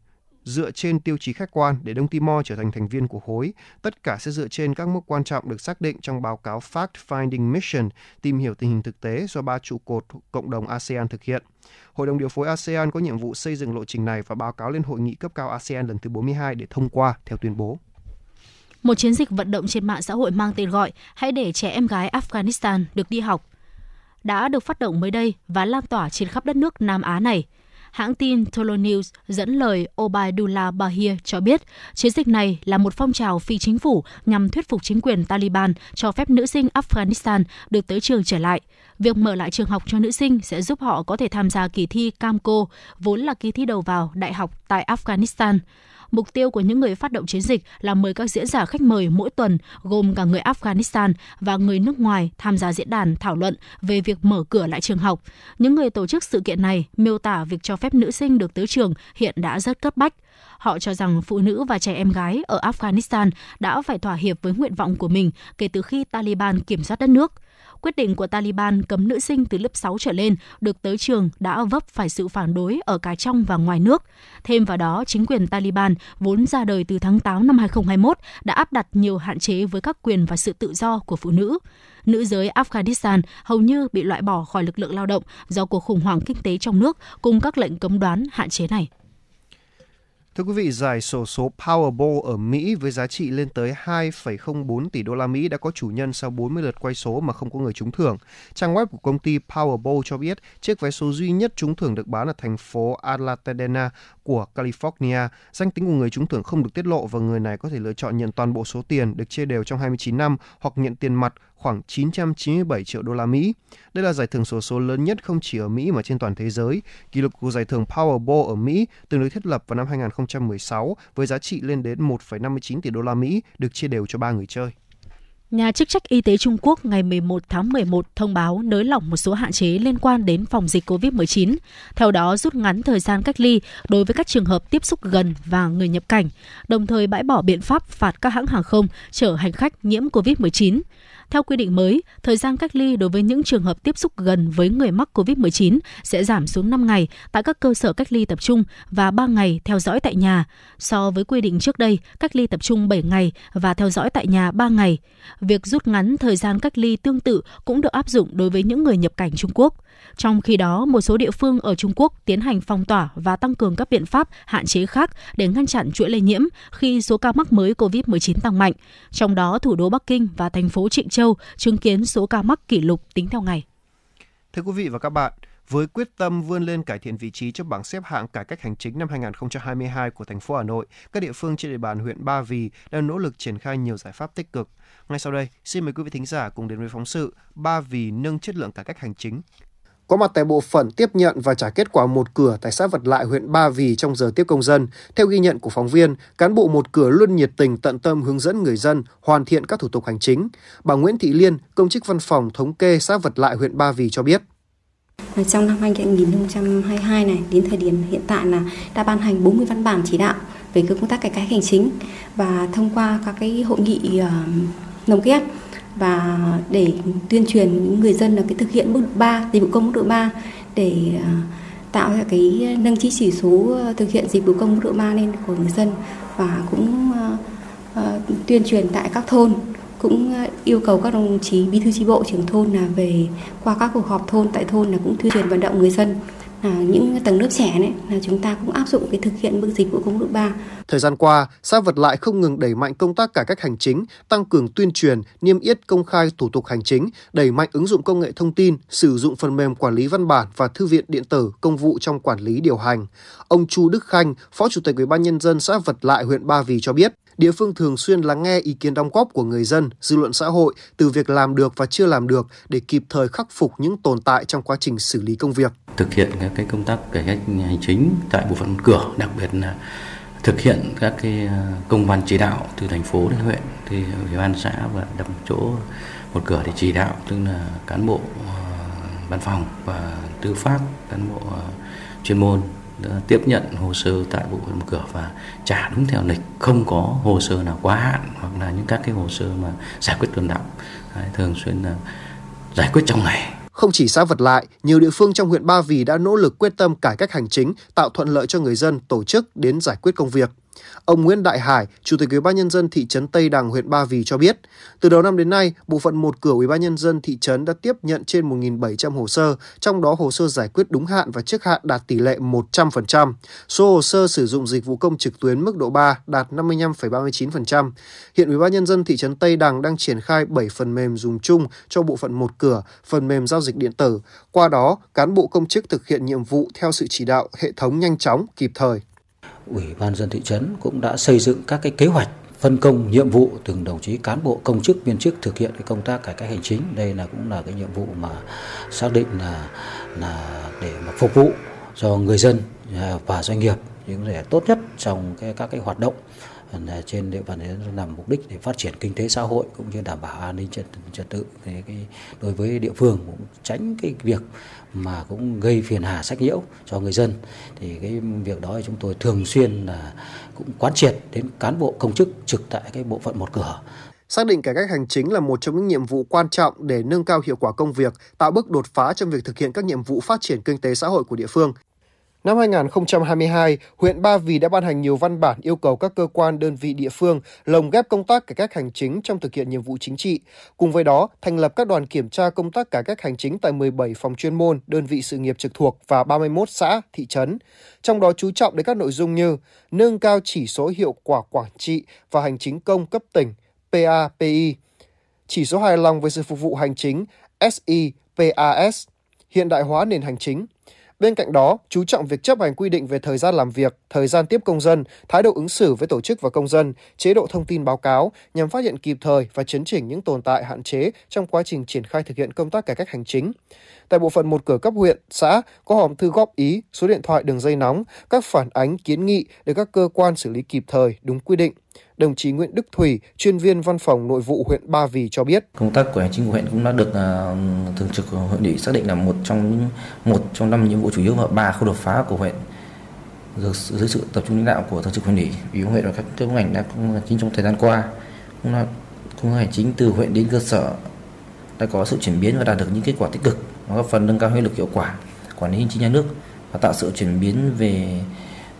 dựa trên tiêu chí khách quan để Đông Timor trở thành thành viên của khối. Tất cả sẽ dựa trên các mốc quan trọng được xác định trong báo cáo Fact Finding Mission tìm hiểu tình hình thực tế do ba trụ cột cộng đồng ASEAN thực hiện. Hội đồng điều phối ASEAN có nhiệm vụ xây dựng lộ trình này và báo cáo lên hội nghị cấp cao ASEAN lần thứ 42 để thông qua theo tuyên bố. Một chiến dịch vận động trên mạng xã hội mang tên gọi Hãy để trẻ em gái Afghanistan được đi học đã được phát động mới đây và lan tỏa trên khắp đất nước Nam Á này. Hãng tin Tolo News dẫn lời Obaidullah Bahir cho biết chiến dịch này là một phong trào phi chính phủ nhằm thuyết phục chính quyền Taliban cho phép nữ sinh Afghanistan được tới trường trở lại. Việc mở lại trường học cho nữ sinh sẽ giúp họ có thể tham gia kỳ thi Camco, vốn là kỳ thi đầu vào đại học tại Afghanistan. Mục tiêu của những người phát động chiến dịch là mời các diễn giả khách mời mỗi tuần, gồm cả người Afghanistan và người nước ngoài tham gia diễn đàn thảo luận về việc mở cửa lại trường học. Những người tổ chức sự kiện này miêu tả việc cho phép nữ sinh được tới trường hiện đã rất cấp bách. Họ cho rằng phụ nữ và trẻ em gái ở Afghanistan đã phải thỏa hiệp với nguyện vọng của mình kể từ khi Taliban kiểm soát đất nước quyết định của Taliban cấm nữ sinh từ lớp 6 trở lên được tới trường đã vấp phải sự phản đối ở cả trong và ngoài nước. Thêm vào đó, chính quyền Taliban vốn ra đời từ tháng 8 năm 2021 đã áp đặt nhiều hạn chế với các quyền và sự tự do của phụ nữ. Nữ giới Afghanistan hầu như bị loại bỏ khỏi lực lượng lao động do cuộc khủng hoảng kinh tế trong nước cùng các lệnh cấm đoán hạn chế này. Thưa quý vị, giải sổ số Powerball ở Mỹ với giá trị lên tới 2,04 tỷ đô la Mỹ đã có chủ nhân sau 40 lượt quay số mà không có người trúng thưởng. Trang web của công ty Powerball cho biết chiếc vé số duy nhất trúng thưởng được bán ở thành phố Altadena của California. Danh tính của người trúng thưởng không được tiết lộ và người này có thể lựa chọn nhận toàn bộ số tiền được chia đều trong 29 năm hoặc nhận tiền mặt khoảng 997 triệu đô la Mỹ. Đây là giải thưởng số số lớn nhất không chỉ ở Mỹ mà trên toàn thế giới. Kỷ lục của giải thưởng Powerball ở Mỹ từng được thiết lập vào năm 2016 với giá trị lên đến 1,59 tỷ đô la Mỹ được chia đều cho ba người chơi. Nhà chức trách y tế Trung Quốc ngày 11 tháng 11 thông báo nới lỏng một số hạn chế liên quan đến phòng dịch COVID-19. Theo đó, rút ngắn thời gian cách ly đối với các trường hợp tiếp xúc gần và người nhập cảnh, đồng thời bãi bỏ biện pháp phạt các hãng hàng không chở hành khách nhiễm COVID-19. Theo quy định mới, thời gian cách ly đối với những trường hợp tiếp xúc gần với người mắc COVID-19 sẽ giảm xuống 5 ngày tại các cơ sở cách ly tập trung và 3 ngày theo dõi tại nhà, so với quy định trước đây cách ly tập trung 7 ngày và theo dõi tại nhà 3 ngày. Việc rút ngắn thời gian cách ly tương tự cũng được áp dụng đối với những người nhập cảnh Trung Quốc. Trong khi đó, một số địa phương ở Trung Quốc tiến hành phong tỏa và tăng cường các biện pháp hạn chế khác để ngăn chặn chuỗi lây nhiễm khi số ca mắc mới COVID-19 tăng mạnh. Trong đó, thủ đô Bắc Kinh và thành phố Trịnh Châu chứng kiến số ca mắc kỷ lục tính theo ngày. Thưa quý vị và các bạn, với quyết tâm vươn lên cải thiện vị trí trong bảng xếp hạng cải cách hành chính năm 2022 của thành phố Hà Nội, các địa phương trên địa bàn huyện Ba Vì đang nỗ lực triển khai nhiều giải pháp tích cực. Ngay sau đây, xin mời quý vị thính giả cùng đến với phóng sự Ba Vì nâng chất lượng cải cách hành chính có mặt tại bộ phận tiếp nhận và trả kết quả một cửa tại xã Vật Lại huyện Ba Vì trong giờ tiếp công dân. Theo ghi nhận của phóng viên, cán bộ một cửa luôn nhiệt tình tận tâm hướng dẫn người dân hoàn thiện các thủ tục hành chính. Bà Nguyễn Thị Liên, công chức văn phòng thống kê xã Vật Lại huyện Ba Vì cho biết. Trong năm 2022 này, đến thời điểm hiện tại là đã ban hành 40 văn bản chỉ đạo về công tác cải cách hành chính và thông qua các cái hội nghị uh, lồng ghép và để tuyên truyền những người dân là cái thực hiện mức độ 3, dịch vụ công mức độ 3 để à, tạo ra cái nâng chỉ chỉ số ờ, thực hiện dịch vụ công mức độ 3 lên của người dân và cũng ờ, ờ, tuyên truyền tại các thôn cũng yêu cầu các đồng chí bí thư tri bộ trưởng thôn là về qua các cuộc họp thôn tại thôn là cũng tuyên truyền vận động người dân là những tầng lớp trẻ đấy là chúng ta cũng áp dụng cái thực hiện bước dịch vụ công mức 3. Thời gian qua, xã Vật Lại không ngừng đẩy mạnh công tác cải cách hành chính, tăng cường tuyên truyền, niêm yết công khai thủ tục hành chính, đẩy mạnh ứng dụng công nghệ thông tin, sử dụng phần mềm quản lý văn bản và thư viện điện tử công vụ trong quản lý điều hành. Ông Chu Đức Khanh, Phó Chủ tịch Ủy ban nhân dân xã Vật Lại huyện Ba Vì cho biết, địa phương thường xuyên lắng nghe ý kiến đóng góp của người dân, dư luận xã hội từ việc làm được và chưa làm được để kịp thời khắc phục những tồn tại trong quá trình xử lý công việc. Thực hiện các cái công tác cải cách hành chính tại bộ phận cửa, đặc biệt là thực hiện các cái à, công văn chỉ đạo từ thành phố đến huyện thì ủy ban xã và đập chỗ một cửa để chỉ đạo tức là cán bộ à, văn phòng và tư pháp cán bộ à, chuyên môn Ờ, tiếp nhận hồ sơ tại bộ phận một cửa và trả đúng theo lịch. Không có hồ sơ nào quá hạn hoặc là những các cái hồ sơ mà giải quyết tồn động thường xuyên là giải quyết trong ngày. Không chỉ xã Vật Lại, nhiều địa phương trong huyện Ba Vì đã nỗ lực quyết tâm cải cách hành chính, tạo thuận lợi cho người dân tổ chức đến giải quyết công việc. Ông Nguyễn Đại Hải, Chủ tịch Ủy ban nhân dân thị trấn Tây Đằng, huyện Ba Vì cho biết, từ đầu năm đến nay, bộ phận một cửa Ủy ban nhân dân thị trấn đã tiếp nhận trên 1.700 hồ sơ, trong đó hồ sơ giải quyết đúng hạn và trước hạn đạt tỷ lệ 100%. Số hồ sơ sử dụng dịch vụ công trực tuyến mức độ 3 đạt 55,39%. Hiện Ủy ban nhân dân thị trấn Tây Đằng đang triển khai 7 phần mềm dùng chung cho bộ phận một cửa, phần mềm giao dịch điện tử. Qua đó, cán bộ công chức thực hiện nhiệm vụ theo sự chỉ đạo hệ thống nhanh chóng, kịp thời. Ủy ban dân thị trấn cũng đã xây dựng các cái kế hoạch phân công nhiệm vụ từng đồng chí cán bộ công chức viên chức thực hiện cái công tác cải cách hành chính. Đây là cũng là cái nhiệm vụ mà xác định là là để mà phục vụ cho người dân và doanh nghiệp. Những để tốt nhất trong cái, các cái hoạt động À, trên địa bàn nhằm mục đích để phát triển kinh tế xã hội cũng như đảm bảo an ninh trật, trật tự. Cái, cái đối với địa phương cũng tránh cái việc mà cũng gây phiền hà sách nhiễu cho người dân. Thì cái việc đó thì chúng tôi thường xuyên là cũng quán triệt đến cán bộ công chức trực tại cái bộ phận một cửa. Xác định cải cách hành chính là một trong những nhiệm vụ quan trọng để nâng cao hiệu quả công việc, tạo bước đột phá trong việc thực hiện các nhiệm vụ phát triển kinh tế xã hội của địa phương. Năm 2022, huyện Ba Vì đã ban hành nhiều văn bản yêu cầu các cơ quan đơn vị địa phương lồng ghép công tác cải cách hành chính trong thực hiện nhiệm vụ chính trị. Cùng với đó, thành lập các đoàn kiểm tra công tác cải cách hành chính tại 17 phòng chuyên môn, đơn vị sự nghiệp trực thuộc và 31 xã, thị trấn. Trong đó chú trọng đến các nội dung như nâng cao chỉ số hiệu quả quản trị và hành chính công cấp tỉnh PAPI, chỉ số hài lòng về sự phục vụ hành chính SIPAS, hiện đại hóa nền hành chính, Bên cạnh đó, chú trọng việc chấp hành quy định về thời gian làm việc, thời gian tiếp công dân, thái độ ứng xử với tổ chức và công dân, chế độ thông tin báo cáo nhằm phát hiện kịp thời và chấn chỉnh những tồn tại hạn chế trong quá trình triển khai thực hiện công tác cải cách hành chính. Tại bộ phận một cửa cấp huyện, xã có hòm thư góp ý, số điện thoại đường dây nóng, các phản ánh kiến nghị để các cơ quan xử lý kịp thời, đúng quy định. Đồng chí Nguyễn Đức Thủy, chuyên viên văn phòng nội vụ huyện Ba Vì cho biết. Công tác của hành chính của huyện cũng đã được uh, thường trực hội nghị xác định là một trong một trong năm nhiệm vụ chủ yếu và ba khâu đột phá của huyện được dưới sự tập trung lãnh đạo của thường trực huyện ủy, ủy ban huyện và các cấp ngành đã cũng chính trong thời gian qua cũng là công hành chính từ huyện đến cơ sở đã có sự chuyển biến và đạt được những kết quả tích cực, góp phần nâng cao hiệu lực hiệu quả quản lý hành chính nhà nước và tạo sự chuyển biến về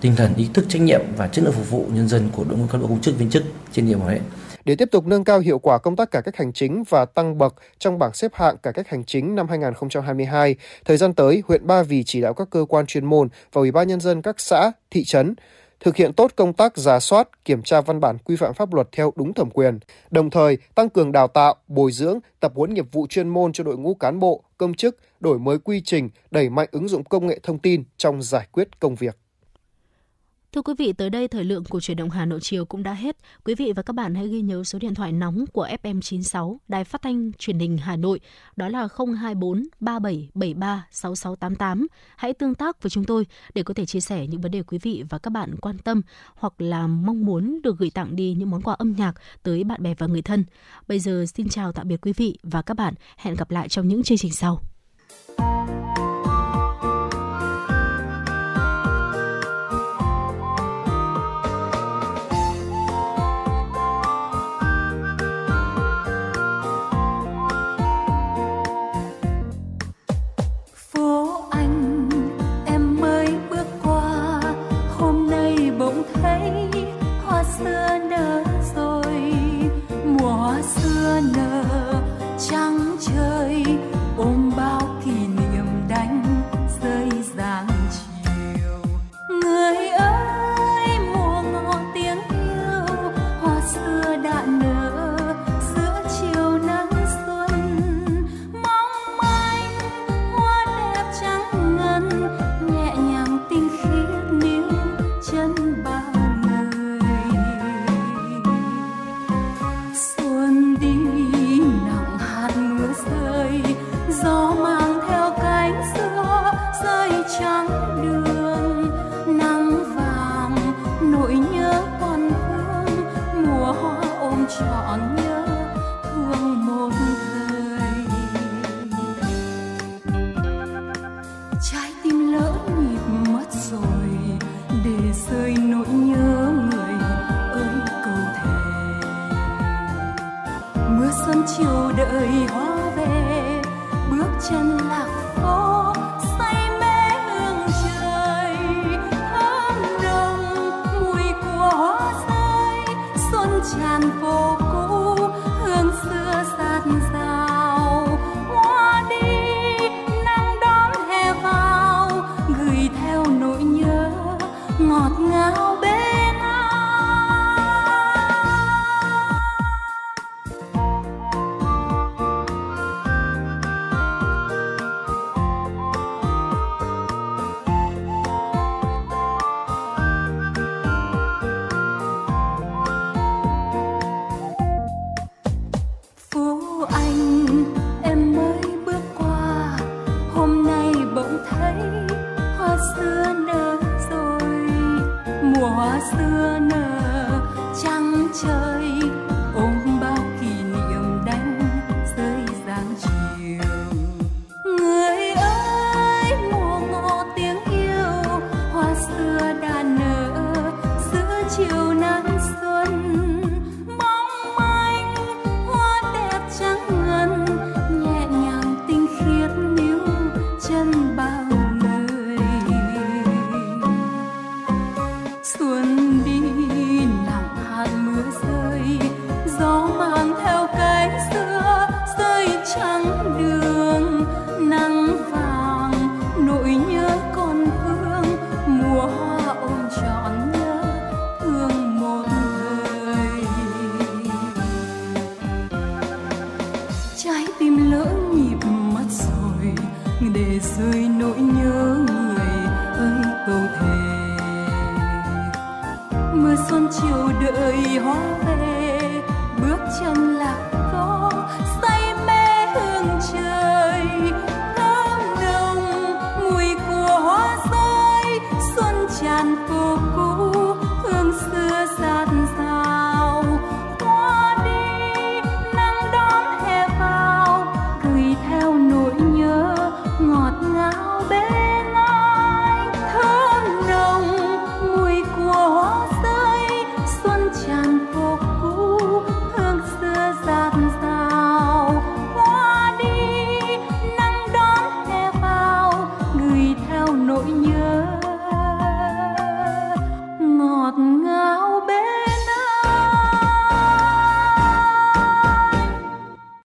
tinh thần ý thức trách nhiệm và chất lượng phục vụ nhân dân của đội ngũ cán bộ công chức viên chức trên địa bàn huyện. Để tiếp tục nâng cao hiệu quả công tác cải cách hành chính và tăng bậc trong bảng xếp hạng cải cách hành chính năm 2022, thời gian tới, huyện Ba Vì chỉ đạo các cơ quan chuyên môn và Ủy ban nhân dân các xã, thị trấn thực hiện tốt công tác giả soát, kiểm tra văn bản quy phạm pháp luật theo đúng thẩm quyền, đồng thời tăng cường đào tạo, bồi dưỡng, tập huấn nghiệp vụ chuyên môn cho đội ngũ cán bộ, công chức, đổi mới quy trình, đẩy mạnh ứng dụng công nghệ thông tin trong giải quyết công việc. Thưa quý vị, tới đây thời lượng của chuyển động Hà Nội chiều cũng đã hết. Quý vị và các bạn hãy ghi nhớ số điện thoại nóng của FM96 Đài Phát thanh Truyền hình Hà Nội, đó là 024 3773 6688. Hãy tương tác với chúng tôi để có thể chia sẻ những vấn đề quý vị và các bạn quan tâm hoặc là mong muốn được gửi tặng đi những món quà âm nhạc tới bạn bè và người thân. Bây giờ xin chào tạm biệt quý vị và các bạn. Hẹn gặp lại trong những chương trình sau. Mưa